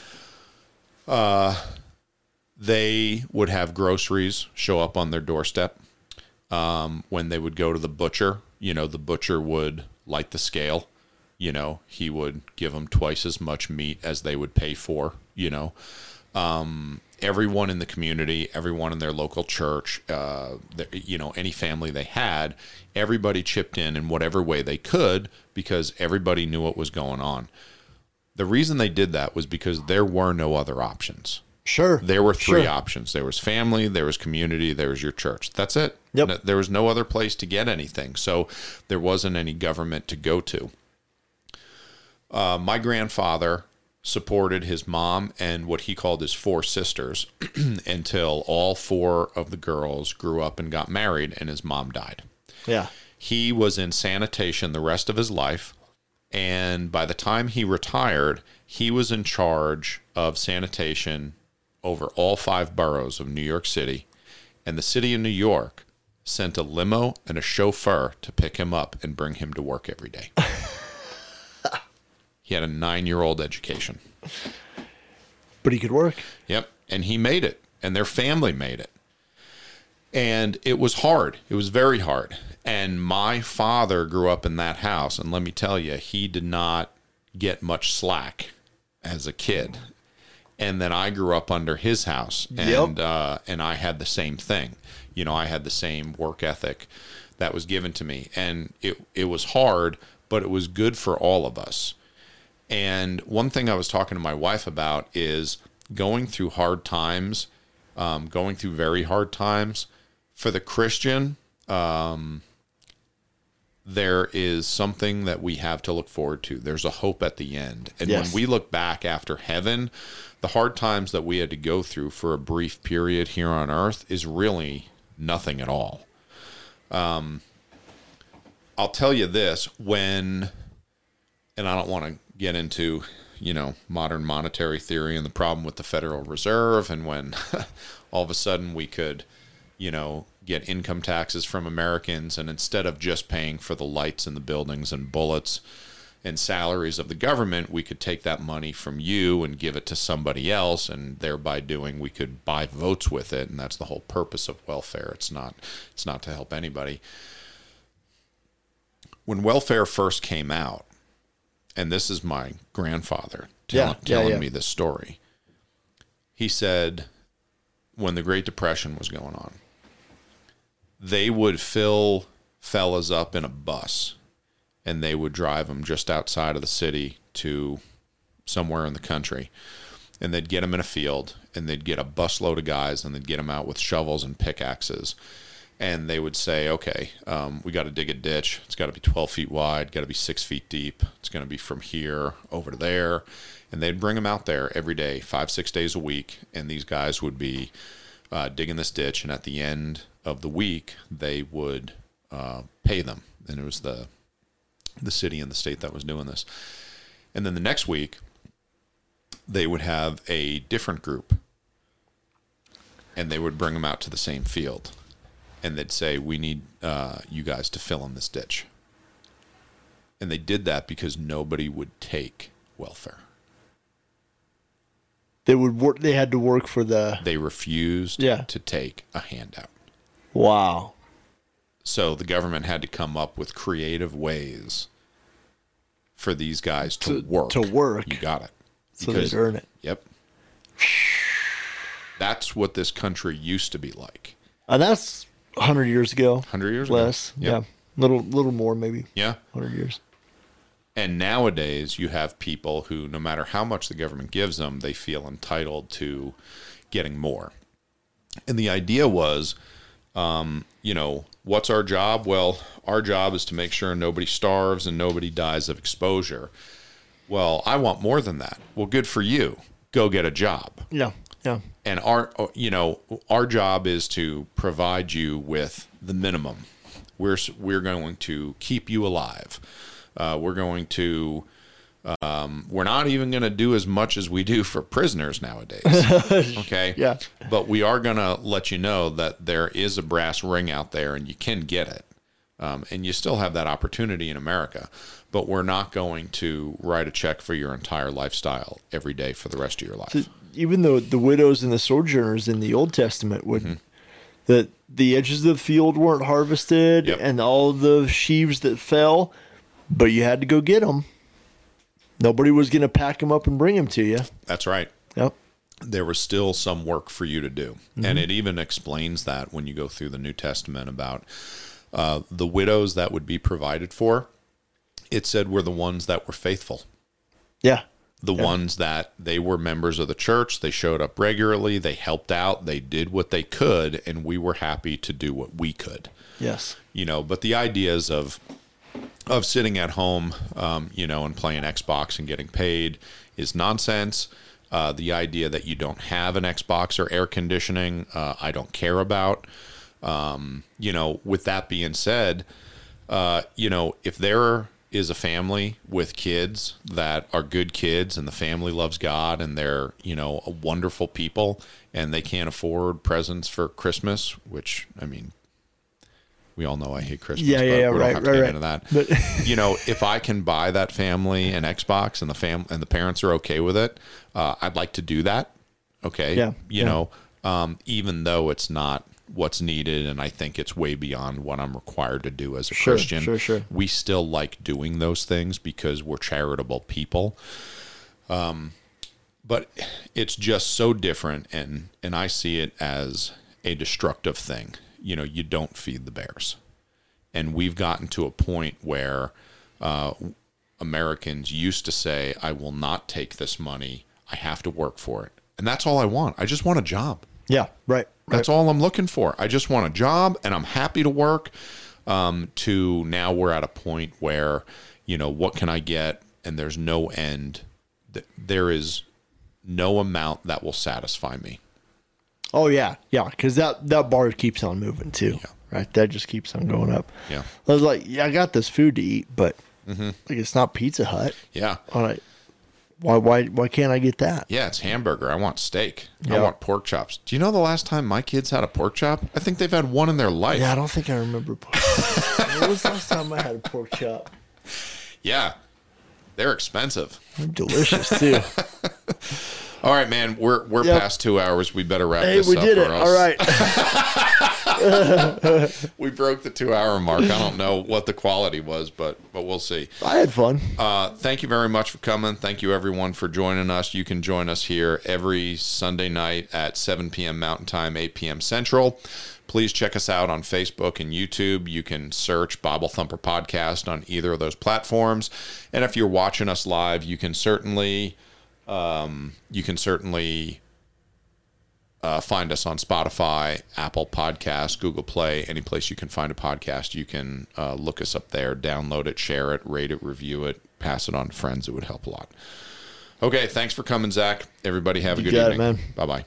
They would have groceries show up on their doorstep. Um, when they would go to the butcher, you know, the butcher would light the scale. You know, he would give them twice as much meat as they would pay for. You know, um, everyone in the community, everyone in their local church, uh, you know, any family they had, everybody chipped in in whatever way they could because everybody knew what was going on. The reason they did that was because there were no other options. Sure. There were three Sure. options. There was family, there was community, there was your church. That's it. Yep. No- There was no other place to get anything. So there wasn't any government to go to. Uh, my grandfather supported his mom and what he called his four sisters until all four of the girls grew up and got married and his mom died. Yeah. He was in sanitation the rest of his life. And by the time he retired, he was in charge of sanitation over all five boroughs of New York City. And the city of New York sent a limo and a chauffeur to pick him up and bring him to work every day. he had a nine year old education. But he could work. Yep. And he made it, and their family made it. And it was hard. It was very hard. And my father grew up in that house. And let me tell you, he did not get much slack as a kid. And then I grew up under his house, and Yep. uh, and I had the same thing. You know, I had the same work ethic that was given to me, and it it was hard, but it was good for all of us. And one thing I was talking to my wife about is going through hard times, um, going through very hard times. For the Christian, um, there is something that we have to look forward to. There's a hope at the end. And Yes. when we look back after heaven, the hard times that we had to go through for a brief period here on earth is really nothing at all. Um, I'll tell you this when, and I don't want to get into, you know, modern monetary theory and the problem with the Federal Reserve, and when all of a sudden we could, you know, get income taxes from Americans, and instead of just paying for the lights in the buildings and bullets and salaries of the government, we could take that money from you and give it to somebody else, and thereby doing we could buy votes with it, and that's the whole purpose of welfare. It's not it's not to help anybody. When welfare first came out, and this is my grandfather tell, Yeah, yeah, telling yeah. me this story. He said when the Great Depression was going on, they would fill fellas up in a bus and they would drive them just outside of the city to somewhere in the country. And they'd get them in a field and they'd get a busload of guys and they'd get them out with shovels and pickaxes. And they would say, okay, um, we got to dig a ditch. It's got to be 12 feet wide, got to be six feet deep. It's going to be from here over to there. And they'd bring them out there every day, five, six days a week. And these guys would be uh, digging this ditch. And at the end of the week, they would uh, pay them. And it was the the city and the state that was doing this. And then the next week, they would have a different group and they would bring them out to the same field. And they'd say, We need uh, you guys to fill in this ditch. And they did that because nobody would take welfare. They would work. They had to work for the. They refused Yeah. to take a handout. Wow. So the government had to come up with creative ways for these guys to, To- work. to work. You got it. So they'd earn it. Yep. That's what this country used to be like. And that's hundred years ago. 100 years Less. ago. Yep. Yeah. Little little more maybe. Yeah. Hundred years. And nowadays, you have people who, no matter how much the government gives them, they feel entitled to getting more. And the idea was, um, you know, what's our job? Well, our job is to make sure nobody starves and nobody dies of exposure. Well, I want more than that. Well, good for you. Go get a job. Yeah. Yeah. and our you know our job is to provide you with the minimum we're we're going to keep you alive uh, we're going to um, we're not even going to do as much as we do for prisoners nowadays okay Yeah. but we are going to let you know that there is a brass ring out there and you can get it um, and you still have that opportunity in america but we're not going to write a check for your entire lifestyle every day for the rest of your life Even though the widows and the sojourners in the Old Testament would Mm-hmm. that the edges of the field weren't harvested Yep. and all the sheaves that fell, but you had to go get them. Nobody was going to pack them up and bring them to you. that's right Yep. there was still some work for you to do. And it even explains that when you go through the New Testament about uh, the widows that would be provided for. It said were the ones that were faithful, Yeah. the ones that they were members of the church. They showed up regularly, they helped out, they did what they could, and we were happy to do what we could Yes. you know but the ideas of of sitting at home um, you know and playing xbox and getting paid is nonsense. Uh, the idea that you don't have an xbox or air conditioning uh, i don't care about. Um, you know with that being said uh, you know if there is a family with kids that are good kids and the family loves god and they're you know wonderful people and they can't afford presents for christmas which i mean We all know I hate Christmas. Yeah, yeah, but yeah, we right, don't have to right, get right. into that. But- you know, if I can buy that family an Xbox and the fam and the parents are okay with it, uh, I'd like to do that. Okay. Yeah, You yeah. know, um, even though it's not what's needed, and I think it's way beyond what I'm required to do as a Sure, Christian. sure, sure. We still like doing those things because we're charitable people Um, but it's just so different and and I see it as a destructive thing. You know, you don't feed the bears. And we've gotten to a point where uh, Americans used to say, I will not take this money. I have to work for it. And that's all I want. I just want a job. Yeah, right. right. That's all I'm looking for. I just want a job and I'm happy to work. Um, to now we're at a point where, you know, what can I get? And there's no end. Th- There is no amount that will satisfy me. Oh yeah, yeah, because that that bar keeps on moving too. Right, that just keeps on going up. Yeah. I was like, yeah, I got this food to eat, but mm-hmm. like it's not Pizza Hut. Yeah. All right, why why why can't I get that? Yeah, it's hamburger. I want steak. I want pork chops. Do you know the last time my kids had a pork chop? I think they've had one in their life. Yeah, I don't think I remember. Pork when was the last time I had a pork chop? Yeah. They're expensive. They're delicious too. All right, man. We're we're Yep. past two hours. We better wrap hey, this we up. did it. else- All right. We broke the two hour mark. I don't know what the quality was, but but we'll see. I had fun. Uh, thank you very much for coming. Thank you everyone for joining us. You can join us here every Sunday night at 7 p.m. Mountain Time, 8 p.m. Central. Please check us out on Facebook and YouTube. You can search Bible Thumper Podcast on either of those platforms. And if you're watching us live, you can certainly um, you can certainly uh, find us on Spotify, Apple Podcasts, Google Play, any place you can find a podcast. You can uh, look us up there, download it, share it, rate it, review it, pass it on to friends. It would help a lot. Okay, thanks for coming, Zach. Everybody have a You good evening. Bye bye.